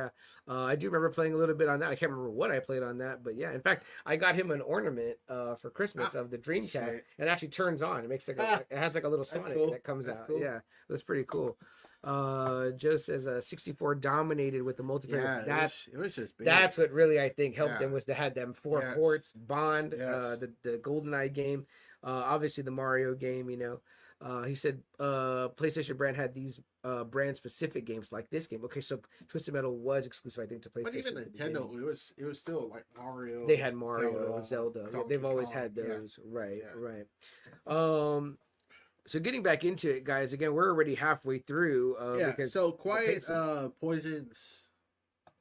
Yeah. Uh, I do remember playing a little bit on that. I can't remember what I played on that, but yeah. In fact, I got him an ornament uh, for Christmas Ah, of the Dreamcast. shit. It actually turns on. It makes like a, Ah, it has like a little Sonic cool. that comes That's out. cool. Yeah, it was pretty cool. Uh, Joe says uh, 64 dominated with the multiplayer. Yeah, that's it was, it was just big. that's what really I think helped Yeah. them was to had them four Yes. ports, Bond, Yes. uh, the the GoldenEye game, uh, obviously the Mario game, you know. Uh, he said uh, PlayStation brand had these uh, brand specific games like this game. Okay, so Twisted Metal was exclusive, I think, to PlayStation. But even Nintendo, it was it was still like Mario. they had Mario, Zelda, Zelda. Yeah, Donkey they've always Kong, had yeah. those. Right, Yeah. right. Um, so getting back into it, guys. Again, we're already halfway through. Uh, yeah. so quiet uh, poisons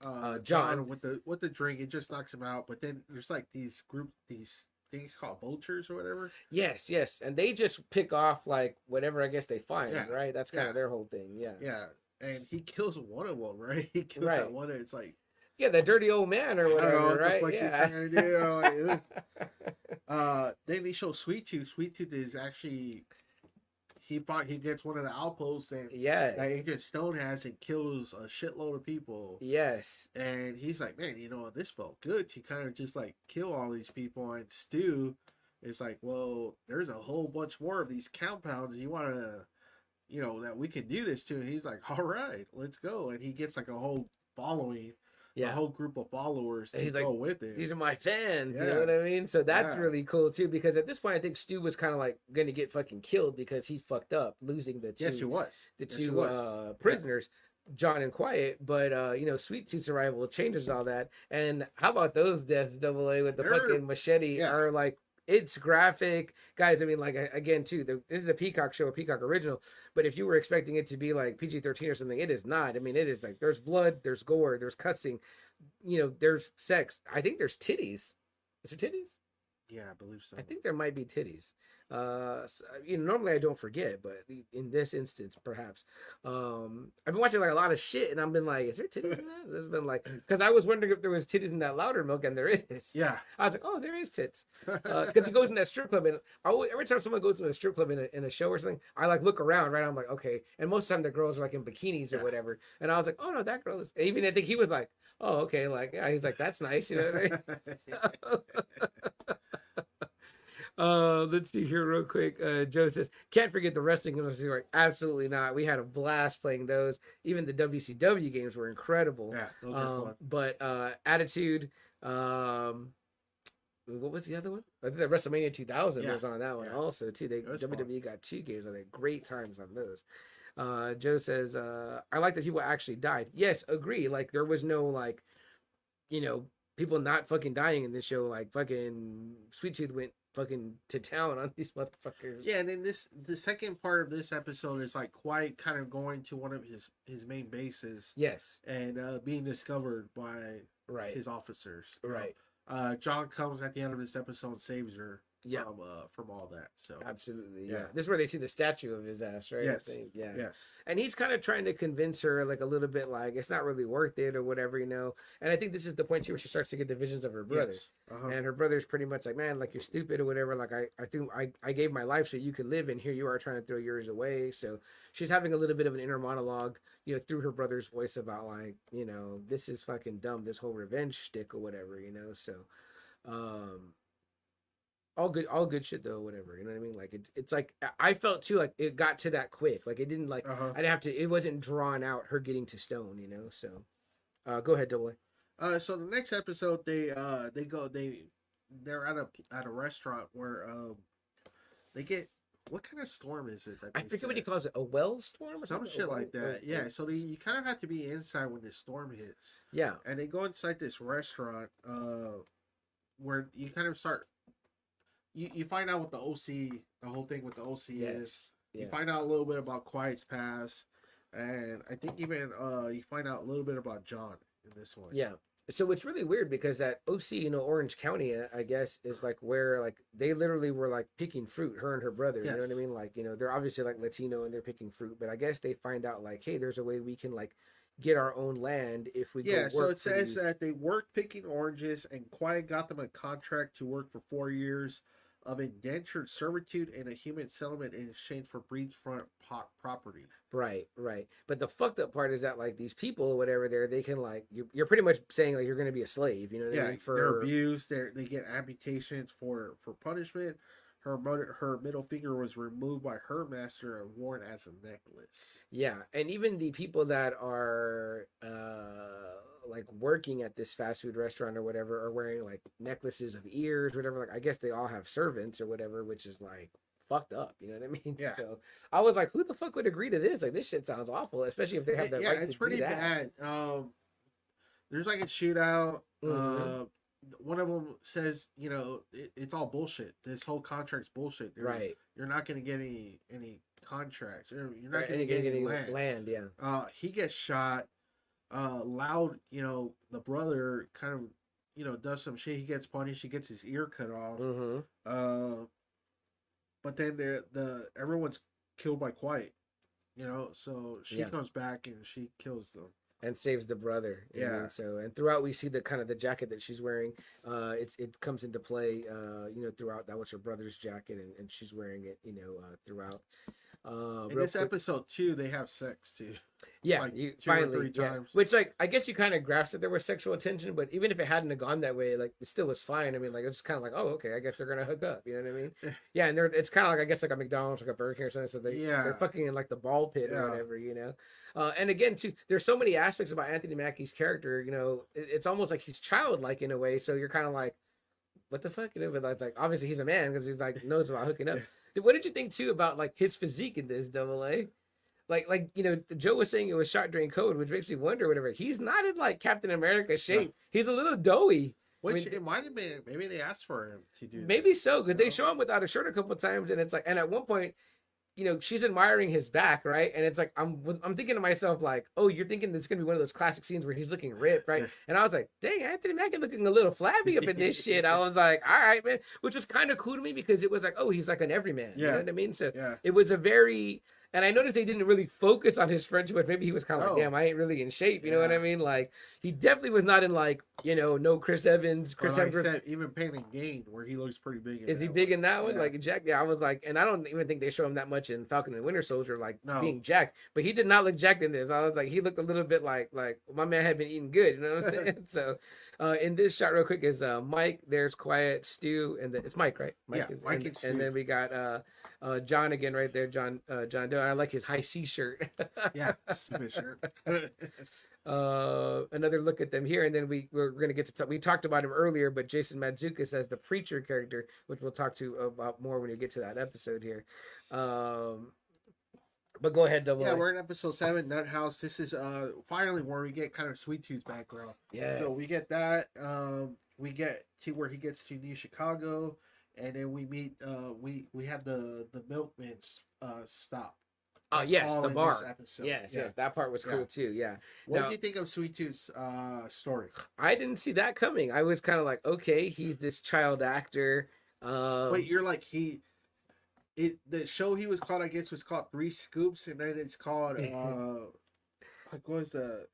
uh, Uh, John. John. with the with the drink. It just knocks him out. But then there's like these group these things called vultures or whatever. yes, yes, and they just pick off like whatever I guess they find. Yeah, Right. That's kind yeah. of their whole thing. Yeah. Yeah. And he kills one of them, right? [laughs] He kills Right. that one. It's like Yeah, the dirty old man or don't know whatever, what right? the Yeah. he's do. Like, [laughs] uh, then they show Sweet Tooth. Sweet Tooth is actually he fought. He gets one of the outposts and yeah. that Agent Stone has and kills a shitload of people. Yes. And he's like, man, you know, this felt good to kind of just like kill all these people. And stew is like, well, there's a whole bunch more of these compounds. You want to, you know, that we can do this to. And he's like, all right, let's go. And he gets like a whole following, a Yeah. whole group of followers And he's go like, with it. These are my fans. You know what I mean? So that's Yeah. really cool too, because at this point, I think Stu was kind of like going to get fucking killed because he fucked up losing the two, yes, he was. the Yes, two was. uh, prisoners, John and Quiet. But uh, you know, Sweet Tooth's arrival changes all that. And how about those deaths? Double A with the They're- fucking machete yeah. are like. It's graphic, guys. I mean, like again, too. The, this is a Peacock show, a Peacock original. But if you were expecting it to be like PG thirteen or something, it is not. I mean, it is like there's blood, there's gore, there's cussing, you know, there's sex. I think there's titties. Is there titties? Yeah, I believe so. I think there might be titties. Uh, s- you know, normally I don't forget, but in this instance, perhaps. Um, I've been watching like a lot of shit, and I've been like, "Is there titties in that?" There's been like, [laughs] because I was wondering if there was titties in that louder milk, and there is. Yeah. [laughs] I was like, "Oh, there is tits," because he goes in that strip club, and I always, every time someone goes to a strip club in a, in a show or something, I like look around, right? I'm like, okay, and most of the time the girls are like in bikinis or Yeah. whatever, and I was like, "Oh no, that girl is." Even I think he was like, "Oh, okay," like yeah, he's like, "That's nice," you know what I mean? [laughs] Uh, let's see here real quick. Uh, Joe says, "Can't forget the wrestling games." Like, absolutely not. We had a blast playing those. Even the WCW games were incredible. yeah, Um, but uh, Attitude. Um, what was the other one? I think that WrestleMania 2000 Yeah, was on that one yeah. also too. They It was fun. WWE got two games. I think great times on those. Uh, Joe says, uh, "I like that people actually died." Yes, agree. Like there was no like, you know, people not fucking dying in this show. Like fucking Sweet Tooth went fucking to town on these motherfuckers. Yeah, and then this the second part of this episode is like quite kind of going to one of his his main bases Yes. and uh, being discovered by Right. his officers. you know. right. Uh, John comes at the end of this episode and saves her Yeah. from uh, from all that. So Absolutely. Yeah. Yeah. This is where they see the statue of his ass, right? Yes. Yeah. yes, and he's kind of trying to convince her like a little bit like it's not really worth it or whatever you know and i think this is the point where she starts to get the visions of her brother yes. Uh-huh. and her brother's pretty much like man like you're stupid or whatever like i i think i i gave my life so you could live and here you are trying to throw yours away so she's having a little bit of an inner monologue you know through her brother's voice about like you know this is fucking dumb this whole revenge shtick or whatever you know so um all good all good shit though whatever you know what i mean like it's it's like i felt too like it got to that quick like it didn't like Uh-huh. I'd have to. It wasn't drawn out. Her getting to stone, you know. So, uh, go ahead, double A. Uh, so the next episode, they uh they go they they're at a at a restaurant where um they get what kind of storm is it? I forget what he calls it. A well storm or Some something? Shit well- like that. Yeah. So they, you kind of have to be inside when the storm hits. yeah. and they go inside this restaurant uh where you kind of start you, you find out what the OC the whole thing with the OC is Yes. you find out a little bit about Quiet's past and I think even uh you find out a little bit about John in this one Yeah. So it's really weird because that OC, you know, Orange County, uh, I guess, is like where like they literally were like picking fruit, her and her brother. You know what I mean? Like, you know, they're obviously like Latino and they're picking fruit, but I guess they find out like, hey, there's a way we can like get our own land if we yeah so it says these- that they worked picking oranges and Quiet got them a contract to work for four years of indentured servitude and a human settlement in exchange for beachfront po- property Right, right. But the fucked up part is that like these people or whatever there, they can like you're, you're pretty much saying like you're gonna be a slave, you know what I yeah, mean? they're For abused. They they get amputations for for punishment. Her mother, her middle finger was removed by her master and worn as a necklace. Yeah, and even the people that are uh like working at this fast food restaurant or whatever are wearing like necklaces of ears, whatever. Like I guess they all have servants or whatever, which is like fucked up. You know what I mean? [laughs] Yeah. So I was like, who the fuck would agree to this? Like this shit sounds awful, especially if they have the yeah, right it's to pretty do that. bad. Um, there's like a shootout. Mhm. Uh, one of them says, you know, it, it's all bullshit. This whole contract's bullshit. They're- Right. You're not going to get any any contracts. You're, you're not Right, going to you're get getting any land. land. Yeah. Uh, he gets shot. Uh, loud. You know, the brother kind of, you know, does some shit. He gets punished. He gets his ear cut off. Mm-hmm. Uh, but then there the everyone's killed by Quiet. You know, so she Yeah. comes back and she kills them. and saves the brother. you know mean? Yeah. So and throughout we see the kind of the jacket that she's wearing. Uh, it's it comes into play. Uh, you know, throughout that was her brother's jacket, and, and she's wearing it. You know, uh, throughout. Uh, In this quick- episode too, they have sex too. yeah, like, you two or finally, three yeah. times. Which like I guess you kind of grasped that there was sexual attention, but even if it hadn't have gone that way, like it still was fine. I mean, like it's kind of like, oh, okay, I guess they're gonna hook up. You know what I mean? [laughs] yeah, and they're it's kind of like I guess like a McDonald's, like a Burger King or something. So they Yeah. they're fucking in like the ball pit or whatever, you know. Uh, and again, too, there's so many aspects about Anthony Mackie's character. You know, it- it's almost like he's childlike in a way. So you're kind of like, what the fuck? You know, but it's like obviously he's a man because he's like knows about hooking up. [laughs] What did you think too about like his physique in this double A? Like, like you know, Joe was saying it was shot during code, which makes me wonder. Whatever, he's not in like Captain America shape. He's a little doughy. Which mean- it might have been. Maybe they asked for him to do. that. Maybe so, because they know? show him without a shirt a couple times, and it's like, and at one point, you know, she's admiring his back, right? And it's like, I'm, I'm thinking to myself, like, oh, you're thinking it's gonna be one of those classic scenes where he's looking ripped, right? And I was like, dang, Anthony Mackie looking a little flabby up in this shit. I [laughs] was like, all right, man, which was kind of cool to me because it was like, oh, he's like an everyman. You know what I mean? So Yeah. it was a very and I noticed they didn't really focus on his friendship, but maybe he was kind of like, oh. damn, I ain't really in shape. You know what I mean? Like he definitely was not in like, you know, no Chris Evans, Chris like Hemsworth. even Pain and Gain, where he looks pretty big. in Is he big one. in that one? Yeah. Like Jack? Yeah, I was like, and I don't even think they show him that much in Falcon and Winter Soldier, like No. being jacked. But he did not look jacked in this. I was like, he looked a little bit like like my man had been eating good. You know what I'm [laughs] saying? so, uh, in this shot, real quick, is uh, Mike. There's Quiet, Stu, and then it's Mike, right? Mike Yeah, is, Mike and, and and then we got uh, uh, John again right there, John uh, John Doe. And I like his high C shirt. Yeah, stupid shirt. [laughs] uh another look at them here and then we we're gonna get to talk we talked about him earlier but jason Mantzoukas as the preacher character which we'll talk to about more when we get to that episode here um but go ahead double yeah, A. we're in episode seven, Nut House. This is uh finally where we get kind of Sweet Tooth's background. yeah So we get that. Um, we get to where he gets to New Chicago, and then we meet. Uh, we we have the the milkman's uh stop. oh That's yes the in bar yes Yeah. yes that part was cool Yeah. too yeah What Now- do you think of Sweet Tooth's uh story? i didn't see that coming i was kind of like okay he's this child actor um Wait, you're like he. It the show he was called, I guess, was called Three Scoops, and then it's called uh, like what was the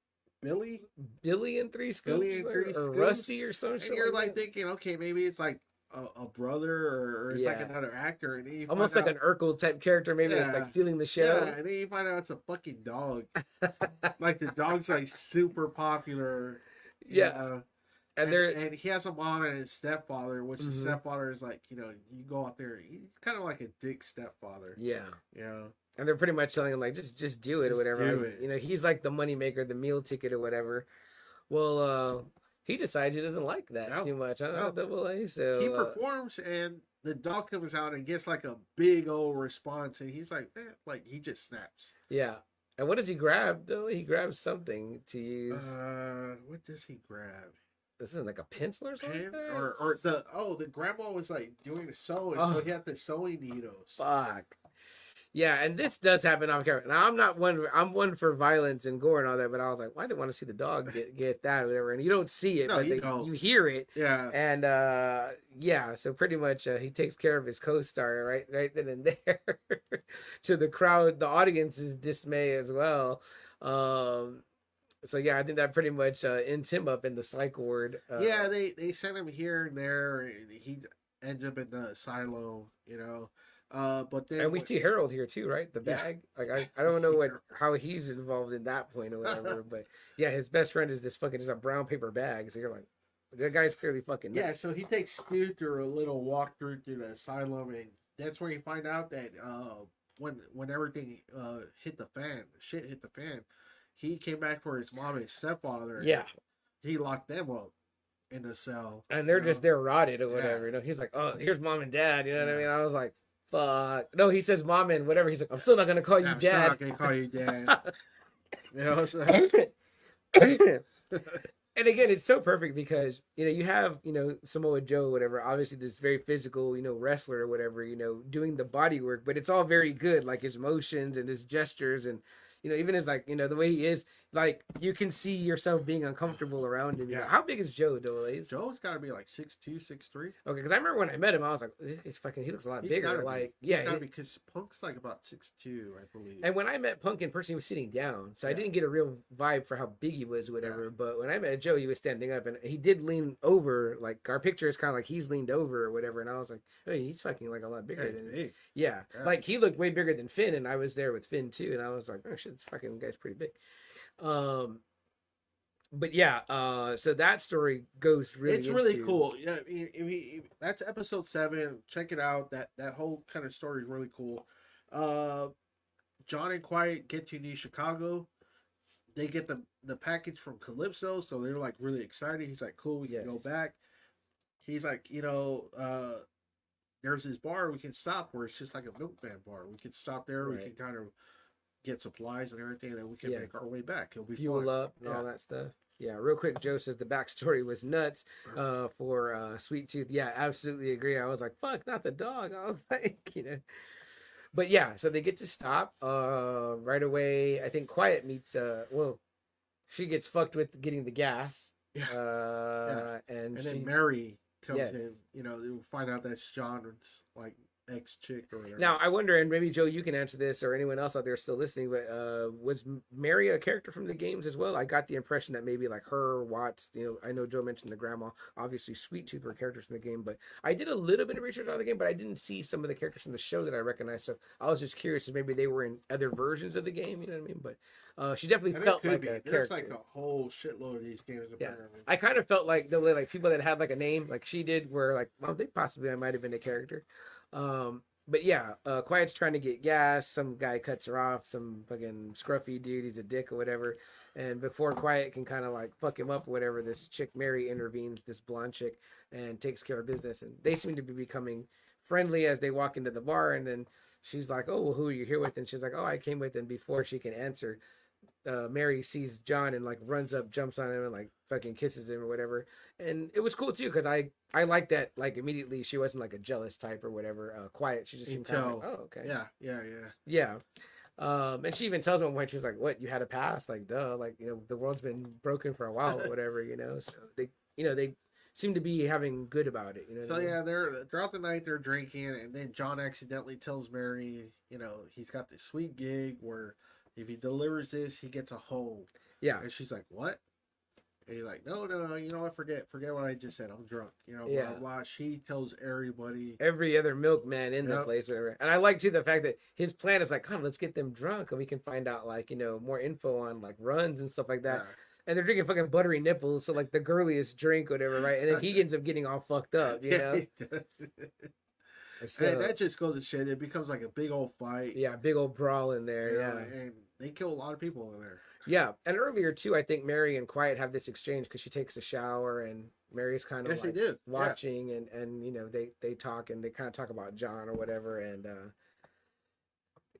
Billy? billy and three scoops Billy and or, Three or Scoops? rusty or some And you're like like thinking, okay, maybe it's like a, a brother or, or it's like another actor, and then almost like out- an urkel type character maybe that's Yeah. like stealing the show Yeah, and then you find out it's a fucking dog. [laughs] like the dog's like super popular. yeah and, and and he has a mom and his stepfather, which the Mhm. stepfather is like, you know, you go out there, he's kind of like a dick stepfather. yeah You know, and they're pretty much telling him like just just do it or whatever do like, it. you know he's like the money maker the meal ticket or whatever well uh he decides he doesn't like that No. too much huh? No. double a so he uh, performs and the dog comes out and gets like a big old response, and he's like, eh, like he just snaps. yeah and what does he grab though he grabs something to use Uh, what does he grab? This isn't like a pencil or something Pen or or the oh the grandma was like doing the sewing, Oh. so he had the sewing needles. fuck. Yeah and this does happen on camera. Now i'm not one i'm one for violence and gore and all that but i was like well, i didn't want to see the dog get, get that or whatever? And you don't see it No, but you they- you hear it. Yeah, and uh yeah so pretty much uh, he takes care of his co-star right right then and [laughs] there. To the crowd the audience's dismay as well. Um so yeah i think that pretty much uh ends him up in the psych ward uh, yeah. They they sent him here and there, and he ends up in the asylum. You know, uh, but then and we when- see harold here too right the Yeah. bag like i, [laughs] I don't know what how he's involved in that point or whatever [laughs] but yeah his best friend is this fucking just a brown paper bag so you're like that guy's clearly fucking Yeah, nuts. so he takes Stu through a little walkthrough through the asylum, and that's where you find out that uh, when when everything uh, hit the fan, shit hit the fan, he came back for his mom and stepfather. yeah he locked them up in the cell, and they're just know? there rotted or Yeah. whatever. You know, he's like, "Oh, here's mom and dad." You know what I mean? I was like, fuck. No, he says mom and whatever. He's like, I'm still not gonna call you dad, I'm still dad. not gonna call you dad. [laughs] you know, what [coughs] and again, it's so perfect because you know you have you know Samoa Joe, whatever. Obviously, this very physical, you know, wrestler or whatever, you know, doing the body work, but it's all very good, like his motions and his gestures, and you know, even as like you know the way he is, like you can see yourself being uncomfortable around him. Yeah. How big is Joe though? He's- Joe's got to be like six two, six three. Okay, because I remember when I met him, I was like, this guy's fucking. He looks a lot He's bigger. gotta. Like, He's yeah. be, because Punk's like about six two, I believe. and when I met Punk in person, he was sitting down, so I didn't get a real vibe for how big he was, or whatever. But when I met Joe, he was standing up, and he did lean over. Like our picture is kind of like he's leaned over or whatever, and I was like, hey, he's fucking like a lot bigger Hey, than hey, yeah. Yeah. Like he looked way bigger than Finn, and I was there with Finn too, and I was like, oh shit, this fucking guy's pretty big. Um, but yeah, uh, so that story goes really. it's really into- cool. Yeah, if you- if that's episode seven. Check it out. That that whole kind of story is really cool. Uh, John and Quiet get to New Chicago. They get the the package from Calypso, so they're like really excited. He's like, "Cool, we can go back." He's like, you know, uh, there's this bar we can stop where it's just like a milkman bar. We can stop there. We can kind of get supplies and everything, and then we can Yeah. make our way back. It'll be fuel fun. up and all that stuff. Yeah, real quick, Joe says the backstory was nuts uh, for uh, Sweet Tooth. Yeah, absolutely agree. I was like, fuck, not the dog. [laughs] I was like, you know. But yeah, so they get to stop uh, right away. I think Quiet meets, uh, well, she gets fucked with getting the gas. Yeah. Uh, And, And she, then Mary comes Yes. in. You know, you find out that's John's like ex chick or whatever. Now I wonder, and maybe Joe, you can answer this, or anyone else out there still listening. But uh, was Mary a character from the games as well? I got the impression that maybe like her, Watts. You know, I know Joe mentioned the grandma. Obviously, Sweet Tooth were characters from the game, but I did a little bit of research on the game, but I didn't see some of the characters from the show that I recognized. So I was just curious if maybe they were in other versions of the game. You know what I mean? But uh, she definitely and felt like be. a There's character. like a whole shitload of these games Yeah. I kind of felt like the way like people that had like a name like she did were like well they possibly I might have been a character. Um but yeah, uh Quiet's trying to get gas, some guy cuts her off, some fucking scruffy dude, he's a dick or whatever. And before Quiet can kind of like fuck him up or whatever, this chick Mary intervenes, this blonde chick, and takes care of business. And they seem to be becoming friendly as they walk into the bar and then she's like, Oh well, who are you here with? And she's like, Oh, I came with and before she can answer, uh, Mary sees John and like runs up, jumps on him, and like fucking kisses him or whatever. And it was cool too because I I like that like immediately she wasn't like a jealous type or whatever. Uh, quiet. She just seemed kind of like, oh okay, Yeah, yeah, yeah. yeah. Um, and she even tells him when she's like, "What? You had a past? Like, duh. Like, you know, the world's been broken for a while or whatever. You know." So they, you know, they seem to be having good about it. You know. So I mean? yeah, they're throughout the night they're drinking, and then John accidentally tells Mary, you know, he's got this sweet gig where if he delivers this, he gets a home. yeah, And she's like, "What?" And you're like, "No, no, no. You know I Forget, forget what I just said. I'm drunk. You know, Yeah. blah blah." She tells everybody. every other milkman in the Yep. place, whatever. And I like too the fact that his plan is like, "God, let's get them drunk, and we can find out like you know more info on like runs and stuff like that." Yeah. and they're drinking fucking buttery nipples, so like the girliest drink, whatever, right? And then he [laughs] ends up getting all fucked up, you know. [laughs] So, and that just goes to shit. It becomes like a big old fight. yeah, big old brawl in there, you yeah, and they kill a lot of people in there. yeah. And earlier too, I think Mary and Quiet have this exchange because she takes a shower and Mary's kind of Yes, like they do. Yeah. watching, and and you know they they talk and they kind of talk about John or whatever, and uh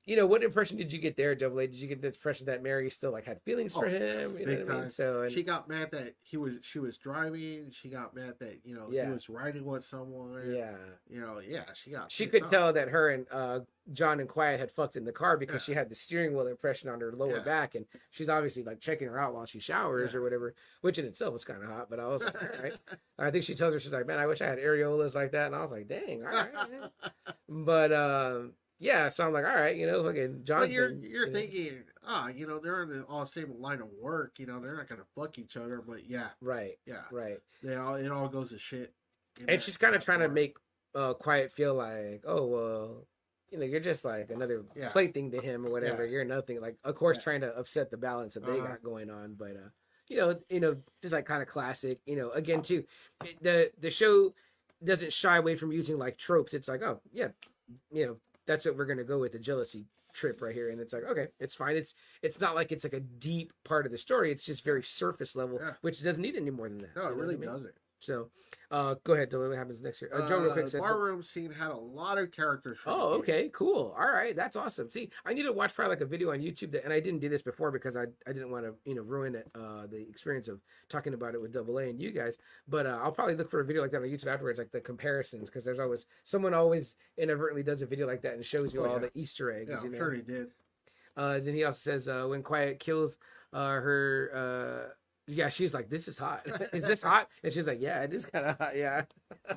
you know what impression did you get there, Double A? Did you get the impression that Mary still like had feelings for Oh, him? You know what I mean? So and She got mad that he was she was driving. She got mad that you know Yeah. he was riding with someone. yeah. You know, yeah, she got. She could off. tell that her and uh, John and Quiet had fucked in the car because Yeah. she had the steering wheel impression on her lower Yeah. back, and she's obviously like checking her out while she showers or whatever, which in itself was kind of hot. But I was like, right. [laughs] I think she tells her she's like, man, I wish I had areolas like that, and I was like, dang, all right. [laughs] but um, yeah, so I'm like, all right, you know, fucking John. But you're you're thinking, ah, you know, they're in the all same line of work. You know, they're not gonna fuck each other. But yeah, right, yeah, right, they all it all goes to shit. and she's kind of trying to make uh, Quiet feel like, oh well. You know, you're just like another Yeah. plaything to him or whatever. Yeah. You're nothing. Like, of course, Yeah. trying to upset the balance that they Uh-huh. got going on, but uh, you know, you know, just like kind of classic. You know, again, too, the the show doesn't shy away from using like tropes. It's like, oh yeah, you know, that's what we're gonna go with the jealousy trip right here, and it's like, okay, it's fine. It's it's not like it's like a deep part of the story. It's just very surface level, Yeah. which doesn't need any more than that. No, it really I mean? doesn't. So, uh, go ahead. Tell me what happens next year. Uh, Joe, real quick Uh, says. barroom scene had a lot of characters. from Oh, okay, cool. All right, that's awesome. See, I need to watch probably like a video on YouTube that, and I didn't do this before because I, I didn't want to you know ruin it, uh, the experience of talking about it with Double A and you guys. But uh, I'll probably look for a video like that on YouTube afterwards, like the comparisons, because there's always someone always inadvertently does a video like that and shows you Oh, all yeah. the Easter eggs. Yeah, you I'm know? sure he did. Uh, then he also says uh, when Quiet kills uh, her, uh, yeah, she's like, "This is hot. [laughs] is this hot?" And she's like, "Yeah, it is kind of hot. Yeah." [laughs]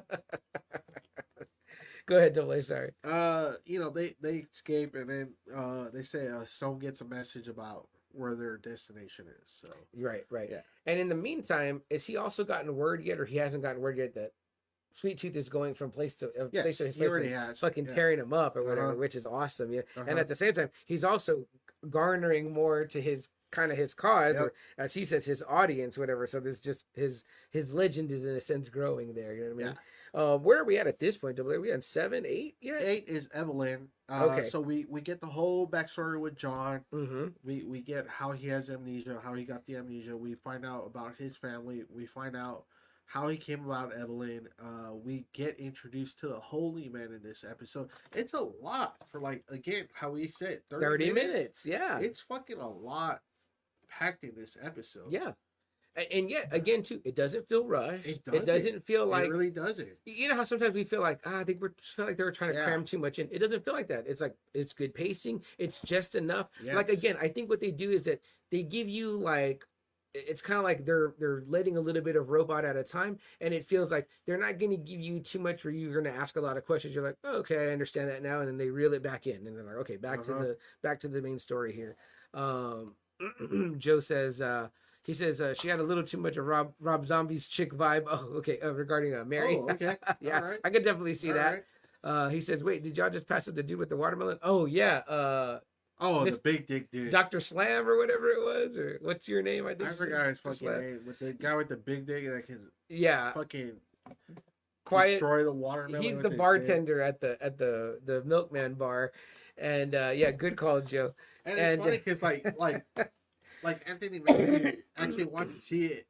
Go ahead, Double A. Sorry. Uh, you know, they they escape and then uh they say uh Stone gets a message about where their destination is. So Right, right. Yeah. And in the meantime, is he also gotten word yet, or he hasn't gotten word yet that Sweet Tooth is going from place to uh, yes, place to he place, already has. fucking yeah. tearing him up or whatever, Uh-huh. which is awesome. Yeah. And Uh-huh. at the same time, he's also garnering more to his kind of his cause, Yep. or as he says, his audience, whatever. So this just his his legend is in a sense growing there. You know what I mean? Uh, where are we at at this point? Are we on seven, eight yet? Eight is Evelyn. Uh, Okay. So we we get the whole backstory with John. Mm-hmm. We we get how he has amnesia, how he got the amnesia. We find out about his family. We find out how he came about Evelyn. Uh, we get introduced to the Holy Man in this episode. It's a lot for like again how we said 30, 30 minutes. Yeah. It's fucking a lot in this episode. Yeah. And yet, again, too, it doesn't feel rushed. It It doesn't. doesn't feel like it really doesn't. you know how sometimes we feel like ah, I think we're just feel like they're trying to Yeah. cram too much in. It doesn't feel like that. It's like it's good pacing. It's just enough. Like again, I think what they do is that they give you like it's kind of like they're they're letting a little bit of robot at a time, and it feels like they're not going to give you too much where you're going to ask a lot of questions. You're like, oh, okay, I understand that now, and then they reel it back in, and they're like, okay, back Uh-huh. to the back to the main story here. Um, [clears throat] Joe says. uh he says uh, she had a little too much of Rob Rob Zombie's chick vibe. [laughs] Oh, okay. Uh, regarding uh, Mary. Oh, okay. [laughs] yeah, All right. I could definitely see All that. right. Uh, he says, "Wait, did y'all just pass up the dude with the watermelon?" Oh yeah, uh, Oh, Miss- the big dick dude. Doctor Slam or whatever it was, or what's your name? I think I forgot said his fucking Slam. name. With the guy with the big dick that can Yeah, fucking quiet. destroy the watermelon. He's the his dick. bartender at the at the the Milkman bar, and uh, yeah, good call, Joe. And, And- it's funny because like like [laughs] like Anthony Mackie actually wants to see it.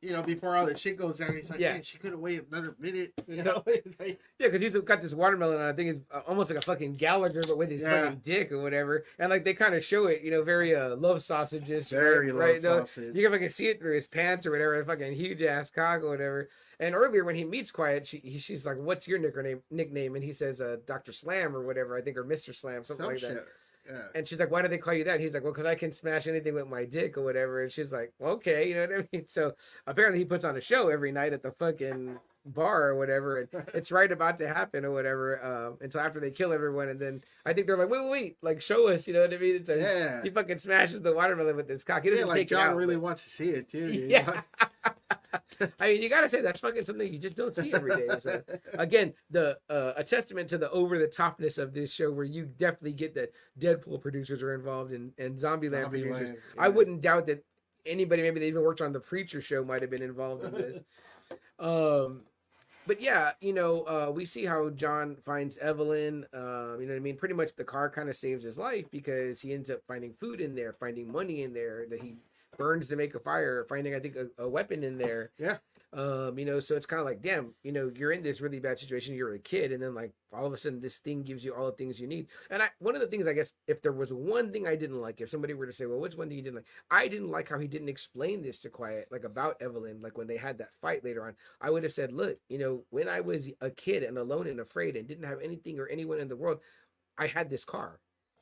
You know, before all the shit goes down, he's like, Yeah. "Man, she could have waited another minute." [laughs] You know, [laughs] like, Yeah, because he's got this watermelon. on. I think it's uh, almost like a fucking Gallagher, but with his Yeah. fucking dick or whatever. And like they kind of show it, you know, very uh love sausages, very right? low No, sausage. You can fucking see it through his pants or whatever, a fucking huge ass cock or whatever. And earlier when he meets Quiet, she he, she's like, "What's your nickname?" Nickname, and he says, "Uh, Doctor Slam or whatever, I think, or Mister Slam, something Some like that." Yeah. And she's like, "Why do they call you that?" And he's like, "Well, because I can smash anything with my dick or whatever." And she's like, "Okay, you know what I mean." So apparently, he puts on a show every night at the fucking bar or whatever, and [laughs] it's right about to happen or whatever. Um, until after they kill everyone, and then I think they're like, "Wait, wait, wait! Like, show us!" You know what I mean? It's like Yeah. he fucking smashes the watermelon with his cock. He Yeah, doesn't like take John out. really but- wants to see it too. dude. [laughs] Yeah. [laughs] I mean, you gotta say that's fucking something you just don't see every day. So [laughs] again, the uh, a testament to the over the topness of this show, where you definitely get that Deadpool producers are involved and and Zombieland Zombie producers. Land, I wouldn't doubt that anybody, maybe they even worked on the Preacher show, might have been involved in this. [laughs] um, but yeah, you know, uh, we see how John finds Evelyn. Uh, you know what I mean? Pretty much the car kind of saves his life because he ends up finding food in there, finding money in there that he burns to make a fire, finding I think a, a weapon in there. Yeah. Um, you know, so it's kind of like, damn, you know, you're in this really bad situation. You're a kid, and then like all of a sudden, this thing gives you all the things you need. And I, one of the things I guess, if there was one thing I didn't like, if somebody were to say, well, what's one thing you didn't like? I didn't like how he didn't explain this to Quiet, like about Evelyn, like when they had that fight later on. I would have said, look, you know, when I was a kid and alone and afraid and didn't have anything or anyone in the world, I had this car.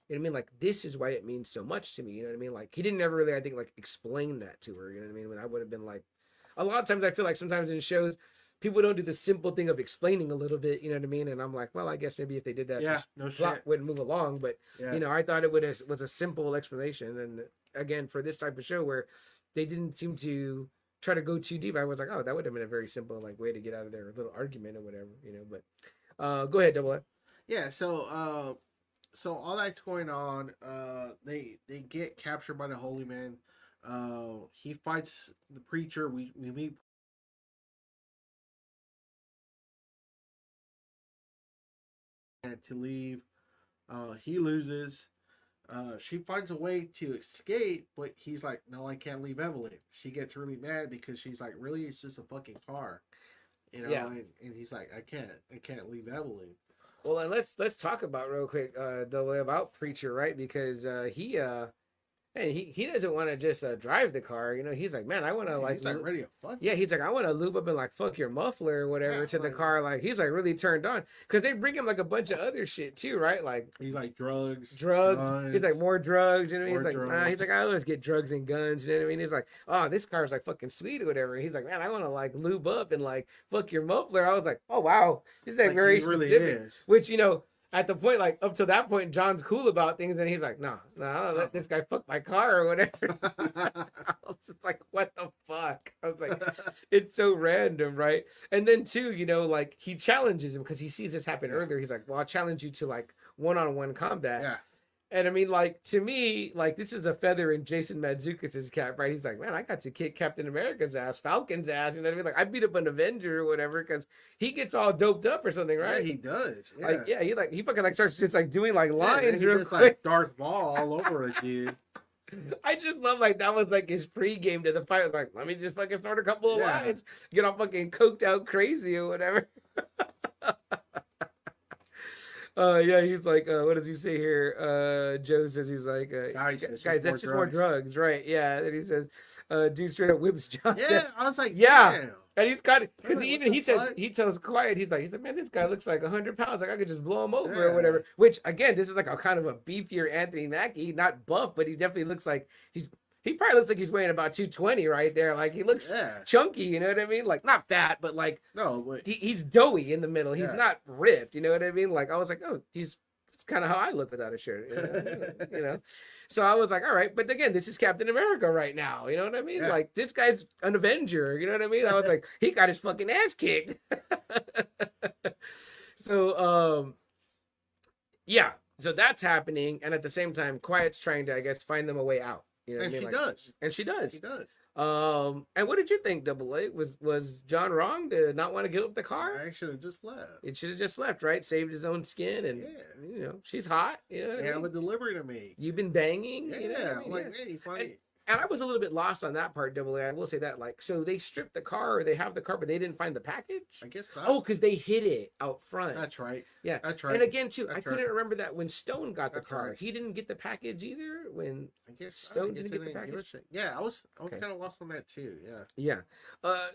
You know what I mean? Like this is why it means so much to me. You know what I mean? Like he didn't ever really, I think, like explain that to her. You know what I mean? When I would have been like, a lot of times I feel like sometimes in shows people don't do the simple thing of explaining a little bit. You know what I mean? And I'm like, well, I guess maybe if they did that, Yeah, the no plot shit. wouldn't move along. But Yeah. you know, I thought it would have, was a simple explanation. And again, for this type of show where they didn't seem to try to go too deep, I was like, oh, that would have been a very simple like way to get out of their little argument or whatever. You know, but uh, go ahead, double A. Yeah, so uh so all that's going on, uh they they get captured by the holy man. Uh he fights the preacher. We we meet to leave. Uh he loses. uh, she finds a way to escape, but he's like, "No, I can't leave Evelyn." She gets really mad because she's like, "Really, it's just a fucking car," you know. Yeah. And, and he's like, "I can't, I can't leave Evelyn." Well, and let's let's talk about real quick uh the about preacher, right? Because uh he uh and he he doesn't want to just uh, drive the car, you know. He's like, man, I want to like, he's like ready to fuck. yeah, he's like, I want to lube up and like fuck your muffler or whatever Yeah, to the car. Like he's like really turned on because they bring him like a bunch of other shit too, right? Like He's like drugs, drugs. He's like more drugs. You know, he's like, nah. He's like, I always get drugs and guns. You know what I mean? He's like, oh, this car's like fucking sweet or whatever. He's like, man, I want to like lube up and like fuck your muffler. I was like, oh wow, he's like, Like, very he really specific. is. Which you know, at the point like up to that point, John's cool about things, and he's like, nah, nah, I'll let this guy fuck my car or whatever. [laughs] I was just like, what the fuck? I was like, [laughs] it's so random, right? And then too, you know, like he challenges him because he sees this happen earlier. He's like, well, I'll challenge you to like one-on-one combat. yeah, And I mean, like to me, like this is a feather in Jason Mantzoukas' cap, right? He's like, man, I got to kick Captain America's ass, Falcon's ass. You know what I mean? Like I beat up an Avenger or whatever because he gets all doped up or something, yeah, right? he does. Yeah, Like yeah, he like he fucking like starts just like doing like lines he real just, quick. like Darth Maul all over a dude. [laughs] I just love like that was like his pregame to the fight. Was like, let me just fucking start a couple of Yeah. lines, get all fucking coked out crazy or whatever. [laughs] uh yeah, he's like, uh, what does he say here? Uh Joe says he's like, uh, Guys, gu- that's just guys, more drugs." drugs, right? Yeah. And he says, uh, dude straight up whips John. Yeah, [laughs] I was like, Yeah. damn. And he's got because like, he what even he says fuck? he tells quiet he's like he's like man this guy looks like hundred pounds like I could just blow him over Yeah. or whatever which again this is like a kind of a beefier Anthony Mackie not buff but he definitely looks like he's he probably looks like he's weighing about two twenty right there. Like he looks Yeah, chunky you know what I mean? Like not fat but like no, but he, he's doughy in the middle. He's Yeah. not ripped you know what I mean? Like I was like oh he's that's kind of how I look without a shirt you know? [laughs] you know? So I was like all right but again this is Captain America right now you know what I mean? Yeah. like this guy's an Avenger you know what I mean? I was like he got his fucking ass kicked. [laughs] So um yeah so that's happening and at the same time quiet's trying to i guess find them a way out you know and I she? Like- does. and she does She does. um and what did you think double a was was john wrong to not want to give up the car I should have just left. it should have just left right saved his own skin and Yeah. you know she's hot you know They I mean? a delivery to me. you've been banging Yeah, you know I mean? like, Yeah. hey, funny. And I was a little bit lost on that part, double A. I will say that. Like, so they stripped the car, or they have the car, but they didn't find the package. I guess not. Oh, because they hid it out front. that's right. Yeah. That's right. And again, too, I couldn't right. remember that when Stone got the That's car, right. he didn't get the package either. When I guess Stone I guess didn't get the package? Yeah, I was I was Okay. kind of lost on that too. Yeah. yeah, uh,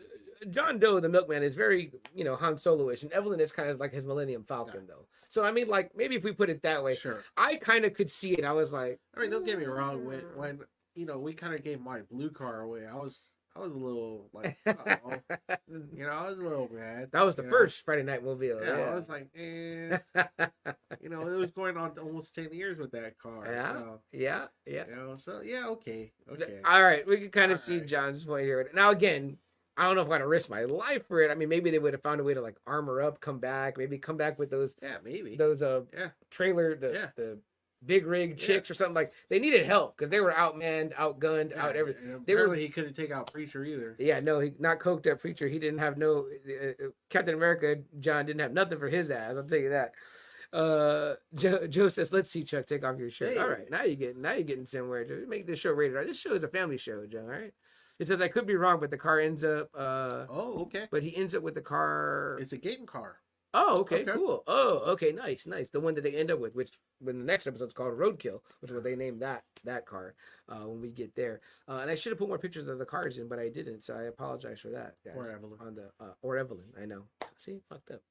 John Doe, the milkman, is very you know Han Solo-ish, and Evelyn is kind of like his Millennium Falcon, though. So I mean, like maybe if we put it that way, Sure. I kind of could see it. I was like, I mean, don't get me wrong. When when you know we kind of gave my blue car away, I was I was a little like, [laughs] uh-oh. you know, I was a little mad. that was the know? first Friday Night Mobile. Yeah, Yeah, I was like, eh. [laughs] you know, it was going on almost ten years with that car. Yeah. So, yeah, yeah. you know, so yeah, okay, okay. All right, we can kind of All see right. John's point here. Now, again, I don't know if I want to risk my life for it. I mean, maybe they would have found a way to like armor up, come back, maybe come back with those yeah, maybe. those uh Yeah. trailer the Yeah. the big rig Yeah. chicks or something like. They needed help because they were outmanned, outgunned, Yeah, out everything. they were- he couldn't take out preacher either. Yeah, no, he not coked up preacher. He didn't have no uh, uh, Captain America. John didn't have nothing for his ass. I'll tell you that. Uh, Joe, Joe says, "Let's see Chuck take off your shirt." All Hey. right, now you're getting now you're getting somewhere. Joe. Make this show rated R. This show is a family show, Joe. All right. It says I could be wrong, but the car ends up. uh Oh, okay. But he ends up with the car. It's a game car. Oh, okay, Okay. cool. Oh, okay, nice, nice. The one that they end up with, which when the next episode's called Roadkill, which is what they named that that car uh, when we get there. Uh, and I should have put more pictures of the cars in, but I didn't, so I apologize for that, guys. Or Evelyn. on the uh, or Evelyn, I know. See, fucked up.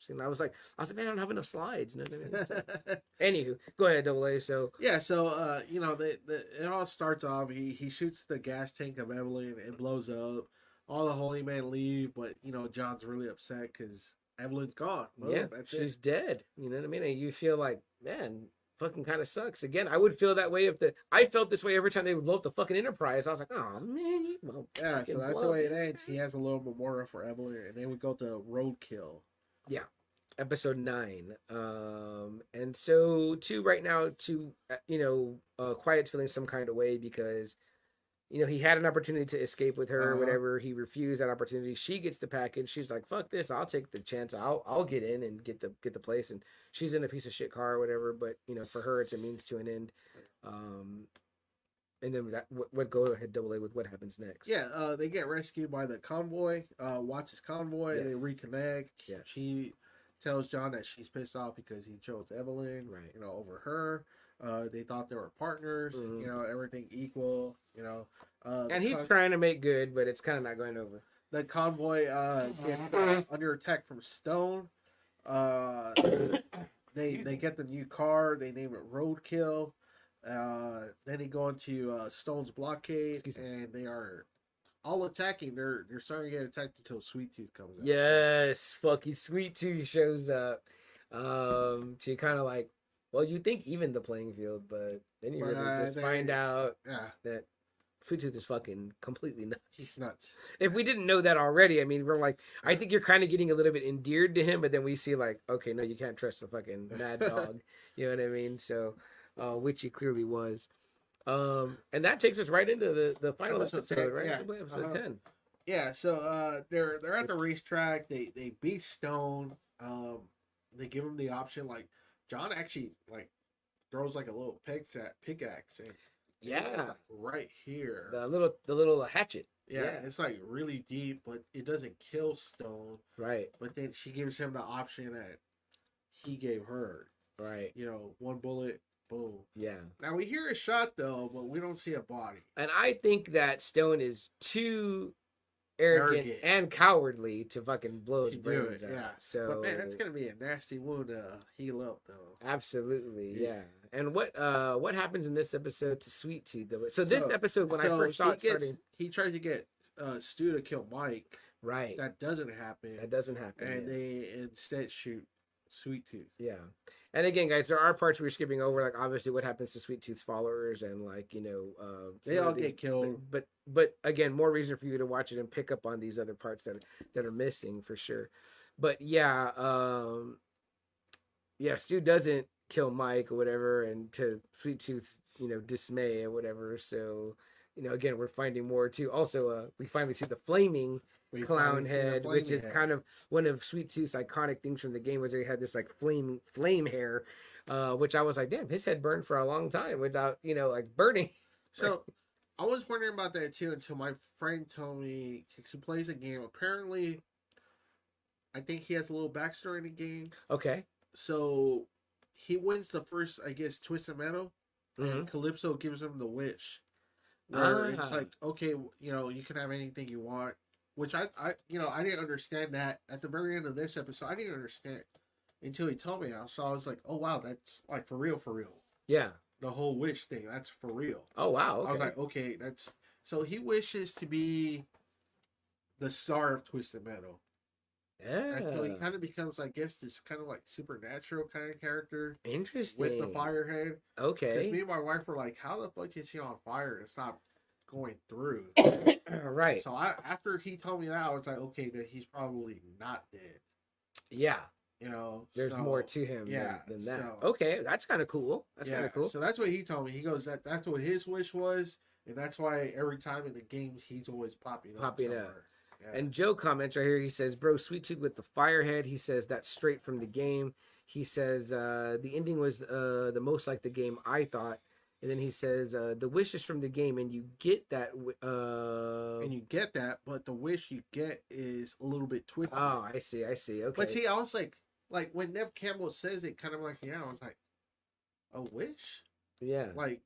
See, and I was like, I was like, man, I don't have enough slides. You know what I mean? [laughs] Anywho, go ahead, Double A. So yeah, so uh, you know, the, the it all starts off. He he shoots the gas tank of Evelyn. It blows up. All the holy men leave, but you know John's really upset because Evelyn's gone. Well, yeah, that's she's it. dead. You know what I mean? And you feel like, man, fucking kind of sucks. Again, I would feel that way if the I felt this way every time they would blow up the fucking Enterprise. I was like, oh man, you won't Yeah, so that's the way it ends. He has a little memorial for Evelyn, and then we go to Roadkill. Yeah, episode nine um and so to right now to uh, you know uh quiet's feeling some kind of way because you know, he had an opportunity to escape with her or Uh-huh. whatever. He refused that opportunity. She gets the package. She's like, "Fuck this! I'll take the chance. I'll I'll get in and get the get the place." And she's in a piece of shit car or whatever. But you know, for her, it's a means to an end. Um, and then that what, what go ahead double A with what happens next? Yeah, uh, they get rescued by the convoy. Uh, Watts's convoy. They reconnect. Yes. She tells John that she's pissed off because he chose Evelyn, Right. You know, over her. Uh, they thought they were partners. Mhm. You know, everything equal. You know, uh, And he's con- trying to make good, but it's kind of not going over. the convoy uh, get under attack from Stone. Uh, they they get the new car. They name it Roadkill. Uh, then they go into uh, Stone's blockade, and they are all attacking. They're they're starting to get attacked until Sweet Tooth comes out. Yes, fucking Sweet Tooth shows up um, to kind of like, well, you think even the playing field, but then you But, really uh, just find out yeah, that Sweet Tooth is fucking completely he's nuts. nuts. If we didn't know that already, I mean, we're like, I think you're kind of getting a little bit endeared to him, but then we see like, okay, no, you can't trust the fucking [laughs] mad dog. you know what I mean? So, uh, which he clearly was. Um, and that takes us right into the the final Episode episode, 10, right? yeah. Episode Uh-huh. ten. Yeah, so uh, they're they're at the racetrack. They they beat Stone. Um, they give him the option. Like John actually like throws like a little pickaxe pickaxe and Yeah, like, right here. the little the little hatchet. yeah, yeah. it's like really deep, but it doesn't kill Stone. Right, But then she gives him the option that he gave her. right. You know, one bullet, boom. Yeah. Now we hear a shot though, but we don't see a body. And I think that Stone is too arrogant, Arrogant. and cowardly to fucking blow his brains out. yeah. So But man, that's gonna be a nasty wound to heal up though. absolutely, Yeah. yeah. And what uh what happens in this episode to Sweet Tooth though? So this So- episode when I first saw he it gets- starting he tries to get uh, Stu to kill Mike. right. That, That doesn't happen. That doesn't happen. and yet. they instead shoot Sweet Tooth. Yeah. And again, guys, there are parts we're skipping over, like obviously what happens to Sweet Tooth's followers and like, you know, uh They all these- get killed. But, but but again, more reason for you to watch it and pick up on these other parts that that are missing for sure. But yeah, um yeah, Stu doesn't kill Mike or whatever, and to Sweet Tooth's, you know, dismay or whatever. So, you know, again, we're finding more too. Also, uh we finally see the flaming We clown finally see the head, which is head. kind of one of Sweet Tooth's iconic things from the game was they had this like flame flame hair, uh, which I was like, damn, his head burned for a long time without, you know, like burning. [laughs] So I was wondering about that too until my friend told me he plays a game. Apparently, I think he has a little backstory in the game. Okay. So he wins the first, I guess, Twisted Metal, Mhm. and Calypso gives him the wish. Where it's Ah. like, okay, you know, you can have anything you want. Which I, I, you know, I didn't understand that at the very end of this episode. I didn't understand until he told me. So I was like, oh wow, that's like for real, for real. Yeah. The whole wish thing, that's for real. Oh wow. I was Okay. like, okay, that's so he wishes to be the star of Twisted Metal. And so he kind of becomes, I guess, this kind of like supernatural kind of character Interesting. with the firehead. Because Okay. me and my wife were like, how the fuck is he on fire it's not going through? [coughs] right. So I, after he told me that, I was like, okay, that he's probably not dead. yeah. You know, There's so- more to him yeah, than, than that. so- okay. That's kind of cool. That's kind of cool. So that's what he told me. He goes that that's what his wish was, and that's why every time in the game he's always popping up. Popping up. Yeah. And Joe comments right here. He says, "Bro, Sweet Tooth with the firehead." He says that's straight from the game. He says uh, the ending was uh, the most like the game I thought, and then he says uh, the wish is from the game, and you get that. Uh... and you get that, but the wish you get is a little bit twisted. Oh, I see. I see. Okay. But see, I was like, like when Neve Campbell says it, kind of like, yeah, I was like, a wish, yeah. like,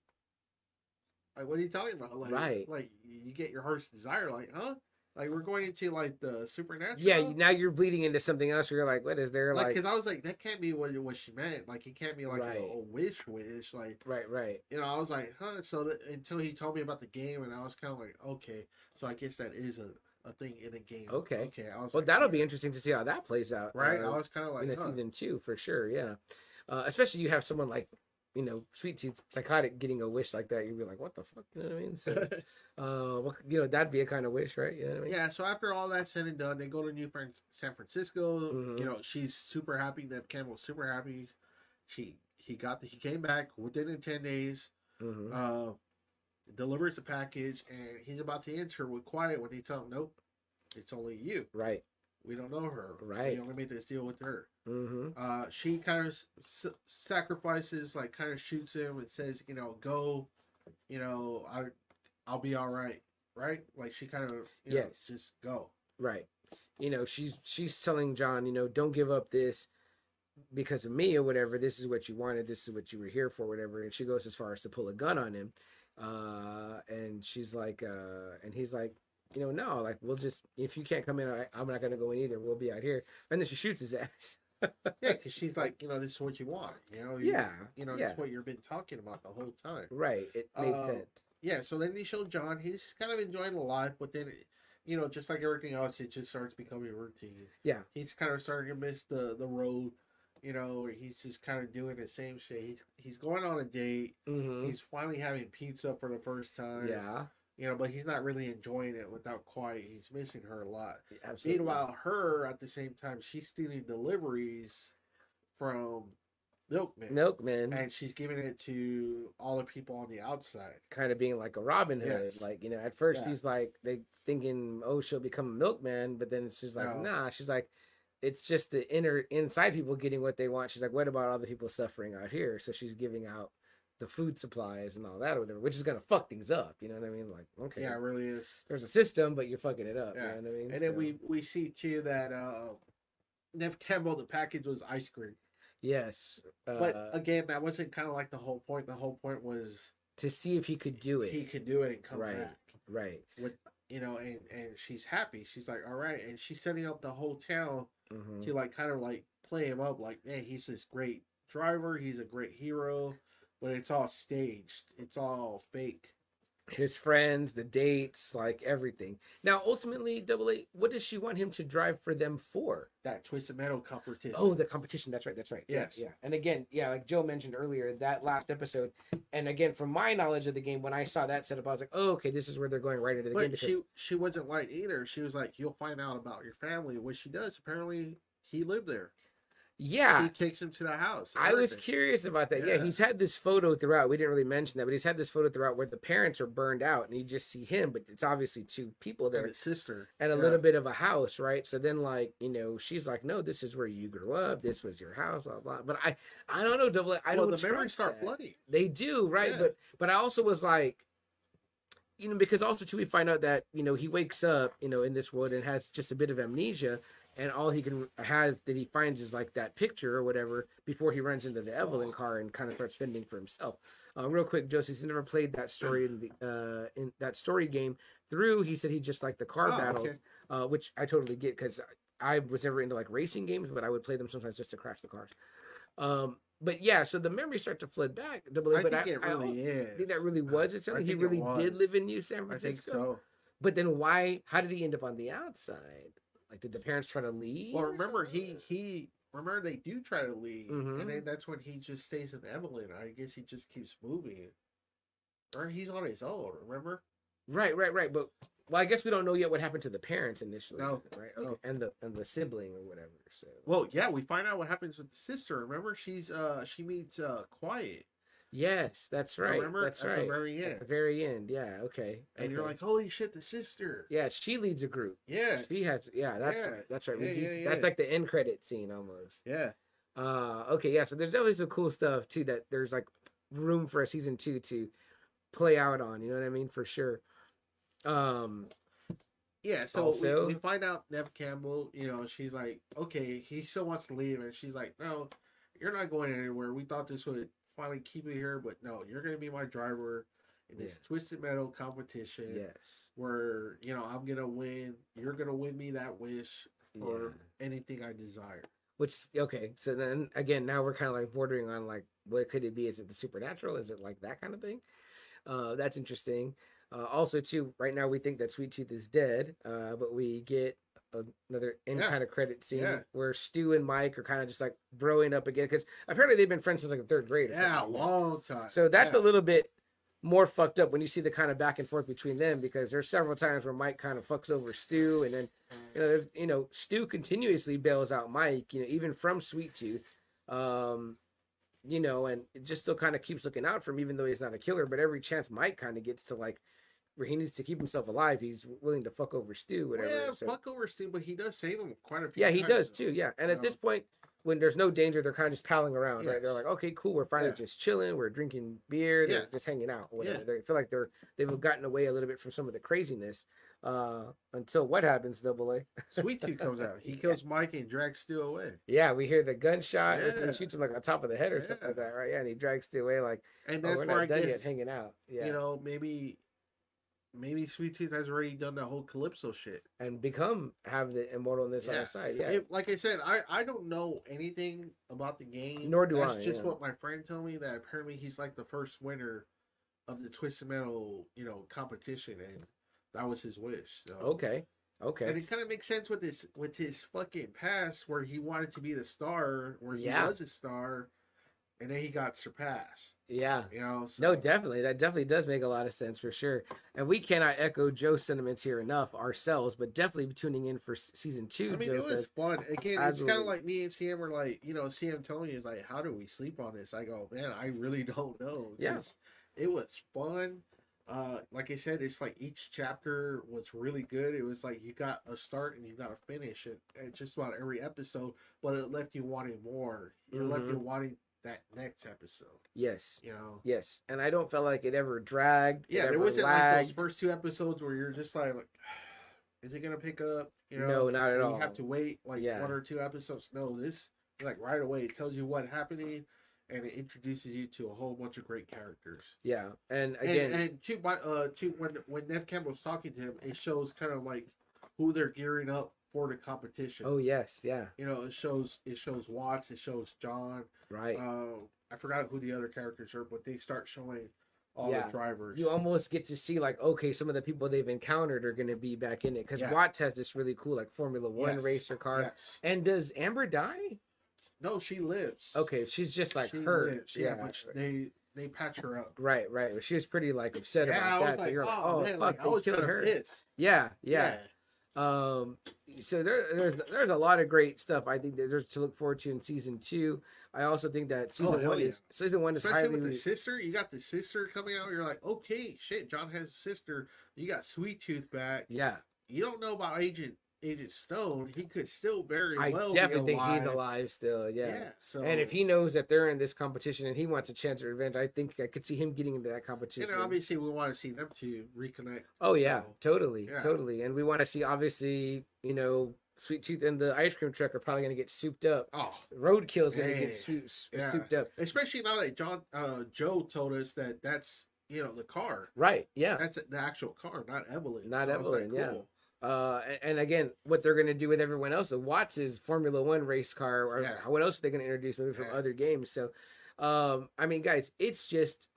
like what are you talking about? Like, Right. Like you get your heart's desire, like, huh? Like we're going into like the supernatural. Yeah. Now you're bleeding into something else. Where you're like, what is there Like, like? because I was like, that can't be what what she meant. Like, it can't be like Right. a, a wish, wish. Like, Right. Right. you know, I was like, huh? So that, until he told me about the game, and I was kind of like, okay, so I guess that is a, a thing in a game. Okay. okay. I was Well, like, that'll okay. be interesting to see how that plays out. right. uh, I was kind of like, in a huh. season two for sure. Yeah, uh, especially you have someone like you know Sweet Tooth psychotic getting a wish like that. You'd be like, what the fuck? You know what I mean? So, [laughs] uh, what, you know that'd be a kind of wish, right? You know what I mean? yeah. So after all that's said and done, they go to New San Francisco. Mhm. You know, she's super happy. Neve Campbell's super happy. She he got the, he came back within the ten days. hmm Uh, delivers the package, and he's about to enter with Quiet when they tell him, "Nope, it's only you. Right. We don't know her. Right. We only made this deal with her." Mm-hmm. Uh, she kind of s- sacrifices, like, kind of shoots him and says, "You know, go. You know, I, I'll be all right." Right? Like she kind of, you know, Yes. just go. Right. You know, she's she's telling John, you know, don't give up this because of me or whatever. This is what you wanted. This is what you were here for, whatever. And she goes as far as to pull a gun on him. Uh, and she's like, uh, and he's like, you know, no, like we'll just if you can't come in, I, I'm not gonna go in either. We'll be out here. And then she shoots his [laughs] ass. Yeah, because she's like, you know, this is what you want. You know, you, Yeah, you know, yeah. that's what you've been talking about the whole time. Right. It made Um, sense. Yeah, so then they show John. He's kind of enjoying the life, but then, you know, just like everything else, it just starts becoming routine. Yeah. He's kind of starting to miss the the road. You know, he's just kind of doing the same shit. He's, he's going on a date. Mm-hmm. He's finally having pizza for the first time. Yeah. You know, but he's not really enjoying it without quiet. He's missing her a lot. Absolutely. Meanwhile, her at the same time, she's stealing deliveries from Milkman. Milkman. And she's giving it to all the people on the outside. kind of being like a Robin Hood. Yes. Like, you know, at first Yeah. he's like they thinking, oh, she'll become a milkman, but then she's like, No. nah. She's like, it's just the inner inside people getting what they want. She's like, what about all the people suffering out here? So she's giving out the food supplies and all that or whatever, which is gonna fuck things up. You know what I mean? Like, okay, Yeah, it really is. there's a system, but you're fucking it up. Yeah. You know what I mean? And then we we see too that uh Neve Campbell, the package was ice cream. yes, uh, But again, that wasn't kind of like the whole point. The whole point was to see if he could do it. he could do it and come Right. back. right. With you know, and and she's happy. She's like, all right, and she's setting up the whole town hmm to like kind of like play him up. Like, man, he's this great driver. He's a great hero, but it's all staged. It's all fake. his friends, the dates, like everything. Now, ultimately, Double A, what does she want him to drive for them for? That twisted metal competition. Oh, the competition. That's right. That's right. Yes. Yeah. And again, yeah, like Joe mentioned earlier, that last episode. And again, from my knowledge of the game, when I saw that setup, I was like, oh, okay, this is where they're going right into the game. But Because, she she wasn't like either. She was like, "You'll find out about your family." What she does, apparently, he lived there. Yeah, He takes him to the house. I was curious about that. Yeah. Yeah. he's had this photo throughout. We didn't really mention that, but he's had this photo throughout where the parents are burned out, and you just see him, but it's obviously two people there. And his sister and a Yeah. little bit of a house, right? So then, like you know, she's like, "No, this is where you grew up. This was your house." Blah blah. But I, I don't know, double. I well, don't. the memories start that. flooding. They do, right? Yeah. But but I also was like, you know, because also too, we find out that you know he wakes up, you know, in this world and has just a bit of amnesia, and all he can has that he finds is like that picture or whatever before he runs into the Evelyn car and kind of starts fending for himself. Uh, real quick, Josie's never played that story in the uh in that story game through. He said he just liked the car Oh, battles, okay. uh, which I totally get because I was never into like racing games, but I would play them sometimes just to crash the cars. Um, but yeah, so the memories start to flood back. Double A, I but think I, it I really is. think that really was it. I He think really did live in New San I think Francisco. so. But then why? How did he end up on the outside? Like, did the parents try to leave? Well, remember he he remember they do try to leave, Mhm. and then that's when he just stays in Evelyn. I guess he just keeps moving, or he's on his own. Remember? Right, right, right. But well, I guess we don't know yet what happened to the parents initially. No, right? no. Okay. And the and the sibling or whatever. So Well, yeah, we find out what happens with the sister. Remember, she's uh she meets uh Quiet. Yes, that's right. Remember that's at right. the very At end, the very end, yeah. Okay. and you're like, holy shit, the sister. yeah, she leads a group. Yeah, She has, yeah, that's Yeah. right. That's right. We Yeah, yeah, That's yeah. like the end credit scene almost. yeah. Uh, okay, yeah. So there's definitely some cool stuff too that there's like room for a season two to play out on. You know what I mean? For sure. Um, Yeah, so Also- we, we find out Neve Campbell, you know, she's like, okay, he still wants to leave, and she's like, no, you're not going anywhere. We thought this would finally keep it here, but no, you're to be my driver in this Yeah. Twisted Metal competition yes. where, you know, I'm to win. You're to win me that wish or Yeah. anything I desire. Which okay, so then again, now we're kind of like bordering on like what could it be? Is it the supernatural? Is it like that kind of thing? Uh, that's interesting. Uh, also, too, right now we think that Sweet Tooth is dead, uh, but we get another end Yeah. kind of credit scene Yeah. where Stu and Mike are kind of just like broing up again because apparently they've been friends since like the third grade. Yeah, that. long time. So that's yeah. a little bit more fucked up when you see the kind of back and forth between them because there's several times where Mike kind of fucks over Stu and then you know there's you know Stu continuously bails out Mike, you know, even from Sweet Tooth. Um you know, and it just still kind of keeps looking out for him, even though he's not a killer. But every chance Mike kind of gets to like where he needs to keep himself alive, he's willing to fuck over Stu, whatever. yeah, so- fuck over Stu, but he does save him quite a few. yeah, he times, does too. Yeah, and at this point, when there's no danger, they're kind of just palling around, right? They're like, okay, cool, we're finally Yeah. just chilling, we're drinking beer, they're Yeah. just hanging out, whatever. Yeah. They feel like they're they've gotten away a little bit from some of the craziness. Uh, until what happens, Double A? Sweet Tooth comes out. He [laughs] kills Mike and drags Stu away. Yeah, we hear the gunshot, and shoots him like on top of the head or something like that, right? Yeah, and he drags Stu away like, And oh, we're where I not done guess, yet, hanging out. Yeah, you know, maybe maybe Sweet Tooth has already done the whole Calypso shit. and become have the immortal on Yeah. his side. Yeah, It- like I said, I, I don't know anything about the game. Nor do That's I, just yeah. what my friend told me that apparently he's like the first winner of the Twisted Metal, you know, competition, and that was his wish. So. okay, okay, And it kind of makes sense with this with his fucking past, where he wanted to be the star, where he Yeah. was a star, and then he got surpassed. yeah. You know, so, No, definitely. That definitely does make a lot of sense for sure. And we cannot echo Joe's sentiments here enough ourselves, but definitely tuning in for season two. I mean, Joe it was fun. Again, it's kind of like me and CM were like, you know, CM Tony is like, how do we sleep on this? I go, man, I really [laughs] don't know. Yeah. It was fun. Uh, like I said, it's like each chapter was really good. It was like you got a start and you got a finish at, at just about every episode, but it left you wanting more. It left you Mhm. wanting that next episode. Yes, You know. yes. And I don't feel like it ever dragged. Yeah, there wasn't like lagged. those first two episodes where you're just like, like, [sighs] is it gonna pick up? You know, No, not at and all. You have to wait like Yeah. one or two episodes. No, this like right away it tells you what happening, and it introduces you to a whole bunch of great characters. yeah, and And, again, and to by uh to when when Neve Campbell's talking to him, it shows kind of like who they're gearing up for the competition. oh yes, yeah, You know, it shows it shows Watts, it shows John. right. Uh, I forgot who the other characters are, but they start showing all Yeah. the drivers. you almost get to see like okay, some of the people they've encountered are going to be back in it because Yeah. Watts has this really cool like Formula One Yes. racer car. Yes. And does Amber die? No, she lives. Okay, she's just like She hurt. lives, Yeah, but sh- they they patch her up. Right, right. She was pretty like upset Yeah, about that. so you're like, oh, oh, man, fuck, like, they killed her. pissed. Yeah, yeah. Um, so there, there's there's a lot of great stuff. I think that there's to look forward to in season two. I also think that season Oh, one yeah. is season one is Especially highly. with the sister, you got the sister coming out. You're like, okay, shit, John has a sister. You got Sweet Tooth back. yeah, You don't know about Agent Agent Stone. He could still very I well definitely be think alive. he's alive still. Yeah. Yeah. so And if he knows that they're in this competition and he wants a chance at revenge, I think I could see him getting into that competition. know, obviously we want to see them to reconnect. Oh yeah, So, totally, yeah. totally. And we want to see obviously, you know, Sweet Tooth and the ice cream truck are probably gonna get souped up. Oh, Roadkill is gonna get sou- Yeah. souped up. especially now that John uh, Joe told us that that's you know the car. Right. Yeah. That's the actual car, not Evelyn. Not So I was like, Evelyn, yeah. Uh, and again, what they're going to do with everyone else, the Watts' Formula One race car, or Yeah. what else are they going to introduce maybe from Yeah. other games? So, um, I mean, guys, it's just,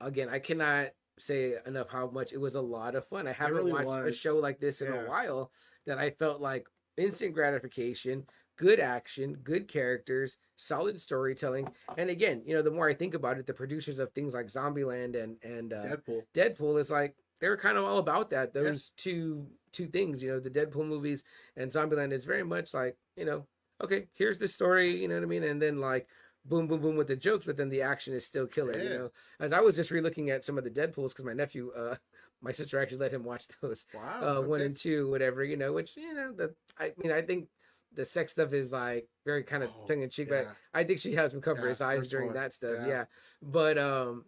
again, I cannot say enough how much it was a lot of fun. I haven't really watched a show like this in Yeah. a while that I felt like instant gratification, good action, good characters, solid storytelling. And again, you know, the more I think about it, the producers of things like Zombieland and, and, uh, Deadpool. Deadpool is like they were kind of all about that. Yeah. Those two two things, you know, the Deadpool movies and Zombieland is very much like, you know, okay, here's the story, you know what I mean? And then like boom, boom, boom with the jokes, but then the action is still killer, you know. As I was just relooking at some of the Deadpools because my nephew, uh, [laughs] my sister actually let him watch [laughs] those, Wow. uh, one and two, whatever, you know, which you know, the I mean, I think the sex stuff is like very kind of Oh, tongue in cheek, but. I think she has him cover Yeah, his eyes during that stuff. Yeah. Yeah. But um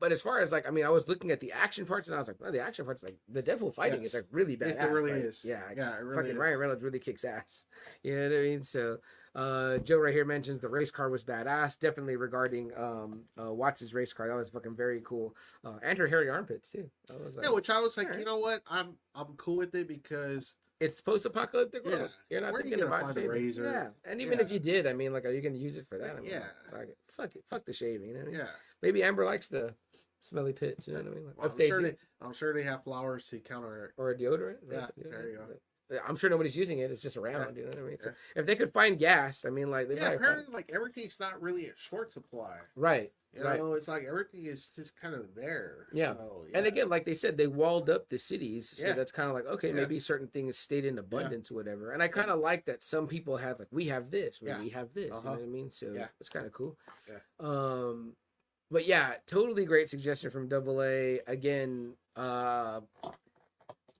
but as far as like I mean I was looking at the action parts and I was like, well the action parts like the Deadpool fighting is like really bad. It really is. Yeah. Yeah. It really fucking is. Ryan Reynolds really kicks ass. [laughs] You know what I mean? So uh Joe right here mentions the race car was badass. Definitely regarding um uh Watts' race car. That was fucking very cool. Uh and her hairy armpits too. Like, Yeah, which I was like, Alright. you know what? I'm I'm cool with it because it's post apocalyptic Yeah. You're not Where are you thinking gonna about find a shaving. razor? Yeah. And even Yeah. if you did, I mean like are you gonna use it for that? I mean, Yeah. fuck it. Fuck it. Fuck the shaving, you know I mean? yeah, Maybe Amber likes the smelly pits. You know what I mean? Like, well, if I'm they sure do. they I'm sure they have flowers to counter. or a deodorant. Yeah, Deodorant, there you go. I'm sure nobody's using it. It's just around. You know what I mean? So if they could find gas, I mean, like they Yeah, apparently, find- like everything's not really a short supply. right, You right. know, it's like everything is just kind of there. Yeah. So, And again, like they said, they walled up the cities, so Yeah. that's kind of like okay, Yeah. maybe certain things stayed in abundance or whatever. And I kind of like that some people have like we have this, Yeah. we have this. You Uh-huh. know what I mean? So Yeah. it's kind of cool. Yeah. Um, but yeah, totally great suggestion from Double A. Again, uh,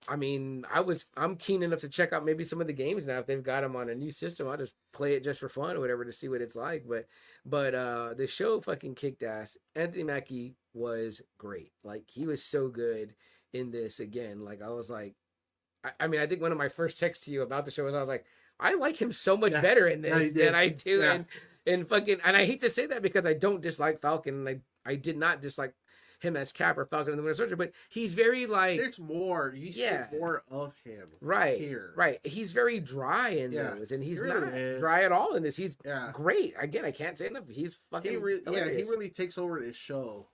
I mean, I was I'm keen enough to check out maybe some of the games now if they've got them on a new system. I'll just play it just for fun or whatever to see what it's like. But but uh the show fucking kicked ass. Anthony Mackie was great. Like he was so good in this again. Like I was like, I, I mean, I think one of my first texts to you about the show was I was like, I like him so much Yeah. better in this than I do Yeah. in and fucking and I hate to say that because I don't dislike Falcon and I I did not dislike him as Cap or Falcon in the Winter Soldier, but he's very like there's more. You see Yeah. more of him. right here. right. He's very dry in Yeah, those, and he's he not is. dry at all in this. He's Yeah. great. Again, I can't say enough. He's fucking He re- yeah, he really takes over this show.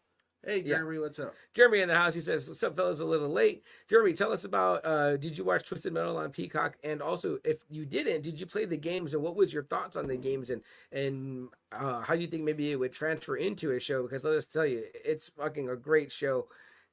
Hey, Yeah. Jeremy, what's up? Jeremy in the house. He says, "What's up, fellas? A little late." Jeremy, tell us about. uh Did you watch Twisted Metal on Peacock? And also, if you didn't, did you play the games? And what was your thoughts on the games? And and uh how do you think maybe it would transfer into a show? Because let us tell you, it's fucking a great show.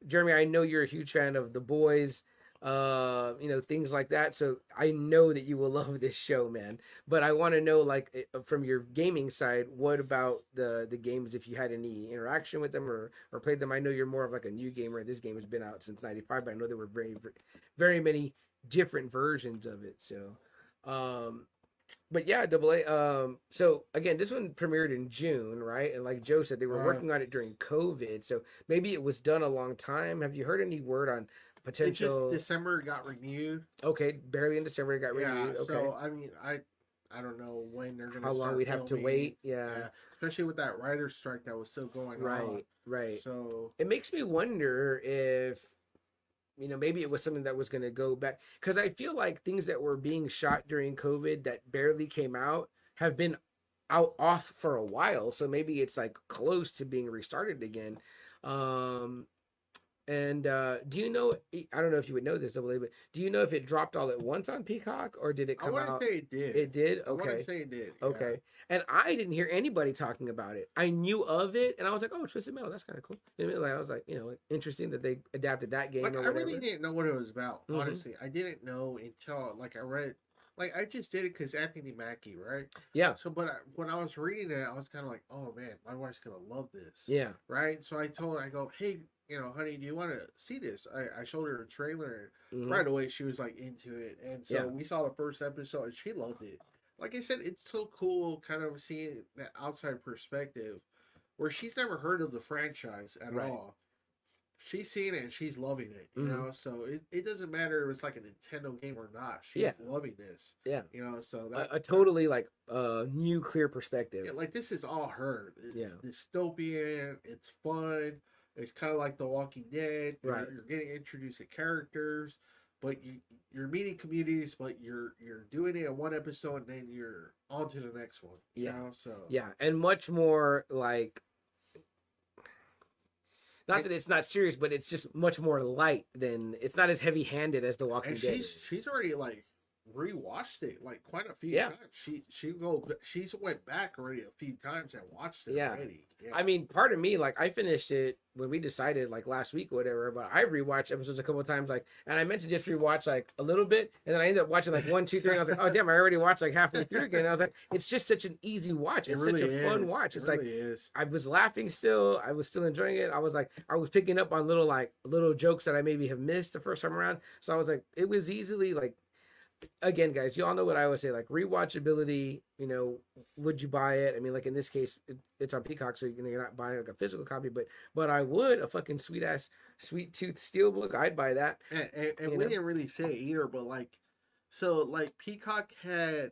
Jeremy, I know you're a huge fan of The Boys. Uh, you know things like that. So I know that you will [laughs] love this show, man. But I want to know, like, eh, from your gaming side, what about the the games? If you had any interaction with them or or played them, I know you're more of like a new gamer. This game has been out since '95, but I know there were very, very, many different versions of it. So, um, but yeah, double A. Um, so again, this one premiered in June, right? And like Joe said, they were working on it during COVID, so maybe it was done a long time. Have you heard any word on It just potential? December got renewed. Okay, barely in December it got Yeah. renewed. Okay, So I mean, I I don't know when they're gonna. how long we'd have to wait? Yeah, Yeah, especially with that writer's strike that was still going right, on. Right, right. So it makes me wonder if you know maybe it was something that was going to go back because i feel like things that were being shot during covid that barely came out have been out off for a while so maybe it's like close to being restarted again um and uh do you know i don't know if you would know this double A, but do you know if it dropped all at once on peacock or did it I come want to out say it did. it did I want okay to say it did. yeah. Okay. And I didn't hear anybody talking about it. I knew of it and I was like, oh, Twisted Metal, that's kind of cool. You know I? Like, I was like, you know, like, interesting that they adapted that game Like I really didn't know what it was about. Mhm. Honestly, I didn't know until like I read. Like I just did it because Anthony Mackie, right? Yeah. So, but I, when I was reading it, I was kind of like, "Oh man, my wife's gonna love this." Yeah. Right. So I told her, I go, "Hey, you know, honey, do you want to see this?" I, I showed her a trailer, and Mhm. right away she was like into it, and so Yeah. we saw the first episode, and she loved it. Like I said, it's so cool, kind of seeing that outside perspective, where she's never heard of the franchise at Right. all. She's seeing it and she's loving it, you Mhm. know. So it, it doesn't matter if it's like a Nintendo game or not. She's Yeah. loving this, Yeah. you know. So that A, a totally like uh new clear perspective. yeah, like this is all her. It's Yeah. dystopian. It's fun. It's kind of like The Walking Dead. You're- Right. You're, getting introduced to characters, but you you're meeting communities, but you're you're doing it in one episode and then you're on to the next one. Yeah. know? So Yeah, and much more like not And- that it's not serious, but it's just much more light than it's not as heavy handed as The Walking and Dead. she's is. she's already like rewatched it like quite a few Yeah. times. She she go she's went back already a few times and watched it Yeah. already. Yeah. I mean, part of me, like, I finished it when we decided, like, last week or whatever, but I rewatched episodes a couple of times, like, and I meant to just rewatch, like, a little bit, and then I ended up watching, like, one, two, three, and I was like, oh, damn, I already watched, like, halfway through again. And I was like, it's just such an easy watch. it It's really such a fun is. watch. It It's like, is. I was laughing still. I was still enjoying it. I was like, I was picking up on little, like, little jokes that I maybe have missed the first time around. So I was like, it was easily, like, again, guys, you all know what I always say, like rewatchability. You know, would you buy it? I mean, like in this case, it, it's on Peacock, so you know, you're not buying like a physical copy, but but I would a fucking sweet ass sweet tooth steelbook. I'd buy that. And, and, and we know? didn't really say it either, but like, so like Peacock had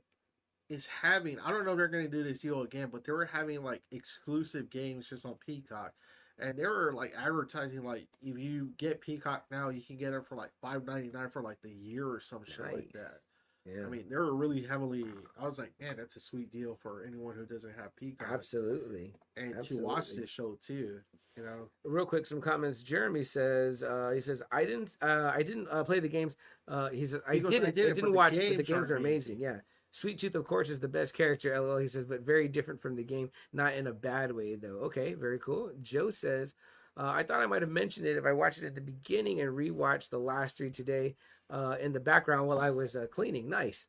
is having. I don't know if they're going to do this deal again, but they were having like exclusive games just on Peacock, and they were like advertising like if you get Peacock now, you can get it for like five ninety nine for like the year or some shit like that. Yeah. I mean, they were really heavily. I was like, man, that's a sweet deal for anyone who doesn't have Peacock absolutely. and to watch absolutely. this show too. You know, real quick some comments jeremy says uh he says i didn't uh i didn't uh, play the games uh he says i He goes, didn't "I i, didn't, but didn't the watch it, but the games are games are amazing. amazing." yeah sweet tooth of course is the best character lol he says but very different from the game not in a bad way though okay very cool joe says uh, I thought I might have mentioned it if I watched it at the beginning and rewatched the last three today uh, in the background while I was uh, cleaning. Nice.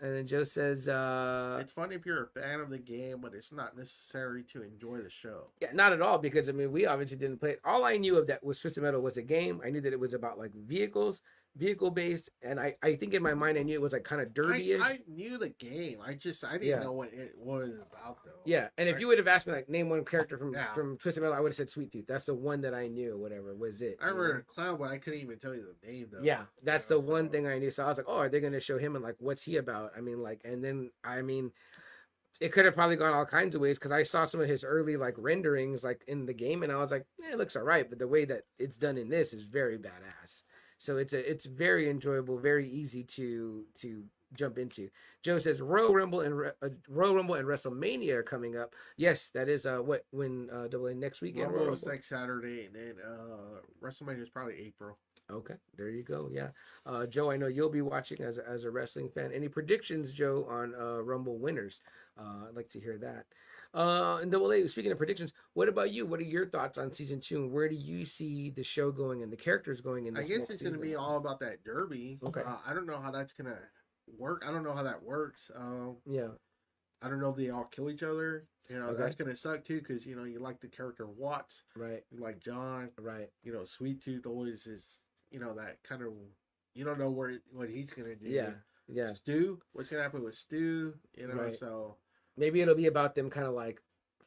And then Joe says, uh, it's funny if you're a fan of the game, but it's not necessary to enjoy the show. Yeah, not at all because I mean we obviously didn't play it. All I knew of that was Twisted Metal was a game. I knew that it was about like vehicles, vehicle based, and I I think in my mind I knew it was like kind of I. I knew the game. I just I didn't Yeah. know what it was about though. yeah, and if you would have asked me like name one character from Yeah. from Twisted Metal, I would have said Sweet Tooth. That's the one that I knew. Whatever was it. I you know? remember Clown, but I couldn't even tell you the name though. Yeah, that's the one thing I knew. So I was like, oh, are they going to show him and like what's he about? I mean, like, and then I mean, it could have probably gone all kinds of ways because I saw some of his early like renderings like in the game, and I was like, yeah, it looks all right, but the way that it's done in this is very badass. So it's a it's very enjoyable, very easy to to jump into. Joe says Royal Rumble and uh, Royal Rumble and WrestleMania are coming up. Yes, that is uh what when uh double A next weekend. Royal Rumble is Rumble? next Saturday, and then uh WrestleMania is probably April. Okay, there you go. Yeah, uh, Joe, I know you'll be watching as a, as a wrestling fan. Any predictions, Joe, on uh, Rumble winners? Uh, I'd like to hear that. Uh, and Double A, speaking of predictions, what about you? What are your thoughts on season two, and where do you see the show going and the characters going in I guess it's going to be all about that derby. Okay. Uh, I don't know how that's going to work. I don't know how that works. Um, Yeah, I don't know if they all kill each other. You know, Okay. that's going to suck too because, you know, you like the character Watts, right, you like John, right. you know, Sweet Tooth always is, you know, that kind of, you don't know where what he's going to do. Yeah, yeah. Stu, what's going to happen with Stu? You know, Right. so. Maybe it'll be about them kind of like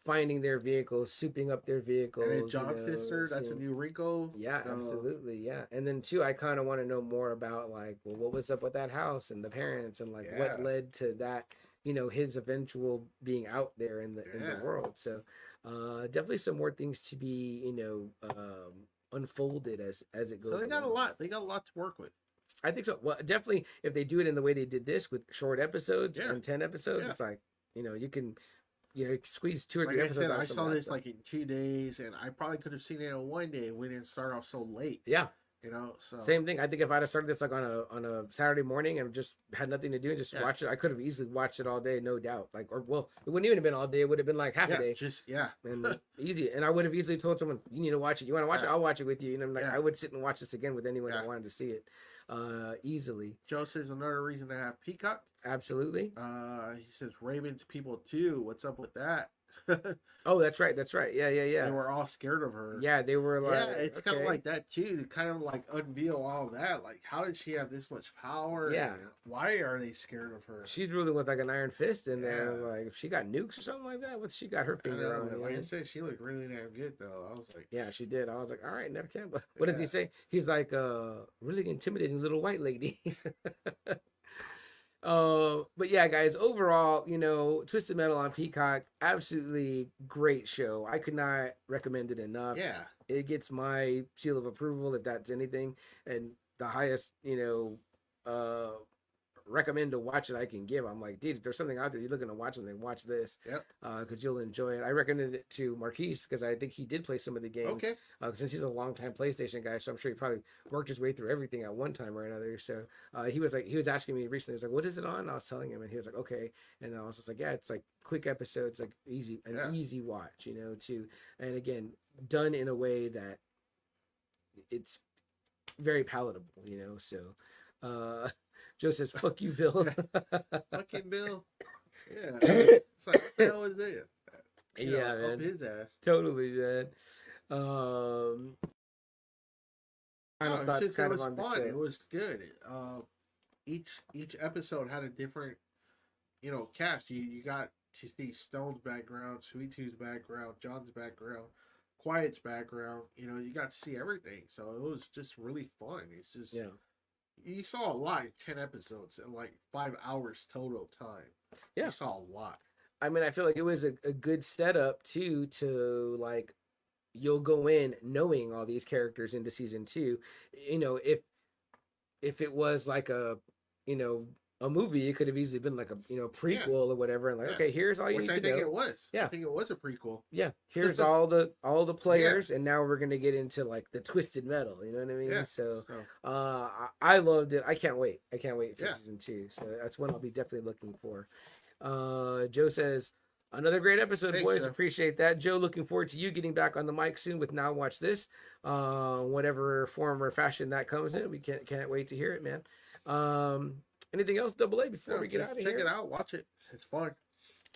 finding their vehicles, souping up their vehicles. And then you know, sister, that's a new Rico. Yeah, so- absolutely. Yeah. And then too, I kind of want to know more about like, well, what was up with that house and the parents and like what led to that, you know, his eventual being out there in the in the world. So uh definitely some more things to be, you know, um unfolded as as it goes. So they got a lot. They got a lot to work with. I think so. Well, definitely if they do it in the way they did this with short episodes Yeah. and 10 episodes, Yeah. it's like, you know, you can you know, squeeze two or Like three I episodes said, out I of some saw this stuff. like in two days, and I probably could have seen it in one day. if We didn't start off so late, yeah, you know. So Same thing. I think if I'd have started this like on a on a Saturday morning and just had nothing to do and just Yeah. watch it, I could have easily watched it all day, no doubt. Like, or well, it wouldn't even have been all day. It would have been like half yeah, a day just yeah, [laughs] and easy. And I would have easily told someone, "You need to watch it. You want to watch it? I'll watch it with you." And I'm like, Yeah. I would sit and watch this again with anyone that wanted to see it, uh, easily. Joe says another reason to have Peacock. Absolutely. Uh, he says Ravens people too. What's up with that? [laughs] Oh, that's right. That's right. Yeah, yeah, yeah. They yeah. were all scared of her. Yeah, they were like, yeah, it's kind of like that too. To kind of like unveil all of that. Like, how did she have this much power? Yeah. Why are they scared of her? She's ruling with like an iron fist in there. Yeah. Like, if she got nukes or something like that, what's she got her finger on? but like I said, she looked really damn good though. I was like, Yeah, she did. I was like, all right, Neve Campbell. What does he say? He's like, uh, really intimidating little white lady. [laughs] uh, but yeah, guys, overall, you know, Twisted Metal on Peacock, absolutely great show. I could not recommend it enough. yeah, It gets my seal of approval if that's anything, and the highest, you know, uh recommend to watch it I can give. I'm like, dude, if there's something out there you're looking to watch something, watch this. Yep. Uh, because you'll enjoy it. I recommended it to Marquise because I think he did play some of the games okay. uh, since he's a longtime PlayStation guy, so I'm sure he probably worked his way through everything at one time or another. So uh, he was like, he was asking me recently, he was like, "What is it on?" And I was telling him, and he was like, "Okay." And I was just like, "Yeah, it's like quick episodes, like easy, an Yeah. easy watch, you know." Too, and again, done in a way that it's very palatable, you know. So, uh, [laughs] Joe says, "Fuck you, Bill." [laughs] Fuck you, Bill. Yeah. It's like, what the hell is it? You know, Yeah, up man. his ass. totally, man. Um, final No, thoughts, it kind of was on fun. It was good. Uh, each each episode had a different, you know, cast. You you got to see Stone's background, Sweet Tooth's background, John's background, Quiet's background. You know, you got to see everything. So it was just really fun. It's just Yeah. You saw a lot in ten episodes and like five hours total time. Yeah. you saw a lot. I mean, I feel like it was a, a good setup too to like you'll go in knowing all these characters into season two. You know, if if it was like a you know a movie. It could have easily been like a you know prequel or whatever, and like Yeah. okay, here's all you need to know. Which need I to think know. it was. Yeah. I think it was a prequel. Yeah, [laughs] here's all the all the players, and now we're gonna get into like the twisted metal. You know what I mean? Yeah. So So uh, I, loved it. I can't wait. I can't wait for Yeah. season two. So that's one I'll be definitely looking for. Uh, Joe says another great episode, Thanks, boys. Joe. Appreciate that, Joe. Looking forward to you getting back on the mic soon with Now Watch This, uh, whatever form or fashion that comes in. We can't can't wait to hear it, man. Um, anything else, Double A, before yeah, we get out of check here? Check it out. Watch it. It's fun.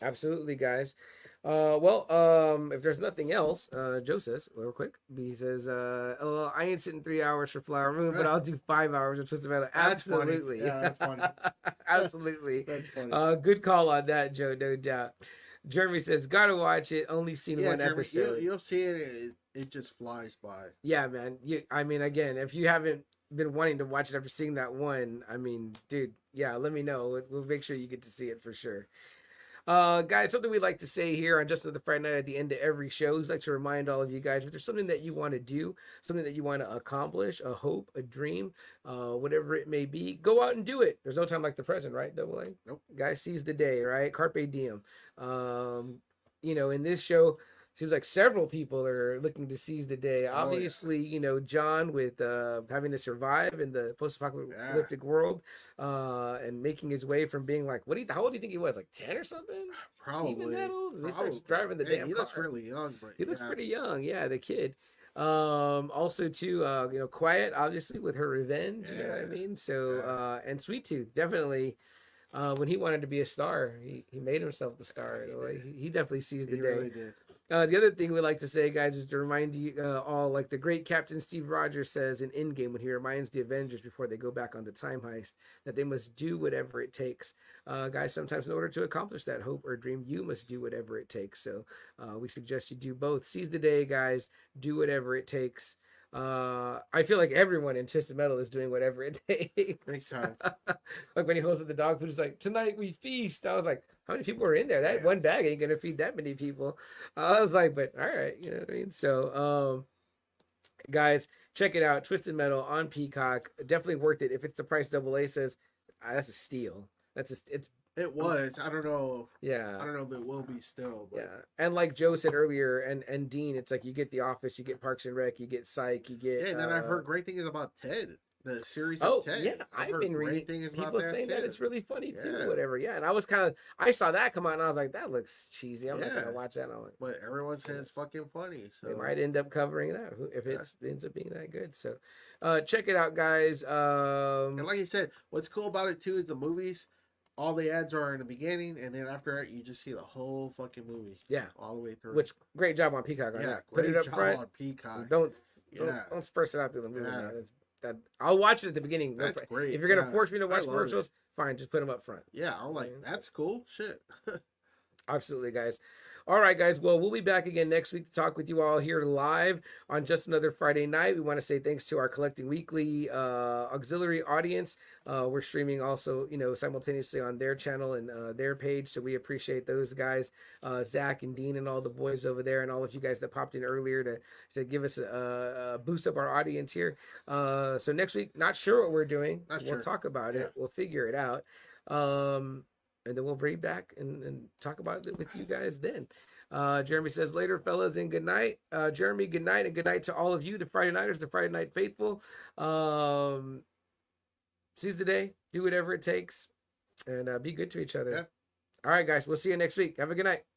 Absolutely, guys. Uh, well, um, if there's nothing else, uh, Joe says real quick. He says, uh, "Oh, I ain't sitting three hours for Flower Moon, but I'll do five hours of Twisted Metal." That's funny. Absolutely, Yeah, that's funny. [laughs] absolutely. That's funny. Uh, good call on that, Joe. No doubt. Jeremy says, "Gotta watch it. Only seen yeah, one Jeremy, episode." You'll, you'll see it, it. It just flies by. Yeah, man. You, I mean, again, if you haven't been wanting to watch it after seeing that one, I mean, dude, yeah, let me know. We'll, make sure you get to see it for sure. Uh, guys, something we like to say here on Just Another Friday Night at the end of every show is like to remind all of you guys if there's something that you want to do, something that you want to accomplish, a hope, a dream, uh, whatever it may be, go out and do it. There's no time like the present, right? Double A. Nope. Guy seize the day, right? Carpe diem. Um, you know, in this show, seems like several people are looking to seize the day. yeah. Obviously, you know, John with uh, having to survive in the post-apocalyptic world, uh, and making his way from being like, what do you, how old do you think he was? Like ten or something? [sighs] Probably. Even that old? He starts driving the Hey, damn He looks car. really young, but He looks pretty young. Yeah, the kid. Um, also too, uh, you know, quiet, obviously with her revenge. You know what I mean? So, Yeah. uh, and Sweet Tooth definitely. Uh, when he wanted to be a star, he, he made himself the star. he Like, he, definitely seized the He day. really did. Uh, the other thing we like to say, guys, is to remind you uh, all, like the great Captain Steve Rogers says in Endgame when he reminds the Avengers before they go back on the time heist that they must do whatever it takes. Uh, guys, sometimes in order to accomplish that hope or dream, you must do whatever it takes. So uh, we suggest you do both. Seize the day, guys. Do whatever it takes. Uh, I feel like everyone in Twisted Metal is doing whatever it [laughs] takes. [laughs] Like when he holds up the dog food, he's like, "Tonight we feast." I was like, "How many people are in there? That Yeah. one bag ain't gonna feed that many people." I was like, "But all right, you know what I mean." So, um, guys, check it out, Twisted Metal on Peacock. Definitely worth it. If it's the price Double A says, ah, that's a steal. That's a, it's It was. I don't know. Yeah. I don't know if it will be still. But Yeah, and like Joe said earlier, and and Dean, it's like you get The Office, you get Parks and Rec, you get Psych, you get. Yeah, and then I've uh, heard great things about Ted, the series Oh of Ted. yeah, I've heard been reading things people that saying that too. it's really funny too, whatever. Yeah, and I was kind of I saw that come out and I was like, that looks cheesy. I'm not gonna watch that. I'm like, But everyone says it's fucking funny. So they might end up covering that who- if Yeah. it ends up being that good. So, uh, check it out, guys. Um, And like you said, what's cool about it too is the movies. All the ads are in the beginning, and then after that, you just see the whole fucking movie yeah, all the way through. which great job on Peacock on yeah, that. Put it up front. on Peacock. Don't don't, Yeah. don't spurse it out through the movie, Yeah. man. It's, that I'll watch it at the beginning. That's pro- great, If you're gonna yeah. force me to watch love it. commercials, fine, just put them up front. Yeah, I'm like, Yeah. that's cool. Shit. [laughs] Absolutely, guys. All right, guys. Well, we'll be back again next week to talk with you all here live on just another Friday night. We want to say thanks to our Collecting Weekly uh, auxiliary audience. Uh, we're streaming also, you know, simultaneously on their channel and uh, their page. So we appreciate those guys, uh, Zach and Dean and all the boys over there, and all of you guys that popped in earlier to to give us a, a boost up our audience here. Uh, so next week, not sure what we're doing. Not we'll sure. talk about Yeah. it. We'll figure it out. Um, and then we'll bring back and, and talk about it with you guys then. Uh, Jeremy says later, fellas, and good night. Uh, Jeremy, good night, and good night to all of you, the Friday Nighters, the Friday Night Faithful. Um, seize the day, do whatever it takes, and uh, be good to each other. Yeah. All right, guys, we'll see you next week. Have a good night.